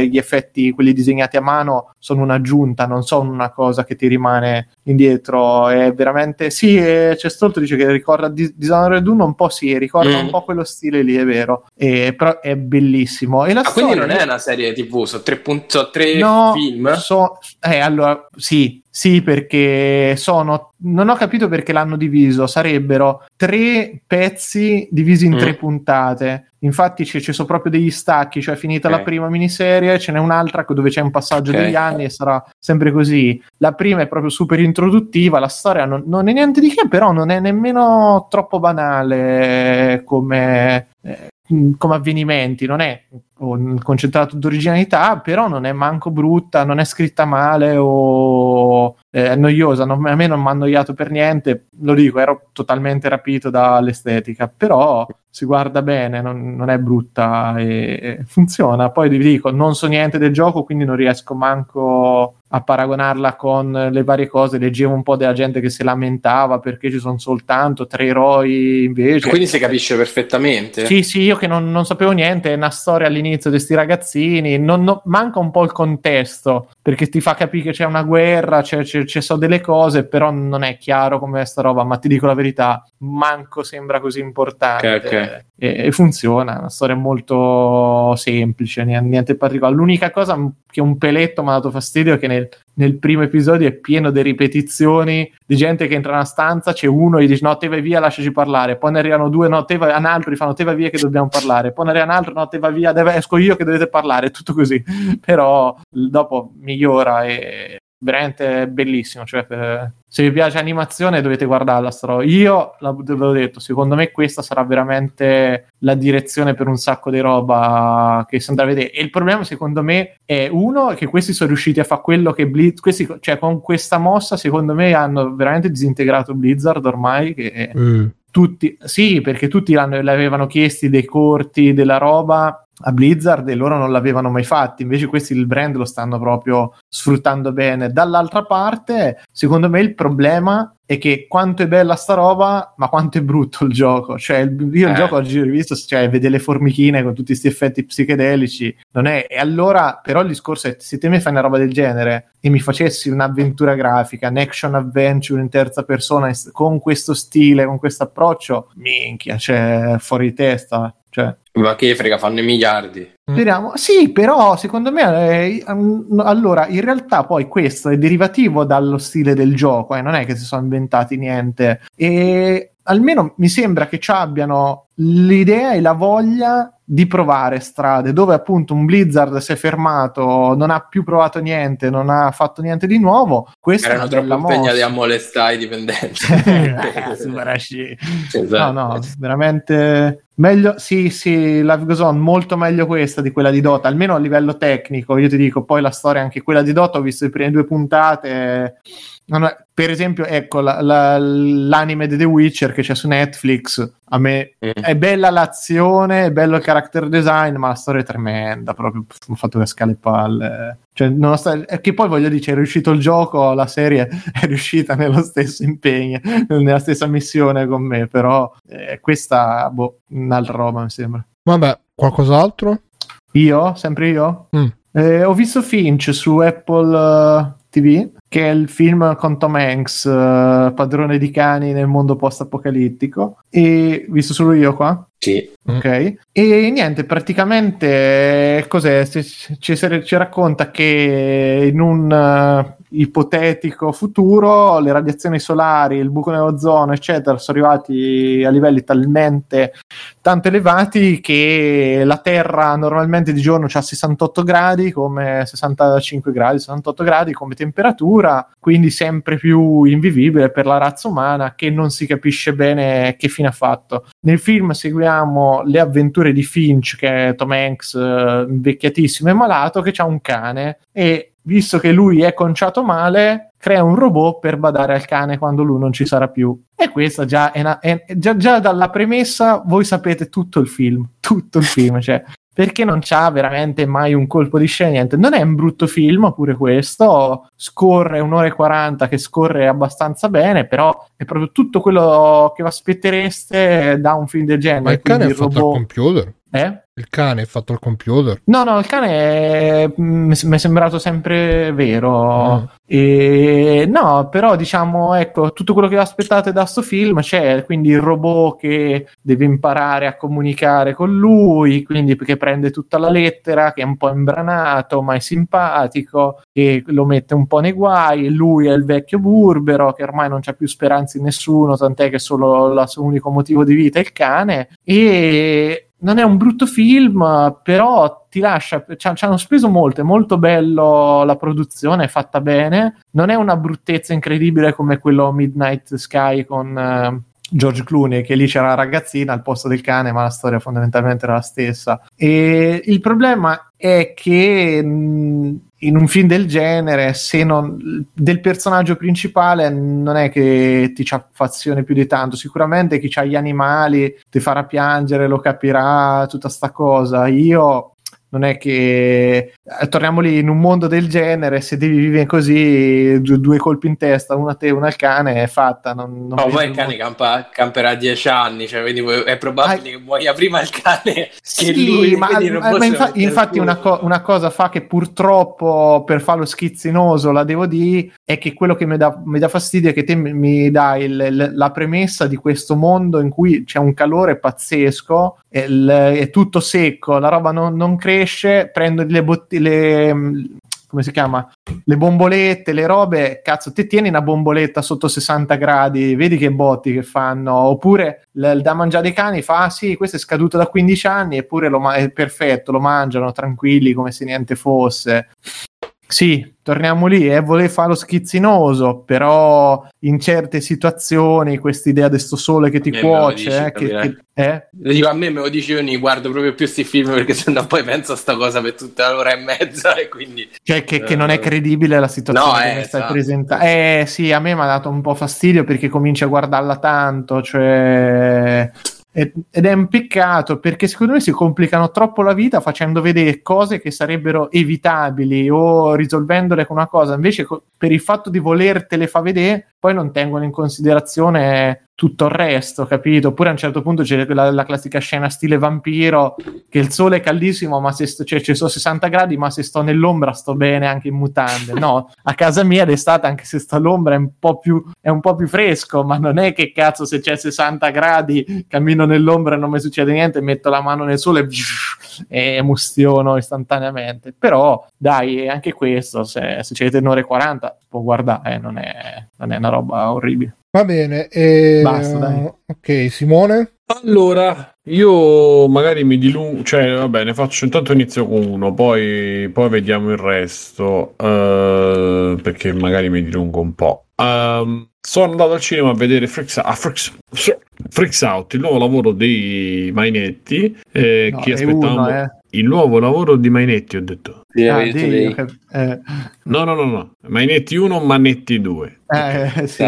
gli effetti, quelli disegnati a mano, sono un'aggiunta, non sono una cosa che ti rimane indietro. È veramente sì. e C'è Stolto dice che ricorda Dis- Dishonored 1 un po' sì, ricorda Mm. un po' quello stile lì, è vero. E, però è bellissimo. E la Ah, quindi non è una serie TV, sono tre, punt- sono tre No, film? so- eh, allora, sì, sì, perché sono. Non ho capito perché l'hanno diviso. Sarebbero tre pezzi divisi in Mm. tre puntate. Infatti ci ci sono proprio degli stacchi, cioè finita Ok. la prima miniserie, ce n'è un'altra dove c'è un passaggio Ok. degli anni e sarà sempre così. La prima è proprio super introduttiva, la storia non, non è niente di che, però non è nemmeno troppo banale come, eh, come avvenimenti, non è concentrato d'originalità, però non è manco brutta, non è scritta male o eh, noiosa. non- a me non mi ha annoiato per niente. Lo dico, ero totalmente rapito dall'estetica, però si guarda bene, non, non è brutta e, e funziona. Poi vi dico, non so niente del gioco, quindi non riesco manco a paragonarla con le varie cose. Leggevo un po' della gente che si lamentava perché ci sono soltanto tre eroi invece. Quindi si capisce perfettamente. Sì, sì, io che non, non sapevo niente, è una storia all'inizio di questi ragazzini, non- non- manca un po' il contesto, perché ti fa capire che c'è una guerra, c'è, c'è- ci sono delle cose, però non è chiaro come sta roba, ma ti dico la verità, manco sembra così importante. Ok, ok. E, e funziona, è una storia molto semplice, niente, particolare. L'unica cosa che un peletto mi ha dato fastidio è che nel, nel primo episodio è pieno di ripetizioni di gente che entra in una stanza, c'è uno e gli dice no te vai via, lasciaci parlare, poi ne arrivano due, no te vai, un altro gli fanno te vai via che dobbiamo parlare, poi ne arriva un altro, no te vai via, deve- esco io che dovete parlare, tutto così, però dopo migliora e veramente bellissimo. Cioè, per- se vi piace animazione dovete guardarla. sta roba. Io ve l'ho detto, secondo me questa sarà veramente la direzione per un sacco di roba che si andrà a vedere. E il problema, secondo me, è uno che questi sono riusciti a fare quello che Blizz, questi, cioè con questa mossa, secondo me, hanno veramente disintegrato Blizzard ormai. Che Eh, tutti, sì, perché tutti l'hanno- le avevano chiesti dei corti, della roba a Blizzard e loro non l'avevano mai fatti. Invece questi il brand lo stanno proprio sfruttando bene. Dall'altra parte, secondo me il problema è che quanto è bella sta roba, ma quanto è brutto il gioco. Cioè, il- io il Eh. gioco oggi ho rivisto, cioè, vede le formichine con tutti questi effetti psichedelici. Non è... E allora, però il discorso è, se te mi fai una roba del genere e mi facessi un'avventura grafica, un action adventure in terza persona, con questo stile, con questo approccio, minchia, cioè, fuori di testa. Cioè, Ma che frega, fanno i miliardi. Speriamo. Sì, però secondo me eh, um, allora in realtà poi questo è derivativo dallo stile del gioco, eh, non è che si sono inventati niente e almeno mi sembra che ci abbiano l'idea e la voglia di provare strade dove appunto un Blizzard si è fermato, non ha più provato niente, non ha fatto niente di nuovo. Questa Erano è una bella troppo impegnati a molestare i dipendenti. Ragazzi, Barashi. No, Esatto. no, veramente meglio. Sì, sì, Live Goes On molto meglio questa di quella di Dota, almeno a livello tecnico. Io ti dico, poi la storia, anche quella di Dota, ho visto le prime due puntate. non è- per esempio, ecco la- la- l'anime di The Witcher che c'è su Netflix. A me Mm. è bella l'azione, è bello il character design, ma la storia è tremenda. Proprio ha fatto cascare le palle. Cioè, nonostante, è che poi voglio dire, è riuscito il gioco, la serie è riuscita nello stesso impegno, nella stessa missione con me, però eh, questa, boh, un'altra roba mi sembra. Vabbè, qualcos'altro? Io, sempre io, Mm. Eh, ho visto Finch su Apple eh, TV, che è il film con Tom Hanks, eh, padrone di cani nel mondo post-apocalittico, e visto solo io qua? Sì. Ok, e niente, praticamente eh, cos'è? Ci, ci- ci racconta che in un eh, ipotetico futuro le radiazioni solari, il buco nell'ozono, eccetera, sono arrivati a livelli talmente tanto elevati che la Terra normalmente di giorno ha 68 gradi, come 65 gradi, 68 gradi come temperatura, quindi sempre più invivibile per la razza umana che non si capisce bene che fine ha fatto. Nel film seguiamo le avventure di Finch, che è Tom Hanks eh, invecchiatissimo e malato, che ha un cane e visto che lui è conciato male, crea un robot per badare al cane quando lui non ci sarà più. E questa già è, una, è già, già dalla premessa voi sapete tutto il film, tutto il film, cioè perché non c'ha veramente mai un colpo di scena, niente. Non è un brutto film, pure questo, scorre un'ora e 40 che scorre abbastanza bene, però è proprio tutto quello che vi aspettereste da un film del genere. Ma il cane è quindi fatto al computer? Eh? Il cane è fatto al computer? No, no, il cane mm, mi è sembrato sempre vero. Mm. E no, però diciamo, ecco, tutto quello che aspettate da sto film c'è, quindi il robot che deve imparare a comunicare con lui, quindi che prende tutta la lettera, che è un po' imbranato, ma è simpatico, che lo mette un po' nei guai, lui è il vecchio burbero che ormai non c'ha più speranze in nessuno, tant'è che solo il suo unico motivo di vita è il cane e non è un brutto film, però ti lascia. Ci hanno speso molto, è molto bello la produzione, è fatta bene. Non è una bruttezza incredibile come quello Midnight Sky con eh, George Clooney, che lì c'era la ragazzina al posto del cane, ma la storia fondamentalmente era la stessa. E il problema è che in un film del genere, se non del personaggio principale, non è che ti ci affazione più di tanto. Sicuramente chi ha gli animali ti farà piangere, lo capirà, tutta sta cosa. Io non è che eh, torniamo lì in un mondo del genere, se devi vivere così, due, colpi in testa, uno a te, uno al cane, è fatta. Non, non No, vedo poi il cane campa- camperà dieci anni, cioè, quindi è probabile che muoia prima il cane che Sì, lui. ma, ma- robot ma infa- infatti una, co- una cosa fa che purtroppo per farlo schizzinoso la devo dire è che quello che mi dà, fastidio è che te mi- dai il- la premessa di questo mondo in cui c'è un calore pazzesco, è, il- è tutto secco, la roba non, non cresce, prendo le bottiglie come si chiama? Le bombolette, le robe, cazzo, te tieni una bomboletta sotto 60 gradi, vedi che botti che fanno, oppure l- da mangiare ai cani fa, ah sì, questo è scaduto da 15 anni, eppure ma- è perfetto, lo mangiano tranquilli come se niente fosse. Sì, torniamo lì, eh, volevo fare lo schizzinoso, però in certe situazioni questa idea di sto sole che ti Eh, cuoce, dici, eh, che, che- eh? Dico, a me me lo dici io non guardo proprio più sti film perché sennò poi penso a sta cosa per tutta l'ora e mezza e quindi Cioè che, che Eh, non è credibile la situazione no, che eh, mi stai esatto. presentando. Eh sì, a me mi ha dato un po' fastidio perché cominci a guardarla tanto, cioè... Ed è un peccato perché secondo me si complicano troppo la vita facendo vedere cose che sarebbero evitabili o risolvendole con una cosa. Invece, per il fatto di volertele fa vedere, poi non tengono in considerazione tutto il resto, capito? Oppure a un certo punto c'è la, la classica scena stile vampiro che il sole è caldissimo, ma se sto, cioè, ci sono 60 gradi, ma se sto nell'ombra sto bene anche in mutande. No, a casa mia d'estate, anche se sto all'ombra, è un po' più, è un po' più fresco, ma non è che cazzo se c'è 60 gradi, cammino nell'ombra e non mi succede niente, metto la mano nel sole e mustiono istantaneamente. Però, dai, anche questo, se, se c'è un'ora e 40, si può guardare, eh, non, è, non è una roba orribile. Va bene. E... Basta, dai. Ok, Simone. Allora, io magari mi dilungo, cioè va bene, faccio intanto inizio con uno, poi, poi vediamo il resto, eh, perché magari mi dilungo un po'. Ehm, sono andato al cinema a vedere Freaks, ah, Freaks, Freaks Out, il nuovo lavoro dei Mainetti, eh, No, che aspettavamo. uno, eh. Il nuovo lavoro di Mainetti, ho detto. Sì, Ah, Dio, che- eh, No, no, no, no. Mainetti 1, Manetti 2. eh, sì.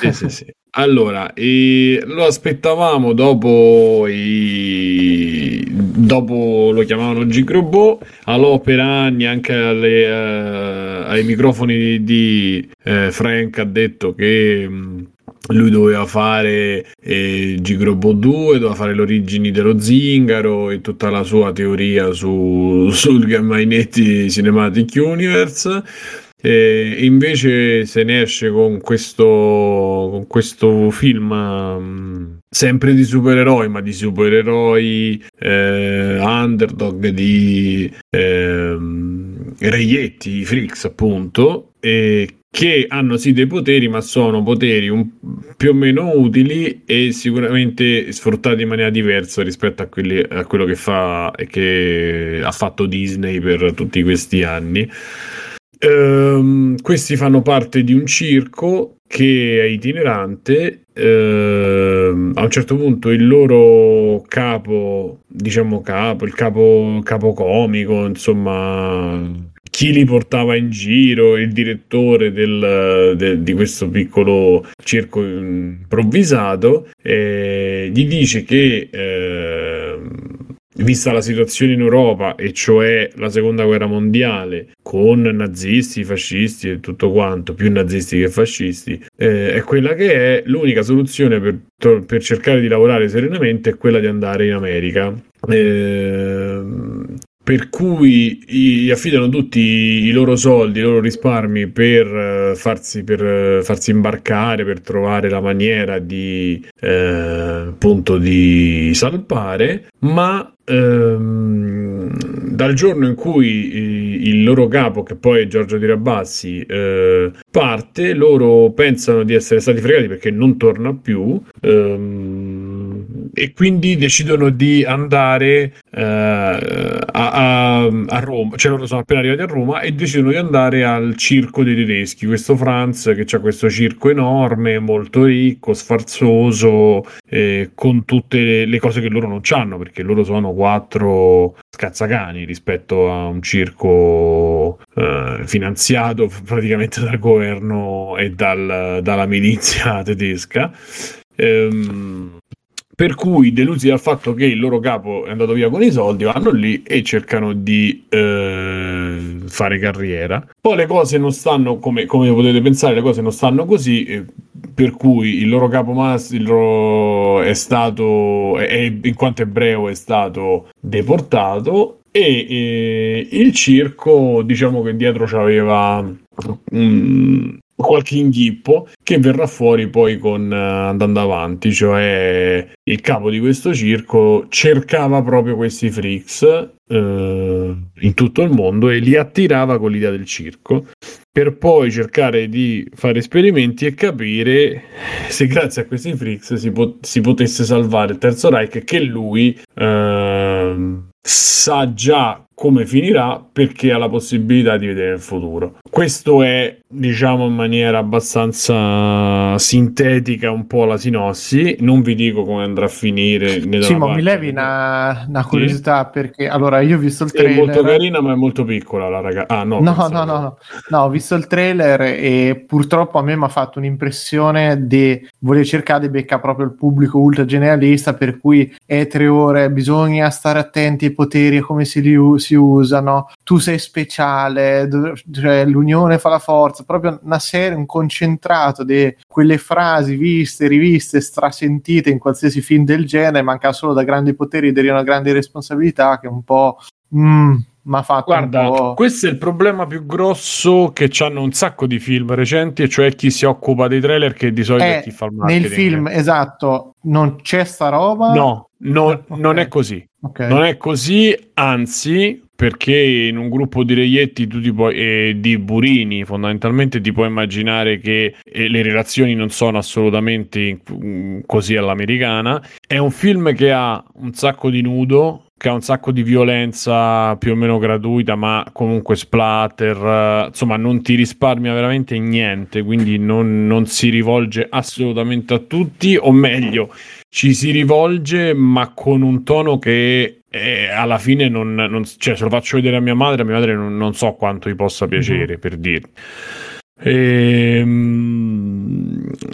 Sì, sì, sì. Allora, e lo aspettavamo dopo i... dopo lo chiamavano Gigrobot, all'opera anni anche alle, eh, ai microfoni di eh, Frank ha detto che mh, lui doveva fare eh, Gigrobot 2, doveva fare le origini dello zingaro e tutta la sua teoria su, sul Gamainetti Cinematic Universe. E invece se ne esce con questo, con questo film mm, sempre di supereroi, ma di supereroi eh, underdog di ehm, reietti, freaks appunto, e che hanno sì dei poteri, ma sono poteri un- più o meno utili e sicuramente sfruttati in maniera diversa rispetto a, quelli- a quello che fa e che ha fatto Disney per tutti questi anni. Ehm, questi fanno parte di un circo che è itinerante. ehm, a un certo punto il loro capo, diciamo capo, il capo, capo comico, insomma, chi li portava in giro, il direttore del- de- di questo piccolo circo improvvisato, eh, gli dice che. ehm, Vista la situazione in Europa, e cioè la seconda guerra mondiale, con nazisti, fascisti e tutto quanto, più nazisti che fascisti, eh, è quella che è l'unica soluzione per, per cercare di lavorare serenamente è quella di andare in America. Ehm, per cui gli affidano tutti i loro soldi, i loro risparmi per eh, farsi, per eh, farsi imbarcare, per trovare la maniera di eh, appunto di salpare, ma ehm, dal giorno in cui il loro capo, che poi è Giorgio Di Rabassi, eh, parte, loro pensano di essere stati fregati perché non torna più. ehm, e quindi decidono di andare eh, a, a- a Roma, cioè loro sono appena arrivati a Roma e decidono di andare al circo dei tedeschi. Questo Franz che ha questo circo enorme, molto ricco, sfarzoso, eh, con tutte le, le cose che loro non hanno, perché loro sono quattro scazzacani rispetto a un circo eh, finanziato praticamente dal governo e dal- dalla milizia tedesca. Ehm, per cui, delusi dal fatto che il loro capo è andato via con i soldi, vanno lì e cercano di eh, fare carriera. Poi le cose non stanno come, come potete pensare, le cose non stanno così. eh, Per cui il loro capo mas- il loro è stato, è- è- in quanto ebreo, è stato deportato. E eh, il circo, diciamo che dietro c'aveva qualche inghippo che verrà fuori poi con eh, andando avanti, cioè il capo di questo circo cercava proprio questi freaks eh, in tutto il mondo e li attirava con l'idea del circo per poi cercare di fare esperimenti e capire se grazie a questi freaks si, po- si potesse salvare il Terzo Reich che lui ehm, sa già come finirà perché ha la possibilità di vedere il futuro. Questo è, diciamo in maniera abbastanza sintetica, un po' la sinossi. Non vi dico come andrà a finire. Sì, ma mi levi una, una curiosità perché allora io ho visto il È molto trailer. carina, ma è molto piccola la ragazza. Ah, no, No, no, no, no, no, ho visto il trailer e purtroppo a me mi ha fatto un'impressione di voler cercare di beccare proprio il pubblico ultra generalista per cui è tre ore, bisogna stare attenti ai poteri e come si, li u- si usano, tu sei speciale, cioè, l'unione fa la forza, proprio una serie, un concentrato di quelle frasi viste, riviste, strasentite in qualsiasi film del genere, manca solo da grandi poteri derivano grandi responsabilità che un po'... Mm, ha fatto Guarda, questo è il problema più grosso che hanno un sacco di film recenti, e cioè chi si occupa dei trailer che di solito è Eh, chi fa il marketing. nel film esatto non c'è sta roba No, no- Ah, ok. non è così. Ok. Non è così, anzi, perché in un gruppo di reietti puoi, e di burini fondamentalmente ti puoi immaginare che eh, le relazioni non sono assolutamente mm, così all'americana. È un film che ha un sacco di nudo, che ha un sacco di violenza più o meno gratuita, ma comunque splatter, eh, insomma non ti risparmia veramente niente, quindi non, non si rivolge assolutamente a tutti, o meglio, ci si rivolge ma con un tono che eh, alla fine non, non- cioè se lo faccio vedere a mia madre, a mia madre non, non so quanto gli possa piacere per dirti. Ehm,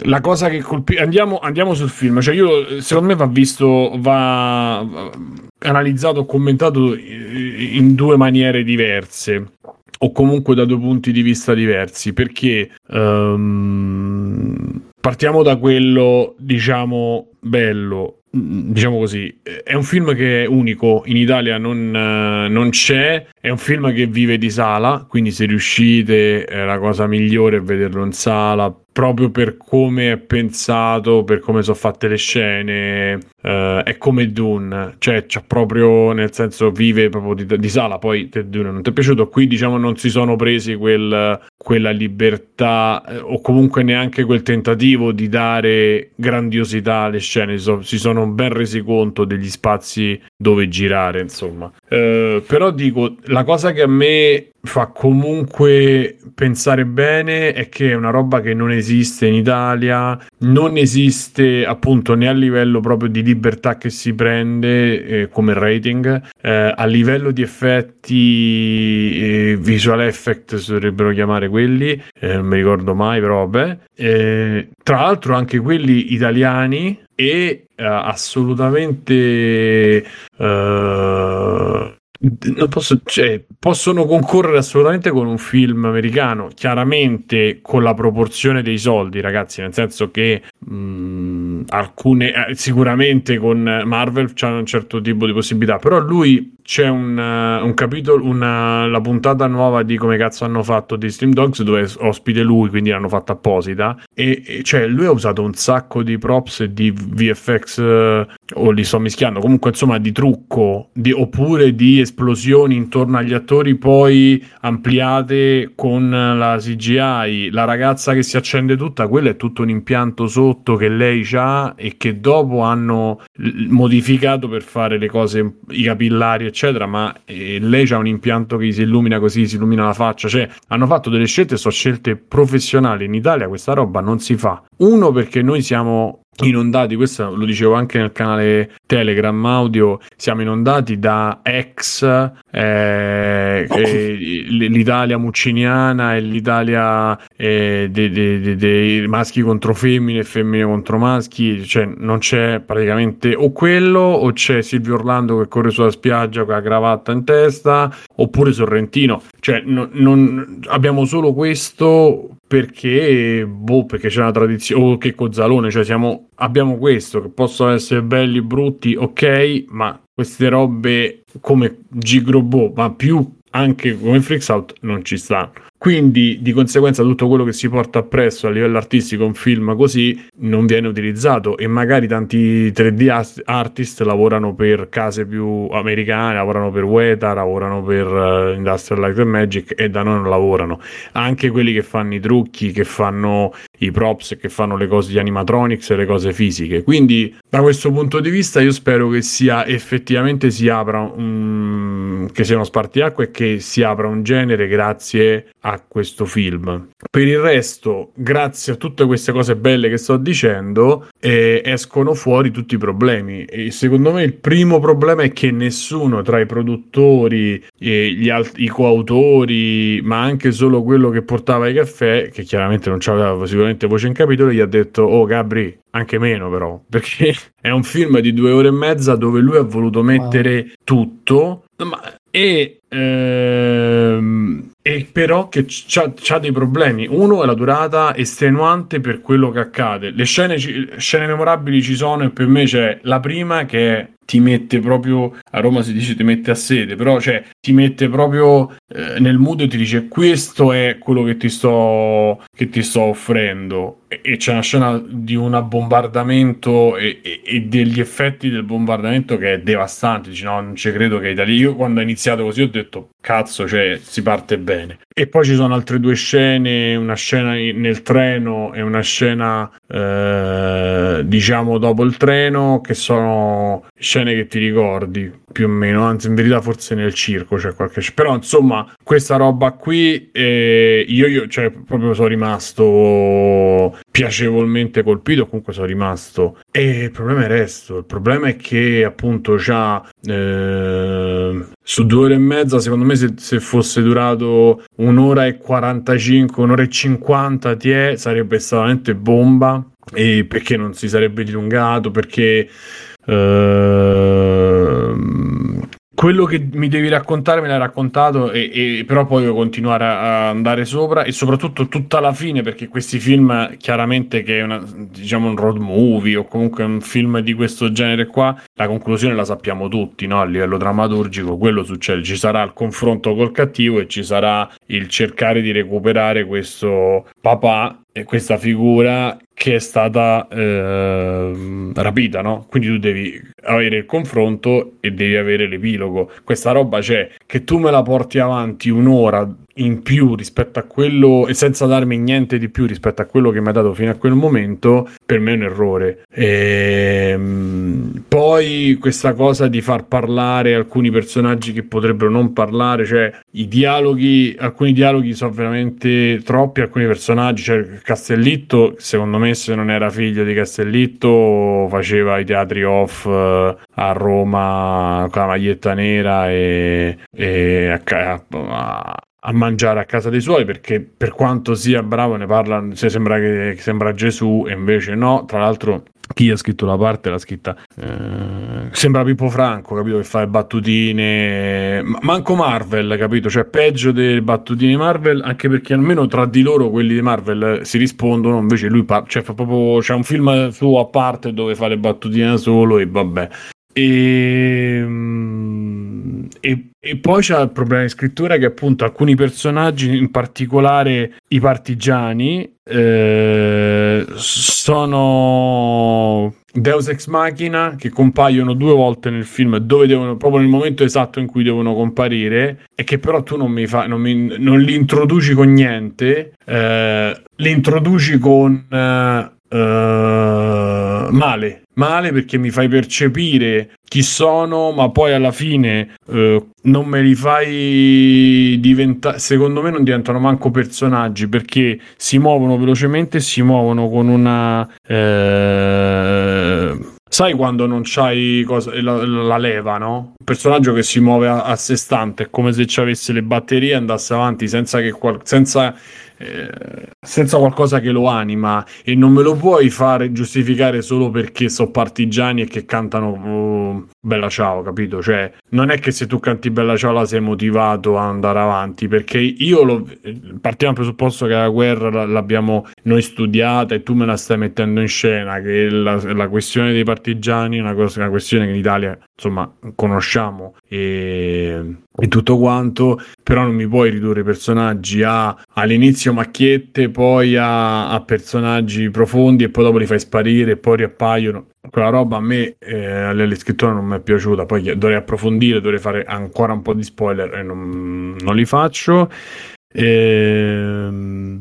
la cosa che colpisce andiamo, andiamo sul film cioè io secondo me va visto va, va analizzato commentato eh, in due maniere diverse o comunque da due punti di vista diversi perché ehm, partiamo da quello diciamo bello Mm, diciamo così è un film che è unico in Italia non, eh, non c'è è un film che vive di sala quindi se riuscite la cosa migliore è vederlo in sala proprio per come è pensato per come sono fatte le scene eh, è come Dune. Cioè c'ha proprio nel senso vive proprio di, di sala. Poi te Dune non ti è piaciuto? Qui diciamo non si sono presi quel, quella libertà eh, o comunque neanche quel tentativo di dare grandiosità alle scene. Si si sono ben resi conto degli spazi dove girare insomma Eh, però dico la cosa che a me fa comunque pensare bene è che è una roba che non esiste in Italia, non esiste appunto né a livello proprio di libertà che si prende eh, come rating, eh, a livello di effetti eh, visual effect si dovrebbero chiamare quelli, eh, non mi ricordo mai, però vabbè. Eh, tra l'altro anche quelli italiani e eh, assolutamente non posso, cioè, possono concorrere assolutamente con un film americano, chiaramente con la proporzione dei soldi, ragazzi, nel senso che mh, alcune, eh, sicuramente con Marvel c'è un certo tipo di possibilità, però lui c'è un, eh, un capitolo, una, la puntata nuova di come cazzo hanno fatto di Stream Dogs dove ospite lui, quindi l'hanno fatta apposita, e, e cioè lui ha usato un sacco di props e di VFX, eh, o li sto mischiando, comunque insomma di trucco, di- oppure di esplosioni intorno agli attori poi ampliate con la CGI, la ragazza che si accende tutta, quello è tutto un impianto sotto che lei ha e che dopo hanno modificato per fare le cose, i capillari eccetera, ma eh, lei ha un impianto che si illumina così, si illumina la faccia, cioè hanno fatto delle scelte, sono scelte professionali, in Italia questa roba non si fa. Uno perché noi siamo inondati, questo lo dicevo anche nel canale Telegram audio, siamo inondati da ex eh, eh, l'Italia mucciniana e l'Italia eh, dei, dei- dei- maschi contro femmine e femmine contro maschi, cioè non c'è praticamente o quello o c'è Silvio Orlando che corre sulla spiaggia con la cravatta in testa oppure Sorrentino, cioè non- non- abbiamo solo questo perché boh, perché c'è una tradizione o che Cozzalone, cioè siamo abbiamo questo che possono essere belli brutti, ok, ma queste robe come Gigrobo, ma più anche come Freaks Out non ci stanno. Quindi di conseguenza tutto quello che si porta appresso a livello artistico un film così non viene utilizzato e magari tanti 3D ast- artist lavorano per case più americane, lavorano per Weta, lavorano per uh, Industrial Light and Magic e da noi non lavorano. Anche quelli che fanno i trucchi, che fanno i props, che fanno le cose di animatronics e le cose fisiche. Quindi da questo punto di vista io spero che sia effettivamente si apra un che sia uno spartiacque e che si apra un genere grazie a questo film. Per il resto, grazie a tutte queste cose belle che sto dicendo, eh, escono fuori tutti i problemi. E secondo me il primo problema è che nessuno tra i produttori, e gli alt- i coautori, ma anche solo quello che portava i caffè, che chiaramente non aveva sicuramente voce in capitolo, gli ha detto: Oh, Gabri, anche meno però, perché è un film di due ore e mezza dove lui ha voluto mettere tutto. Ma, e, ehm, e però che c'ha, dei problemi. Uno è la durata estenuante per quello che accade. Le scene, scene memorabili ci sono e per me c'è la prima che è ti mette proprio a Roma si dice ti mette a sede, però cioè ti mette proprio eh, nel mood e ti dice questo è quello che ti sto che ti sto offrendo e, e c'è una scena di un bombardamento e, e- e degli effetti del bombardamento che è devastante, dici no, non ci credo che Italia. Io quando ho iniziato così ho detto cazzo, cioè si parte bene. E poi ci sono altre due scene, una scena nel treno e una scena eh, diciamo dopo il treno che sono scene che ti ricordi più o meno, anzi in verità forse nel circo c'è qualche però insomma questa roba qui eh, io, io cioè proprio sono rimasto piacevolmente colpito comunque sono rimasto. E il problema è il resto. Il problema è che appunto c'ha eh, su due ore e mezza secondo me se, se fosse durato un'ora e 45 un'ora e 50 ti sarebbe stato veramente bomba. E perché non si sarebbe dilungato? Perché ehm, quello che mi devi raccontare me l'hai raccontato e, e però poi devo continuare a, a andare sopra e soprattutto tutta la fine perché questi film chiaramente che è una, diciamo un road movie o comunque un film di questo genere qua la conclusione la sappiamo tutti no? a livello drammaturgico quello succede ci sarà il confronto col cattivo e ci sarà il cercare di recuperare questo papà questa figura che è stata ehm, rapita, no? Quindi tu devi avere il confronto e devi avere l'epilogo. Questa roba c'è che tu me la porti avanti un'ora in più rispetto a quello e senza darmi niente di più rispetto a quello che mi ha dato fino a quel momento, per me è un errore. Ehm, poi questa cosa di far parlare alcuni personaggi che potrebbero non parlare, cioè i dialoghi, alcuni dialoghi sono veramente troppi, alcuni personaggi, cioè Castellitto, secondo me se non era figlio di Castellitto faceva i teatri off eh, a Roma con la maglietta nera e, e a, ca- a- a mangiare a casa dei suoi perché per quanto sia bravo ne parla se sembra che, sembra Gesù e invece no. Tra l'altro chi ha scritto la parte l'ha scritta eh, sembra Pippo Franco capito che fa le battutine. Ma- manco Marvel capito? Cioè peggio delle battutine Marvel anche perché almeno tra di loro quelli di Marvel si rispondono invece lui par- cioè fa proprio c'è un film suo a parte dove fa le battutine da solo e vabbè. E, mm, e, e poi c'è il problema di scrittura che appunto alcuni personaggi, in particolare i partigiani, eh, sono Deus Ex Machina che compaiono due volte nel film dove devono proprio nel momento esatto in cui devono comparire e che però tu non mi fa non, mi, non li introduci con niente eh, li introduci con eh, eh, male male perché mi fai percepire chi sono ma poi alla fine eh, non me li fai diventare secondo me non diventano manco personaggi perché si muovono velocemente si muovono con una eh, sai quando non c'hai cosa, la, la leva no? un personaggio che si muove a, a sé stante è come se ci avesse le batterie e andasse avanti senza che qual- senza senza qualcosa che lo anima e non me lo puoi fare giustificare solo perché sono partigiani e che cantano uh, Bella Ciao, capito? Cioè, non è che se tu canti Bella Ciao la sei motivato a andare avanti, perché io lo partiamo dal presupposto che la guerra l'abbiamo noi studiata e tu me la stai mettendo in scena, che la, la questione dei partigiani è una, cosa, una questione che in Italia, insomma, conosciamo e, e tutto quanto, però non mi puoi ridurre i personaggi a all'inizio macchiette, poi a, a personaggi profondi e poi dopo li fai sparire e poi riappaiono. Quella roba a me eh, alla scrittura non mi è piaciuta, poi dovrei approfondire, dovrei fare ancora un po' di spoiler e non, non li faccio. Ehm,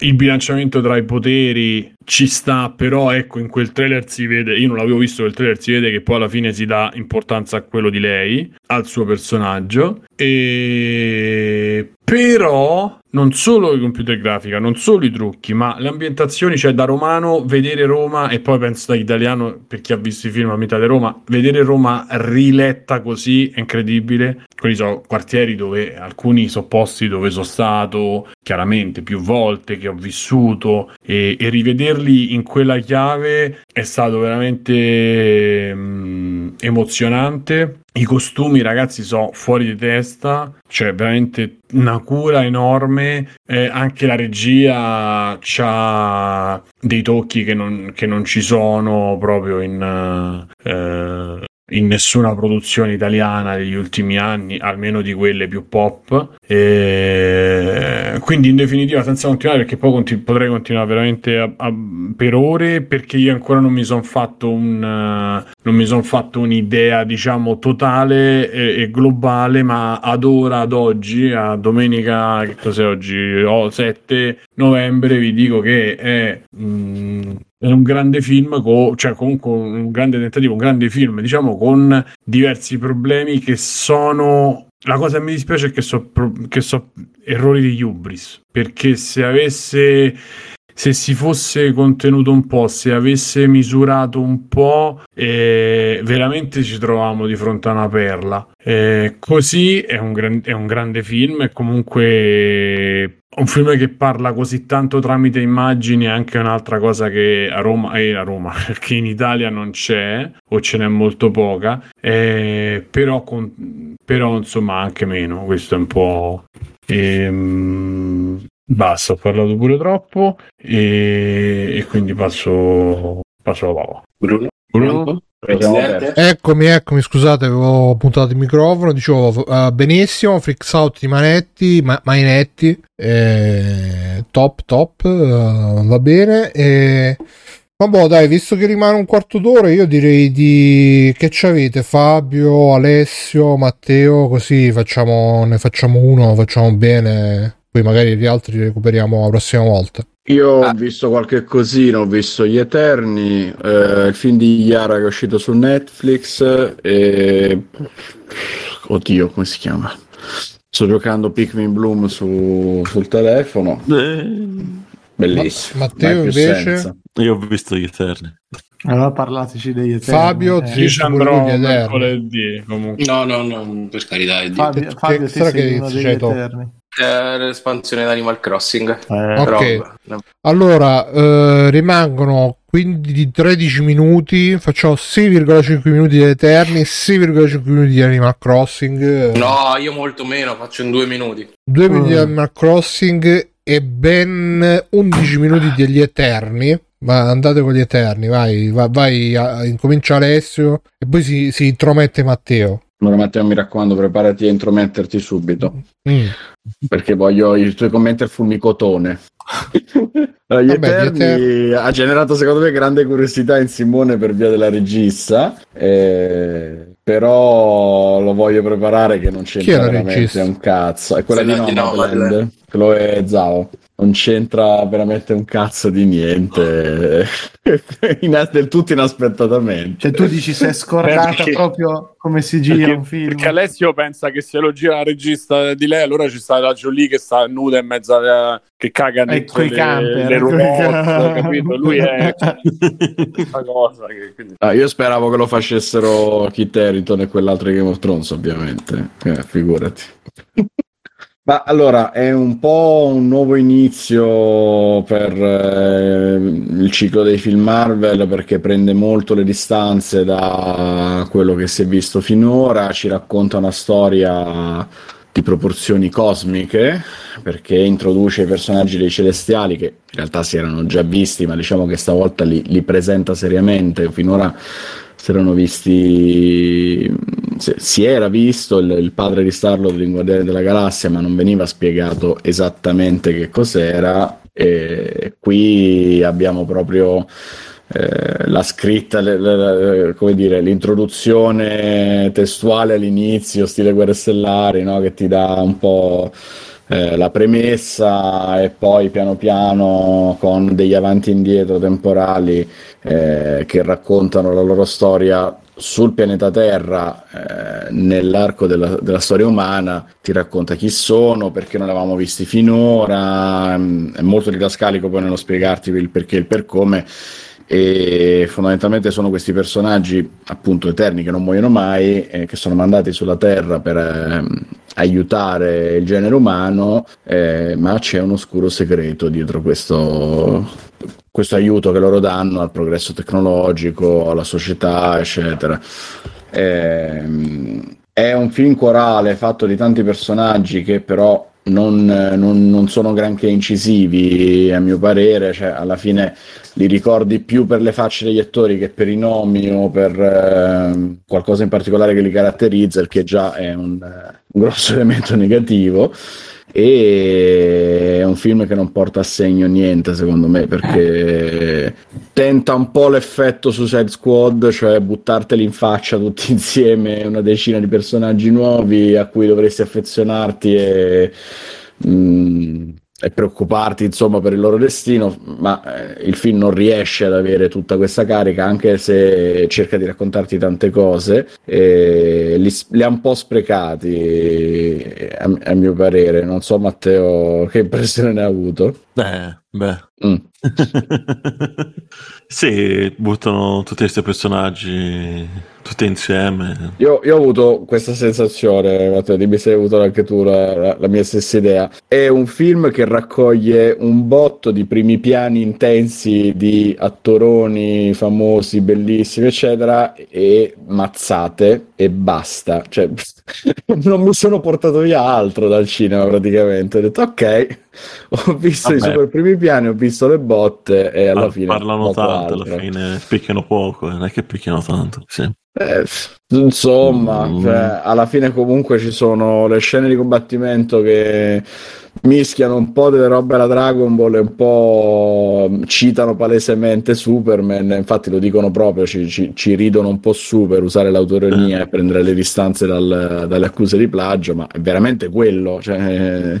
il bilanciamento tra i poteri ci sta, però ecco in quel trailer si vede, io non l'avevo visto quel trailer, si vede che poi alla fine si dà importanza a quello di lei, al suo personaggio e però non solo i computer grafica, non solo i trucchi, ma le ambientazioni, cioè da romano vedere Roma e poi penso da italiano per chi ha visto i film a metà di Roma, vedere Roma riletta così è incredibili. Quelli sono quartieri dove alcuni sono posti dove sono stato chiaramente più volte, che ho vissuto e, e rivederli in quella chiave è stato veramente mm, emozionante. I costumi, ragazzi, sono fuori di testa, cioè veramente una cura enorme. Eh, anche la regia ha dei tocchi che non, che non ci sono proprio in, eh, in nessuna produzione italiana degli ultimi anni, almeno di quelle più pop. E quindi, in definitiva, senza continuare, perché poi continu- potrei continuare veramente a- a- per ore, perché io ancora non mi sono fatto un. uh, sono fatto un'idea, diciamo, totale e, e globale, ma ad ora, ad oggi, a domenica, che cos'è oggi? Oh, 7 novembre, vi dico che è. mm, è un grande film, co- cioè comunque un grande tentativo, un grande film, diciamo, con diversi problemi che sono. La cosa che mi dispiace è che sono che so errori di Hubris, perché se avesse. Se si fosse contenuto un po', se avesse misurato un po', eh, veramente ci trovavamo di fronte a una perla. Eh, così è un, gran- è un grande film, è comunque un film che parla così tanto tramite immagini è anche un'altra cosa che a Roma, eh, a Roma che in Italia non c'è o ce n'è molto poca, eh, però, con- però insomma anche meno, questo è un po'... ehm, basta, ho parlato pure troppo e, e quindi passo, passo alla parola. Bruno? Bruno? Presidente? Eccomi, eccomi, scusate, avevo puntato il microfono. Dicevo eh, benissimo, Freaks Out di Manetti, ma- Mainetti, eh, top, top, eh, va bene. E... Vabbè, dai, visto che rimane un quarto d'ora, io direi di che ci avete Fabio, Alessio, Matteo, così facciamo, ne facciamo uno, facciamo bene, poi magari gli altri li recuperiamo la prossima volta. Io ho visto qualche cosina, ho visto Gli Eterni, eh, il film di Yara che è uscito su Netflix e... Oddio, come si chiama? Sto giocando Pikmin Bloom su- sul telefono, bellissimo. Ma- Matteo, invece? senza. Io ho visto gli Eterni. Allora parlateci degli eterni. Fabio, Eh, ci andrò mercoledì comunque. No, no, no, per carità. Fabio, Fabio sarà sei che uno degli eterni. Eh, l'espansione di Animal Crossing. Eh, Ok. Però, no. Allora, eh, rimangono quindi di 13 minuti, facciamo 6,5 minuti di Eterni, 6,5 minuti di Animal Crossing, No, io molto meno, faccio in due minuti. 2 minuti di Mm. Animal Crossing e ben 11 minuti degli Eterni. Ma andate con gli Eterni, vai, va- vai, a- incomincia Alessio e poi si, si intromette Matteo. Allora Matteo mi raccomando preparati a intrometterti subito Mm. perché voglio i tuoi commenti al fulmicotone. Allora, gli, Vabbè, gli Eterni Eterni- ha generato secondo me grande curiosità in Simone per via della regista, eh, però lo voglio preparare che non c'entra veramente regista? un cazzo. È quella Quella di Nomadland. Chloe Zhao. Non c'entra veramente un cazzo di niente, in- del tutto inaspettatamente. Cioè tu dici se è scordata Perché- proprio come si gira Perché, un film. perché Alessio pensa che se lo gira la regista di lei, allora ci sta la Jolie che sta nuda in mezzo a che caga E dentro le, camper. le camper. capito? Lui è questa cosa che quindi... Ah, io speravo che lo facessero Kit Harington e quell'altro Game of Thrones, ovviamente. Eh, figurati. Ma allora è un po' un nuovo inizio per eh, il ciclo dei film Marvel perché prende molto le distanze da quello che si è visto finora, ci racconta una storia di proporzioni cosmiche perché introduce i personaggi dei celestiali che in realtà si erano già visti, ma diciamo che stavolta li, li presenta seriamente. Finora si erano visti, si, si era visto il, il padre di Star-Lord in Guardiani della Galassia, ma non veniva spiegato esattamente che cos'era. E qui abbiamo proprio eh, la scritta, le, le, come dire, l'introduzione testuale all'inizio, stile Guerre Stellari, no? che ti dà un po' eh, la premessa e poi piano piano con degli avanti e indietro temporali eh, che raccontano la loro storia sul pianeta Terra, eh, nell'arco della, della, storia umana, ti racconta chi sono, perché non li avevamo visti finora, mm, è molto didascalico poi nello spiegarti il perché e il per come e fondamentalmente sono questi personaggi appunto eterni che non muoiono mai, eh, che sono mandati sulla Terra per eh, aiutare il genere umano, eh, ma c'è un oscuro segreto dietro questo, questo aiuto che loro danno al progresso tecnologico, alla società, eccetera. Ehm, è un film corale fatto di tanti personaggi che però non, non, non, sono granché incisivi a mio parere, cioè alla fine li ricordi più per le facce degli attori che per i nomi o per eh, qualcosa in particolare che li caratterizza, il che già è un, un grosso elemento negativo e è un film che non porta a segno niente secondo me perché tenta un po' l'effetto Suicide Squad cioè buttarteli in faccia tutti insieme una decina di personaggi nuovi a cui dovresti affezionarti e mh, mm, e preoccuparti insomma per il loro destino, ma eh, il film non riesce ad avere tutta questa carica anche se cerca di raccontarti tante cose e li, li ha un po' sprecati a, a, mio parere. Non so Matteo che impressione ne ha avuto. Beh, beh. Mm. sì, buttano tutti questi personaggi tutti insieme. Io, io, ho avuto questa sensazione, Matteo, dimmi se hai avuto anche tu la, la, la, mia stessa idea. È un film che raccoglie un botto di primi piani intensi di attoroni famosi, bellissimi, eccetera, e mazzate e basta. Cioè, non mi sono portato via altro dal cinema praticamente. Ho detto ok, ho visto Vabbè. i super primi piani, ho visto le botte e alla Par- fine... Parlano tanto, alla fine picchiano poco, non è che picchiano tanto. Sì. Eh, insomma, mm. cioè, alla fine comunque ci sono le scene di combattimento che mischiano un po' delle robe alla Dragon Ball e un po' citano palesemente Superman, infatti lo dicono proprio, ci, ci, ci ridono un po' su per usare l'autoironia e prendere le distanze dal, dalle accuse di plagio, ma è veramente quello. Cioè,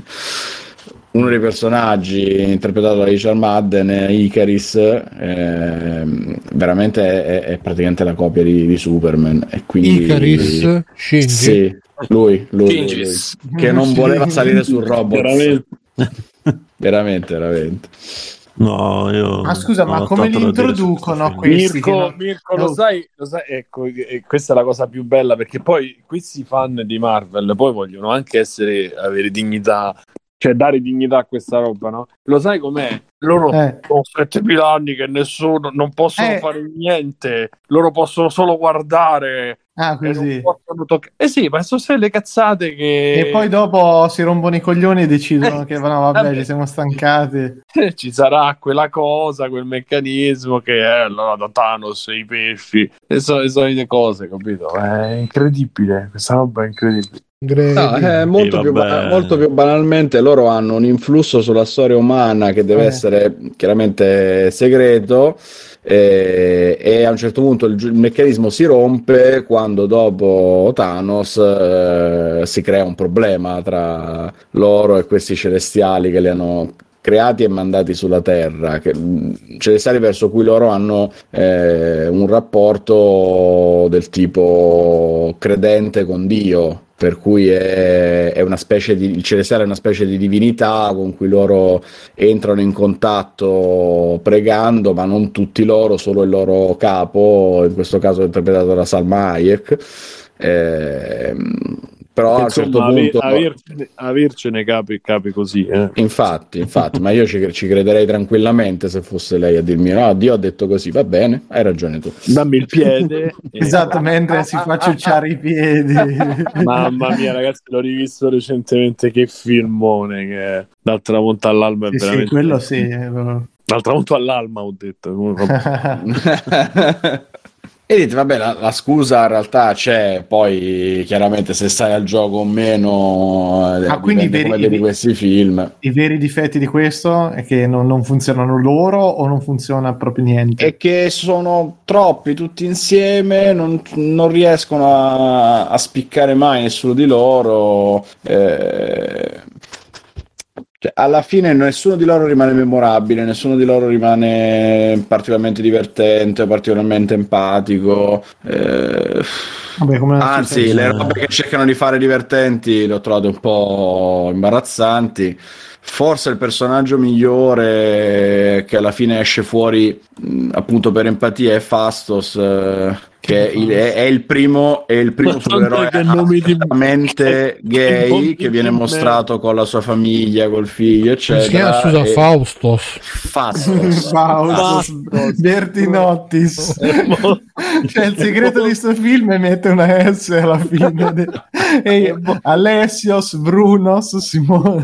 uno dei personaggi interpretato da Richard Madden, Icaris, eh, veramente è, è, praticamente la copia di, di Superman. E quindi, Icaris? Shinji? Sì, lui, lui, lui, lui che non voleva salire sul robot. Veramente, veramente. veramente. No, io. Ma scusa, ma come li introducono questi? Mirko, non... Mirko lo, sai, lo sai, ecco, questa è la cosa più bella perché poi questi fan di Marvel poi vogliono anche essere, avere dignità cioè dare dignità a questa roba, no? Lo sai com'è? Loro eh. sono 7000 anni che nessuno non possono eh. fare niente, loro possono solo guardare. Ah, così. Toc- eh sì, ma sono le cazzate che. E poi dopo si rompono i coglioni e decidono eh. che no, vabbè, vabbè, ci siamo stancati. Ci sarà quella cosa, quel meccanismo che è allora da Thanos i pesci, e sono le solite cose, capito? È incredibile, questa roba è incredibile. No, eh, molto, più, molto, più, banalmente loro hanno un influsso sulla storia umana che deve eh. essere chiaramente segreto eh, e a un certo punto il, il, meccanismo si rompe quando dopo Thanos eh, si crea un problema tra loro e questi celestiali che li hanno creati e mandati sulla Terra, che, celestiali verso cui loro hanno eh, un rapporto del tipo credente con Dio per cui è, è, una specie di il celestiale è una specie di divinità con cui loro entrano in contatto pregando, ma non tutti loro, solo il loro capo, in questo caso interpretato da Salma Hayek. Eh, Però a un certo punto... avercene, avercene capi, capi così. Eh. Infatti, infatti, ma io ci, ci crederei tranquillamente se fosse lei a dirmi no, Dio ha detto così, va bene, hai ragione tu. Dammi il piede. Esatto, mentre si fa ciucciare i piedi. Mamma mia, ragazzi, l'ho rivisto recentemente. Che filmone che è. Dal tramonto all'alba è Sì, sì, veramente. quello sì. eh, Dal tramonto all'alma, ho detto. E dite, vabbè, la, la scusa in realtà c'è, poi chiaramente se stai al gioco o meno, eh, Ah, quindi dipende veri- come vedi questi film. I veri difetti di questo è che non, non funzionano loro o non funziona proprio niente. E che sono troppi tutti insieme, non, non riescono a, a spiccare mai nessuno di loro. eh, cioè, alla fine nessuno di loro rimane memorabile, nessuno di loro rimane particolarmente divertente, particolarmente empatico. eh, Vabbè, Anzi, le robe che cercano di fare divertenti le ho trovate un po' imbarazzanti. Forse il personaggio migliore che alla fine esce fuori appunto per empatia è Fastos, eh, che è il, è- è il primo, è il primo supereroe nomi di- assolutamente gay che viene mostrato con la sua famiglia, col figlio, Si eccetera. chiama, scusa, e- Faustos. Fastos. Faustus, Bertinottis. cioè, il segreto di questo film è mettere una S alla fine. de- E Alessios, Brunos, Simone.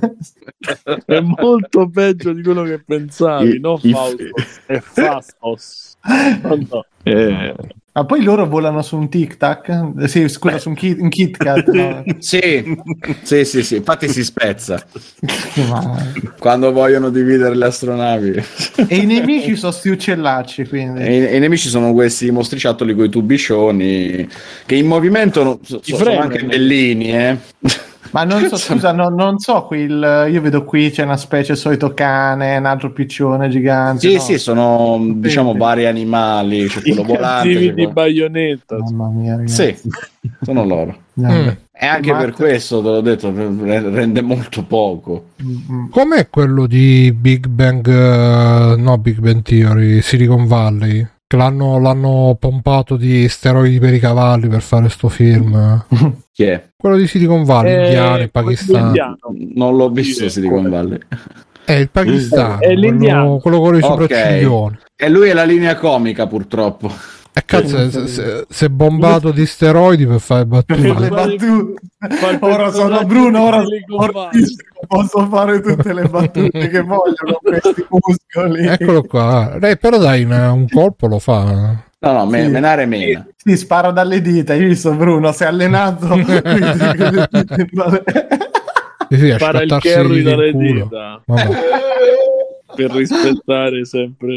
è molto peggio di quello che pensavi. I- no, i- Faustos, è Fastos. No, no. Eh, Ma poi loro volano su un tic tac? Eh, Sì, scusa, su un, Kit, un Kit Kat. no? Sì, sì, sì, sì, infatti si spezza quando vogliono dividere le astronavi. E i nemici sono sti uccellacci, quindi. E, e i nemici sono questi mostriciattoli con i tubicioni che in movimento no- so- I sono anche bellini, eh. Ma non so, scusa, no- non so qui il, io vedo qui c'è una specie solito cane, un altro piccione gigante. Sì, no? sì, sono diciamo Sì. vari animali, c'è I quello volante. cattivi c'è di quello- baionetta. Mamma mia, ragazzi. Sì, sono loro. Mm. E anche Matt- per questo, te l'ho detto, re- rende molto poco. Com'è quello di Big Bang, eh, no Big Bang Theory, Silicon Valley? Che l'hanno, l'hanno pompato di steroidi per i cavalli per fare sto film. Chi è? Quello di Silicon Valley, Eh, indiano, quello Pakistan. indiano. Non l'ho visto Silicon Valley. È il Pakistan, È quello, quello con i Ok. sopracciglioni. E lui è la linea comica, purtroppo. E cazzo, se, se- se è bombato di steroidi per fare Per le battute. battute. Ora sono Bruno, ora posso fare tutte le battute che voglio con questi muscoli. Eccolo qua. Eh, però dai, una- un colpo lo fa. No, no, me- Sì. menare mena. Si spara dalle dita, hai visto Bruno? Si è allenato. Sì, sì, a Spara il carry dalle culo. dita Vabbè. per rispettare sempre.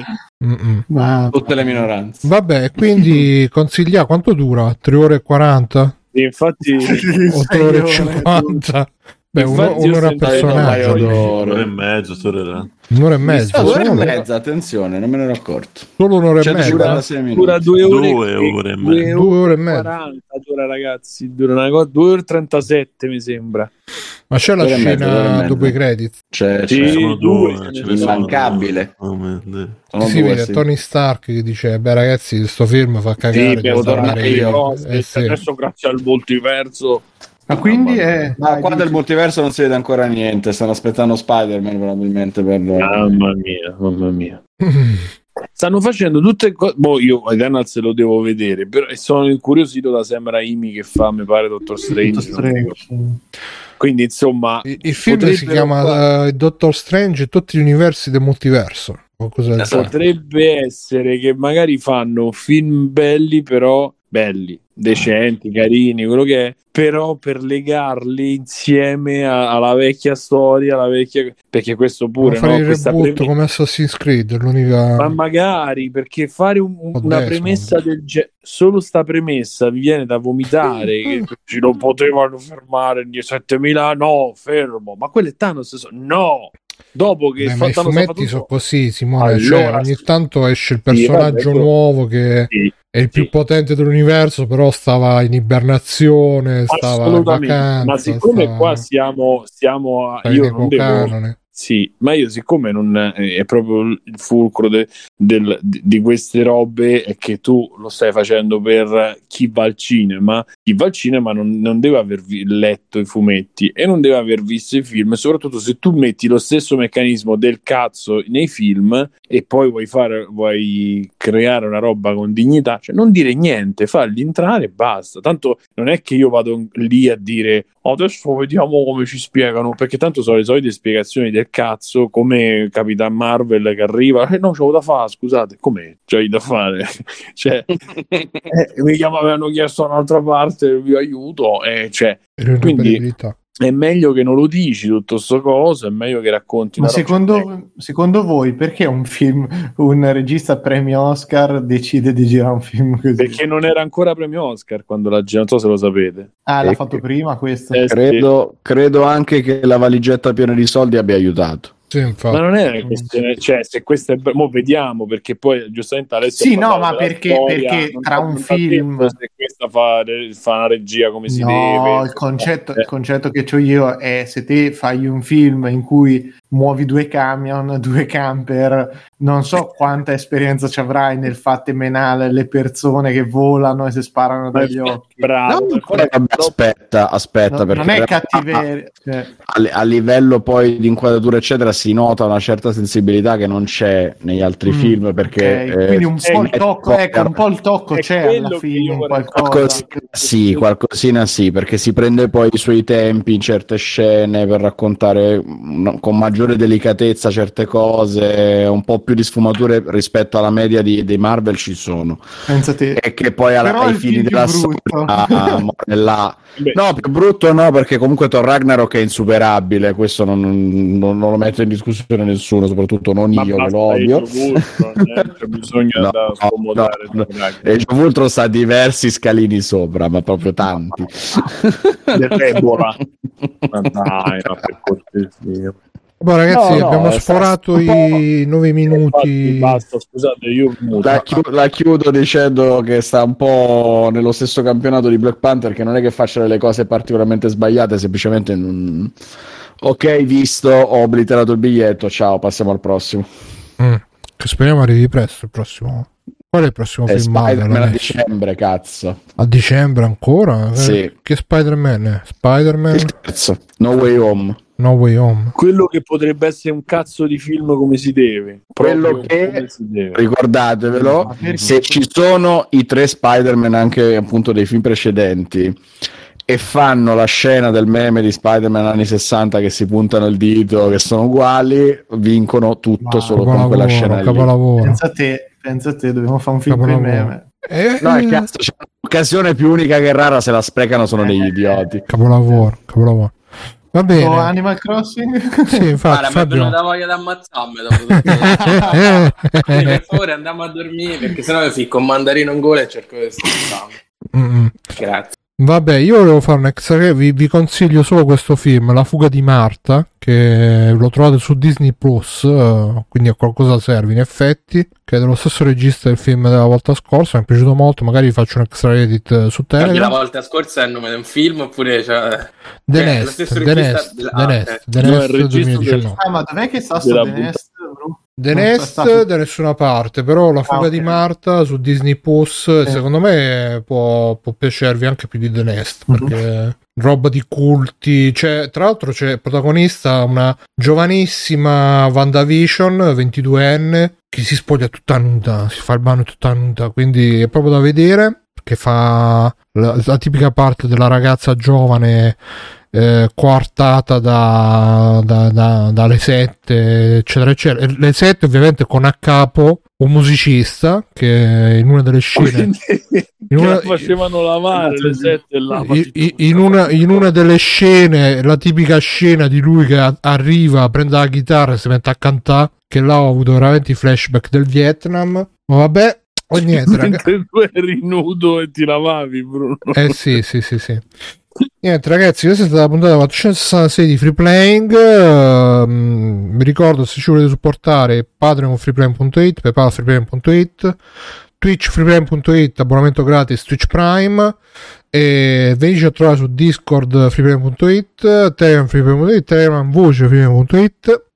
Ma Tutte le minoranze. Vabbè, quindi consiglia quanto dura? 3 ore e 40? E infatti, O 3 ore e 50? Beh, uno- un'ora a personaggio. Un'ora e mezzo. Un'ora e mezza. Due ore e mezza, attenzione, non me ne ero accorto. solo un'ora e mezza. 156 minuti. dura due ore, Due ore e due mezza. Due ore e mezza. 40 dura ragazzi, dura una cosa, 2 ore e 37 mi sembra. Ma c'è la Due due scena dopo i credit. C'è, Sì, c'è. Sono due, due, ce sono Immancabile. due. Oh. Sono si due, vede sì. Tony Stark che dice: Beh, ragazzi, sto film fa cagare. Sì, devo tornare io. Cose, Eh, sì. Adesso grazie al multiverso Ma quindi è... Ma qua dici- del multiverso non si vede ancora niente. Stanno aspettando Spider-Man probabilmente per. Mamma mia, mamma mia. Stanno facendo tutte cose. Boh, io Eternal se lo devo vedere. Però, e sono incuriosito da Sam Raimi che fa, mi pare, Doctor Strange. Strange. Quindi, insomma, Il, il film si chiama fare- eh, Doctor Strange e tutti gli universi del multiverso. Potrebbe essere che magari fanno film belli, però belli, decenti, carini, quello che è, però per legarli insieme a- alla vecchia storia, alla vecchia perché questo pure fare no? il reboot premi- come Assassin's Creed. L'unica. Ma magari perché fare un- un- una premessa del genere, solo sta premessa vi viene da vomitare. che ci non potevano fermare in 7000, no, fermo. Ma quello è Thanos. No, dopo che Beh, fa- ma i fumetti sono così, Simone. Allora, cioè, ogni sì. tanto esce il Sì, personaggio vabbè, nuovo che Sì, è il più sì. potente dell'universo, però stava in ibernazione, stava in vacanza. Ma siccome stava- qua siamo, in io non devo. Sì, ma io siccome non è proprio il fulcro de- del- di queste robe è che tu lo stai facendo per chi va al cinema, chi va al cinema non, non deve aver vi- letto i fumetti e non deve aver visto i film, soprattutto se tu metti lo stesso meccanismo del cazzo nei film e poi vuoi fare, vuoi creare una roba con dignità, cioè non dire niente, farli entrare e basta. Tanto non è che io vado lì a dire "Oh, adesso vediamo come ci spiegano, perché tanto sono le solite spiegazioni del cazzo, come Capitan Marvel che arriva, eh no, c'ho da fare, scusate, com'è? C'hai da fare? cioè, eh, mi chiama- avevano chiesto da un'altra parte, vi aiuto, e cioè, quindi. È meglio che non lo dici tutto sto coso, è meglio che racconti Ma secondo, secondo voi perché un film, un regista premio Oscar decide di girare un film così? Perché non era ancora premio Oscar quando la non so se lo sapete. Ah, l'ha Eh, fatto prima questo? Eh, sì. Credo, credo anche che la valigetta piena di soldi abbia aiutato. Sì, infatti. Ma non è una questione, cioè, se questa è. Mo vediamo perché poi giustamente Alessio. Sì, no, ma perché- perché non tra un film- Se questa fa, fa una regia come si no, deve. il concetto, Eh, il concetto che ho io è se te fai un film in cui muovi due camion, due camper, non so quanta esperienza ci avrai nel fatte menare le persone che volano e si sparano dagli occhi. Bravo. No, poi, vabbè, aspetta, aspetta, No, perché non è cattiveria. cioè, A, a livello poi di inquadratura, eccetera, si nota una certa sensibilità che non c'è negli altri Mm, film. Perché ok, quindi un eh, po' il tocco, ecco, un po' il tocco c'è alla fine qualcosa. Qualcosina sì, qualcosina sì, perché si prende poi i suoi tempi in certe scene per raccontare mm, con maggiore delicatezza certe cose, un po' più di sfumature rispetto alla media di- dei Marvel ci sono. Pensa te. E che poi alla- ai fini della storia là. No, più brutto no, perché comunque Thor Ragnarok è insuperabile, questo non, non- non lo mette in discussione nessuno, soprattutto non ma io che lo odio. Bisogno No, da no, scomodare. no. Age of Ultron sta diversi scalini sopra, ma proprio tanti. Debora. Ma dai, no, per cortesia. Boh, ragazzi, No, no, abbiamo sforato un i nove Infatti, minuti. basta, scusate, io. La, chiu- la chiudo dicendo che sta un po' nello stesso campionato di Black Panther, che non è che faccia delle cose particolarmente sbagliate, semplicemente non... Ok, visto, ho obliterato il biglietto, ciao, passiamo al prossimo. Mm, Che speriamo arrivi presto il prossimo. Qual è il prossimo È film Spider-Man a dicembre, cazzo. A dicembre ancora? Eh, Sì. Che Spider-Man è? Spider-Man Il terzo, No Way Home. No Way Home. quello che potrebbe essere un cazzo di film come si deve. Quello che- deve. Ricordatevelo, perché? se ci sono i tre Spider-Man anche appunto dei film precedenti e fanno la scena del meme di Spider-Man anni 60 che si puntano il dito, che sono uguali, vincono tutto Ma solo con quella scena lì. Pensa a te, pensa a te, dobbiamo fare un film con i meme. Eh, No, è cazzo, c'è un'occasione più unica che rara, se la sprecano sono degli idioti. Capolavoro, capolavoro. Va bene. O Animal Crossing? Sì, infatti, Guarda, mi è venuta Fabio. voglia di ammazzarmi dopo tutto. Quindi, per favore andiamo a dormire perché sennò mi ficco un mandarino in gola e cerco di. Mm, mm. Grazie. Vabbè, io volevo fare un extra. Vi, vi consiglio solo questo film, La fuga di Marta, che lo trovate su Disney Plus, eh, quindi a qualcosa serve in effetti. Che è dello stesso regista del film della volta scorsa. Mi è piaciuto molto. Magari vi faccio un extra edit eh, su Perché la Telegram. volta scorsa è il nome di un film oppure cioè, The eh, Nest, The Nest, della- The ah, Nest. The Nest il regista 2019. Ah, ma dov'è che sta sto Della The. Nest? The Nest da nessuna parte, però la fuga Ah, ok. di Marta su Disney Plus secondo me può, può piacervi anche più di The Nest Mhm. perché roba di culti, cioè, tra l'altro c'è protagonista una giovanissima WandaVision 22enne che si spoglia tutta nuda, si fa il bagno tutta nuda, quindi è proprio da vedere che fa la, la tipica parte della ragazza giovane eh, coartata da, da- da- dalle sette, eccetera, eccetera. E Le sette, ovviamente, con a capo un musicista che in una delle scene. Quindi, In una- la facevano lavare le sette e là I- i- in, una, in una delle scene, la tipica scena di lui che arriva, prende la chitarra e si mette a cantare, che là ho avuto veramente i flashback del Vietnam. Ma vabbè, o niente, raga. mentre tu eri nudo e ti lavavi Bruno Eh sì, sì, sì, sì. Niente ragazzi, questa è stata la puntata 466 di Free Playing. Ehm, vi ricordo se ci volete supportare patreonfreeplaying.it, paypalfreeplaying.it, Twitch freeplaying.it, abbonamento gratis Twitch Prime e venite a trovare su Discord freeplaying.it, Telegram freeplaying.it, Telegram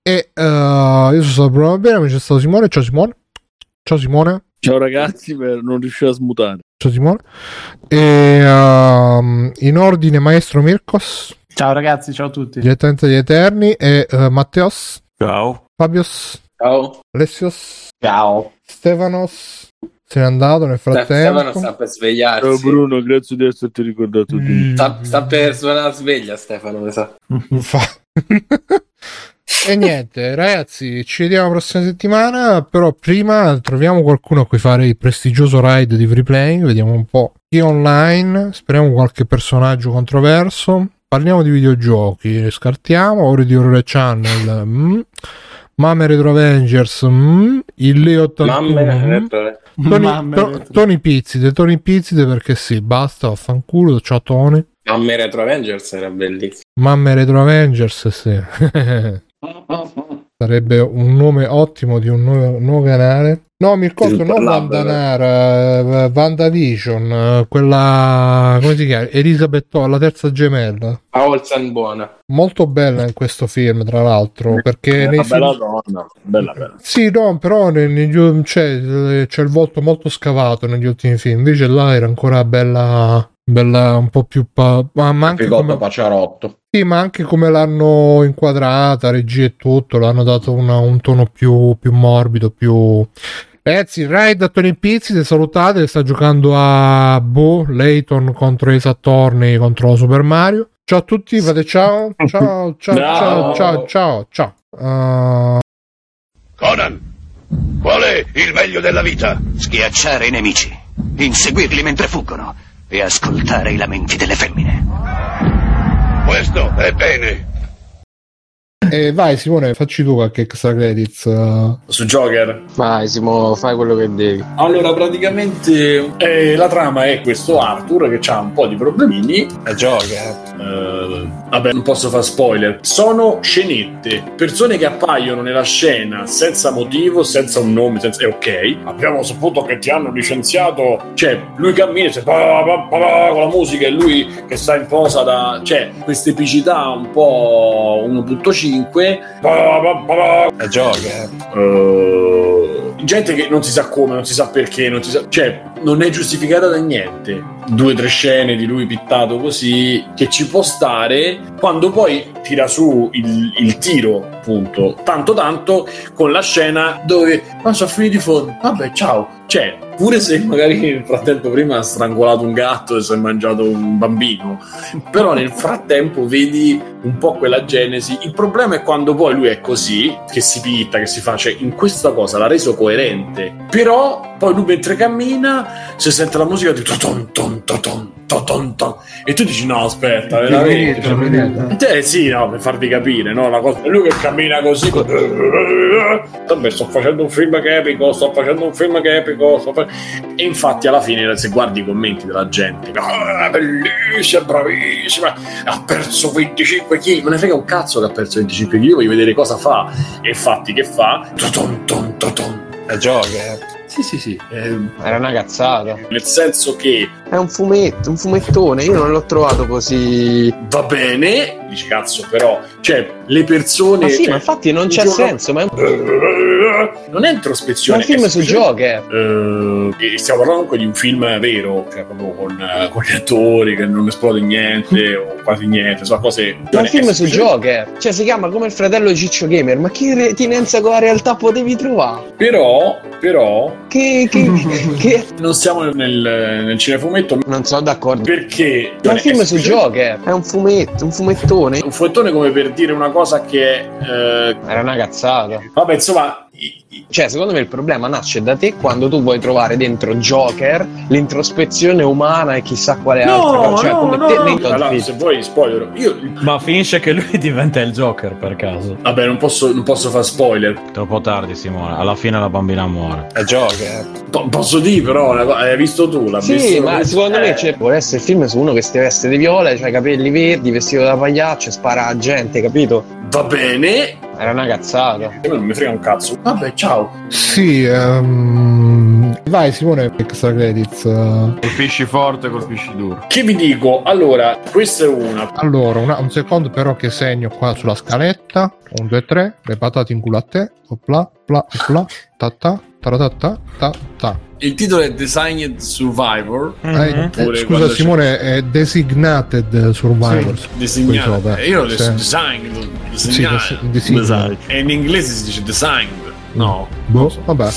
E eh, io sono stato Bruno Bene, ma c'è stato Simone. Ciao Simone. Ciao Simone. Ciao ragazzi, per non riuscire a smutare. Ciao Simone. E ehm, in ordine Maestro Mirkos, Ciao ragazzi, ciao a tutti. direttamente degli Eterni, e eh, Matteos, Ciao. Fabios, Ciao. Alessios, Ciao. Stefanos. Se n'è andato nel Stefano frattempo. sta per Ciao svegliarsi. Bruno, grazie di esserti ricordato di me. Sta, sta per suonare la sveglia, Stefano, mi sa. Fa- e niente, ragazzi, ci vediamo la prossima settimana. Però prima troviamo qualcuno a cui fare il prestigioso ride di free playing. Vediamo un po' chi è online. Speriamo qualche personaggio controverso. Parliamo di videogiochi, scartiamo. Ore di Horror Channel. Mm. Mamme Retro Avengers. Mm. Il Leo 81. Mamme, mm. eh, Tony, To-. Tony Pizzide, Tony Pizzide perché sì, basta, vaffanculo. Ciao Tony. Mamme Retro Avengers era bellissimo. Mamme Retro Avengers, sì. Sarebbe un nome ottimo di un nuovo, nuovo canale. No, mi ricordo non Vandanara, eh, WandaVision, eh, quella come si chiama? Elisabeth la terza gemella. A Olsen buona. Molto bella in questo film, tra l'altro, perché È una film- bella donna. Bella, bella. Sì, no, però ne- negli- c'è, c'è il volto molto scavato negli ultimi film, invece là era ancora bella, bella un po' più... Pa- ma, ma anche come, Paciarotto. sì, ma anche come l'hanno inquadrata, regia e tutto, l'hanno dato una- un tono più, più morbido, più... Ragazzi, il raid a Tony Pizzi, salutate, sta giocando a Bo, Layton contro Ace Attorney contro Super Mario. Ciao a tutti, fate ciao, ciao, ciao, ciao, ciao, ciao, ciao. Uh, Conan, qual è il meglio della vita? Schiacciare i nemici, inseguirli mentre fuggono e ascoltare i lamenti delle femmine. Questo è bene. E vai Simone, facci tu qualche extra credits. uh. Su Joker. Vai, Simo, fai quello che devi. Allora, praticamente eh, la trama è questo Arthur che ha un po' di problemini. È Joker. Eh, vabbè, non posso fare spoiler. Sono scenette, persone che appaiono nella scena senza motivo, senza un nome, senza... è ok. Abbiamo saputo che ti hanno licenziato. Cioè, lui cammina e con la musica e lui che sta in posa da. Cioè, questa epicità un po' 1.5. Pa, pa, pa, pa. È Joker. Eh, gente che non si sa come, non si sa perché, non si sa, cioè non è giustificata da niente. Due o tre scene di lui pittato così che ci può stare quando poi tira su il, il tiro, appunto, tanto tanto con la scena dove ma sono finiti i fondi. Vabbè, ciao. Cioè, pure se magari nel frattempo prima ha strangolato un gatto e si è mangiato un bambino, però nel frattempo vedi un po' quella genesi. Il problema è quando poi lui è così, che si pitta, che si fa, cioè in questa cosa l'ha reso coerente. Però poi lui mentre cammina si sente la musica di ton ton e tu dici no aspetta, veramente. Finito, finito. Eh sì, no, per farvi capire, no? La cosa... Lui che cammina così. Vabbè, sto facendo un film che è epico, sto facendo un film che è epico. sto fa- E infatti, alla fine, se guardi i commenti della gente, "Ah, bellissima, bravissima, ha perso 25 kg. Me ne frega un cazzo che ha perso 25 kg, voglio vedere cosa fa. E infatti, che fa? Toton, ton, toton. È Joker. Sì, sì, sì. eh, Era una cazzata. nel senso che È un fumetto, un fumettone. Io non l'ho trovato così. va bene, dici cazzo, però, cioè, le persone. Ma sì, cioè, ma infatti non c'è giorno- senso. Ma è un, Non è ma è introspezione. un film su Joker. Eh, stiamo parlando comunque di un film vero, cioè proprio con, eh, con gli attori che non esplode niente o quasi niente, sono cose. Ma è un film su Joker. Cioè, si chiama come il fratello di Ciccio Gamer. Ma che retinenza con la realtà potevi trovare? Però, però, Che. che, che... non siamo nel, nel cinefumetto Non sono d'accordo. perché. Ma è un film su Joker. È un fumetto, un fumettone. Un fumettone come per dire una cosa che. eh, Era una cazzata. vabbè, insomma. Cioè, secondo me il problema nasce da te quando tu vuoi trovare dentro Joker l'introspezione umana e chissà quale altra No, cosa. Cioè, no, come no, te no. Allora, se vuoi spoiler, io Ma finisce che lui diventa il Joker per caso. vabbè, non posso, non posso fare spoiler. Troppo tardi, Simone. Alla fine la bambina muore. È Joker. Po- posso dire, però, una co- hai visto tu? L'ha Sì, visto- ma secondo me Eh, cioè, vuole essere il film su uno che si veste di viola, ha i capelli verdi, vestito da pagliaccio e spara a gente, capito? Va bene, Era una cazzata. non mi frega un cazzo. Vabbè, ciao. Sì, ehm, Vai Simone, extra credits. Colpisci forte, colpisci duro. Che vi dico? Allora, questa è una. Allora, una- un secondo però che segno qua sulla scaletta. 1, 2, 3, le patate in culo a te. Opla, pla, opla, ta ta, ta ta ta ta ta. Il titolo è Designed Survivor. Eh, Oppure scusa quando c'è- Simone, è Designated Survivors. Disegnato. Qui sopra. Eh, io l'ho Sì. designed. Sì, disegnato. des- design. E in inglese si dice designed. No. Boh, vabbè.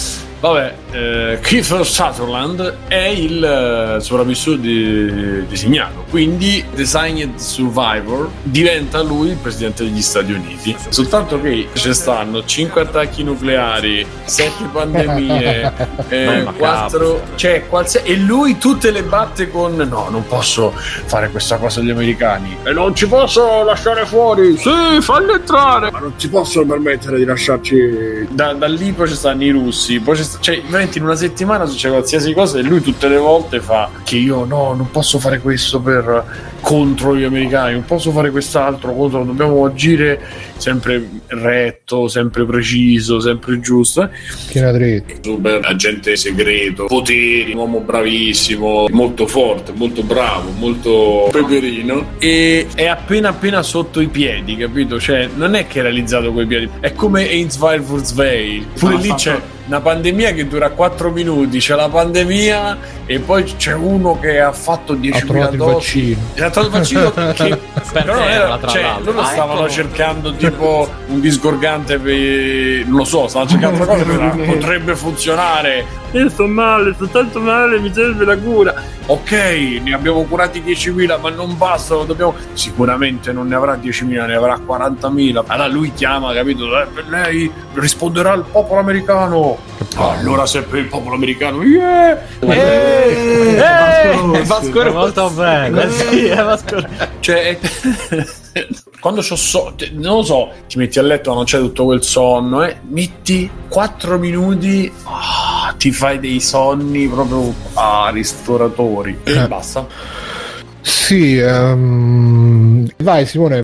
Vabbè, eh, Kiefer Sutherland è il eh, sopravvissuto di, designato, quindi Designed Survivor diventa lui il presidente degli Stati Uniti. Soltanto che ci stanno 5 attacchi nucleari, 7 pandemie, eh, Beh, ma 4, cioè, qualsi- e lui tutte le batte con no, non posso fare questa cosa agli americani e non ci posso lasciare fuori. Sì, falli entrare. Ma non ci possono permettere di lasciarci. Da, da lì poi ci stanno i russi, poi ci sta- cioè, veramente in una settimana succede qualsiasi cosa e lui tutte le volte fa che io no, non posso fare questo per contro gli americani, non posso fare quest'altro contro, dobbiamo agire sempre retto, sempre preciso, sempre giusto. Schiena dritta. Super agente segreto, poteri, un uomo bravissimo, molto forte, molto bravo, molto peperino e è appena appena sotto i piedi, capito? Cioè, non è che è realizzato coi piedi, è come Ainsville Furzweil. Pure Ah, lì fatto- c'è una pandemia che dura 4 minuti, c'è la pandemia e poi c'è uno che ha fatto 10.000 Ha trovato il dosi. vaccino. Ha trovato il vaccino che però era- terra, tra cioè, loro Ah, stavano eccolo. cercando tipo un disgorgante per non lo so, stavano cercando una cosa che potrebbe funzionare. Io sto male, sto tanto male, mi serve la cura. Ok, ne abbiamo curati 10.000, ma non bastano, dobbiamo... Sicuramente non ne avrà 10.000, ne avrà 40.000. Allora lui chiama, capito? Eh, lei risponderà il popolo americano. Allora se per il popolo americano, yeah! Eh, Eh, Vasco Rossi. Molto bene, sì, è Vasco Rossi. Cioè, quando c'ho so, te- non lo so, ti metti a letto, non c'è tutto quel sonno, eh, metti 4 minuti, ah, ti fai dei sonni proprio ah, ristoratori e Eh. basta. Sì, ehm, vai Simone.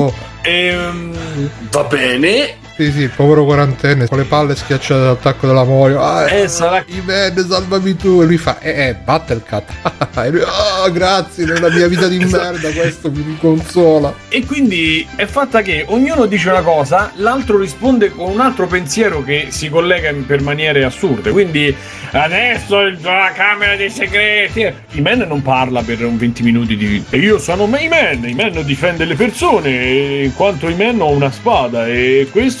Ehm, va bene. Sì, sì, il povero quarantenne con le palle schiacciate dall'attacco della Morio. Ah, Eh, sarà I men, salvami tu. E lui fa, eh, eh, Battlecat. e lui, ah, grazie, nella mia vita di merda questo mi consola. E quindi è fatta che ognuno dice una cosa, l'altro risponde con un altro pensiero che si collega in- per maniere assurde. Quindi adesso la Camera dei Segreti. I men non parla per un 20 minuti di. E io sono i men, i men difende le persone, e in quanto i men ho una spada e questo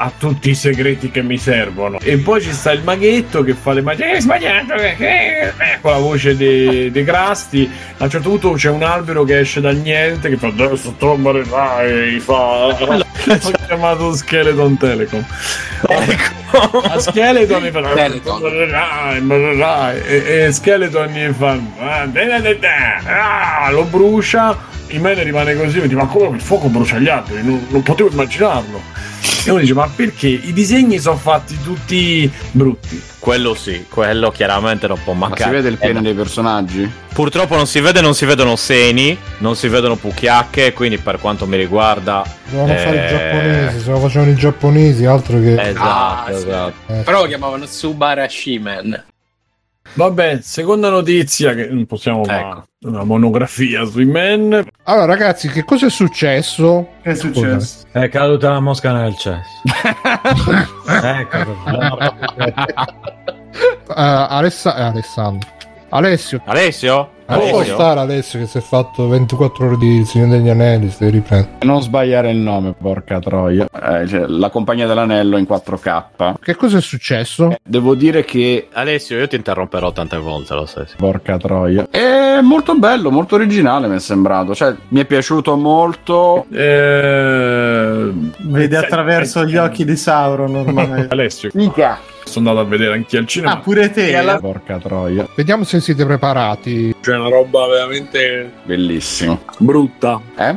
ha tutti i segreti che mi servono. E poi ci sta il maghetto che fa le magie. Hai sbagliato, che- che-" eh, con la voce dei dei Grasti. A un certo punto c'è un albero che esce dal niente che fa adesso tromberai. Fa. Ho chiamato Skeleton Telecom. Ecco, a Skeleton mi fa Telecom. "Morirai, morirai." e, e Skeleton gli fa "Ah, da, da, da." Ah, lo brucia il mene rimane così e dice ma come il fuoco brucia gli altri non, non potevo immaginarlo e uno dice ma perché i disegni sono fatti tutti brutti Quello sì, quello chiaramente non può Ma mancare. si vede il pene Eh, dei personaggi? Purtroppo non si vede, non si vedono seni, non si vedono pucchiacche, quindi per quanto mi riguarda... Dovevano fare i eh, giapponesi, se lo facevano i giapponesi, altro che... Esatto, Ah, sì. esatto. Eh, Però lo chiamavano Subarashi Man. Vabbè seconda notizia che non possiamo fare Ecco. una monografia sui men Allora, ragazzi, che cosa è successo? Che è successo? È caduta la mosca nel cesso. ecco. Eh, Alessa- eh, Alessandro. Alessio. Alessio? Non può Alessio? stare Alessio che si è fatto 24 ore di Signore degli Anelli, si deve riprendere. Non sbagliare il nome, porca troia. Eh, cioè, la compagnia dell'anello in 4K. Che cosa è successo? Devo dire che. Alessio, io ti interromperò tante volte, lo sai. Porca troia. È molto bello, molto originale mi è sembrato. Cioè, mi è piaciuto molto. Eh, Vede attraverso gli occhi di Sauron ormai. Alessio. Mica. Sono andato a vedere anch'io al cinema. Ah, pure te? Alla- Porca troia. Vediamo se siete preparati. C'è una roba veramente Bellissimo. brutta. Eh?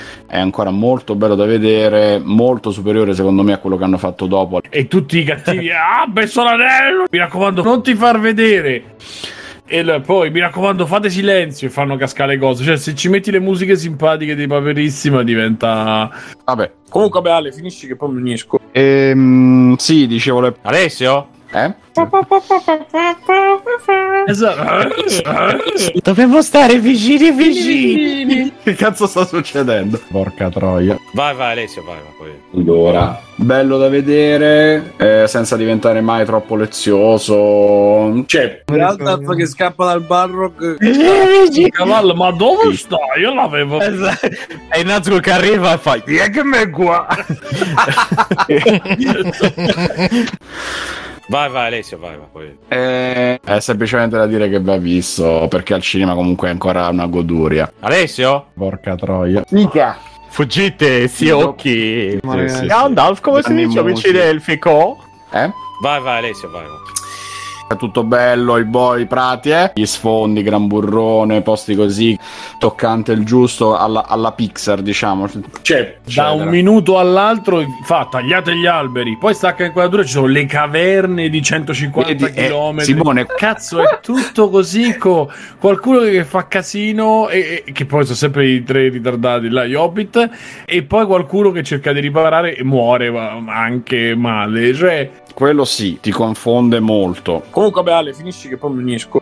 È ancora molto bello da vedere, molto superiore secondo me a quello che hanno fatto dopo. E tutti i cattivi, ah, messo l'anello! Mi raccomando, non ti far vedere! E poi mi raccomando, fate silenzio e fanno cascare le cose. Cioè, se ci metti le musiche simpatiche di Paperissima, diventa. Vabbè. Comunque, beh, Ale, finisci che poi mi unisco. Ehm, sì, dicevo le... Alessio? Eh? Esatto. Dobbiamo stare vicini vicini. Che cazzo sta succedendo? Porca troia. Vai, vai, Alessio, vai. vai. Allora, bello da vedere, eh, senza diventare mai troppo lezioso. Cioè, Gandalf che scappa dal Barrock. cavallo, ma dove sta? Io l'avevo. Esatto. E Nazgul che arriva e fa che me qua Vai vai Alessio vai, vai poi. Eh, è semplicemente da dire che va visto, perché al cinema comunque è ancora una goduria. Alessio? Porca troia. Mica Fuggite sì occhi Sì, sì, sì. Gandalf come si dice amici musica. del fico? Eh? Vai vai Alessio vai, vai. È tutto bello, i boy, i prati, eh? Gli sfondi, gran burrone, posti così, toccante il giusto alla, alla Pixar, diciamo. Cioè, da un minuto all'altro fa tagliate gli alberi, poi stacca inquadratura, ci sono le caverne di 150 Vedi, eh, km. Simone- cazzo, è tutto così. co- qualcuno che fa casino, e, e- che poi sono sempre i tre ritardati là, gli hobbit, e poi qualcuno che cerca di riparare e muore anche male. Cioè, Quello sì, ti confonde molto. Comunque, beh, Ale, finisci che poi mi unisco.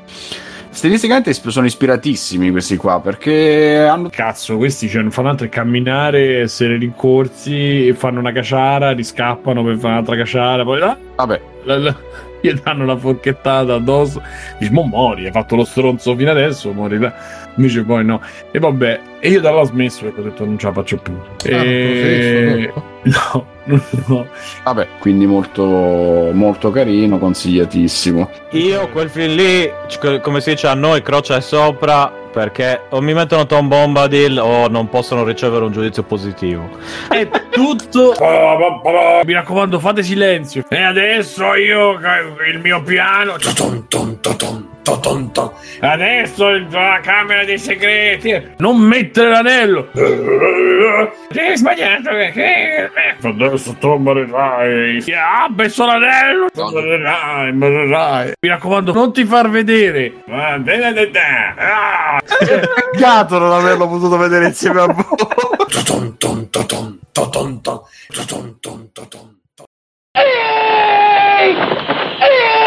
Stilisticamente sono ispiratissimi questi qua, perché hanno... cazzo, questi cioè, non fanno altro che camminare, essere rincorsi, fanno una caciara, riscappano per fare un'altra caciara, poi ah, Vabbè, la- la- gli danno la forchettata addosso. Dici, mo mori, hai fatto lo stronzo fino adesso, mori. Invece poi no. E vabbè, e io da là ho smesso perché ho detto non ce la faccio più. e... No, no, no. vabbè, quindi molto, molto carino, consigliatissimo. Io quel film lì, come si dice a noi, croce è sopra perché o mi mettono Tom Bombadil o non possono ricevere un giudizio positivo. È tutto. Mi raccomando, fate silenzio. E adesso io il mio piano. Adesso la camera dei segreti. Non mettere l'anello. Hai sbagliato. perché- Adesso tu morirai. Ah, messo l'anello. Morirai, morirai. Mi raccomando, non ti far vedere. Ah. Peccato non averlo potuto vedere insieme a voi. ントン、ドンドンドドンドン。えー、えー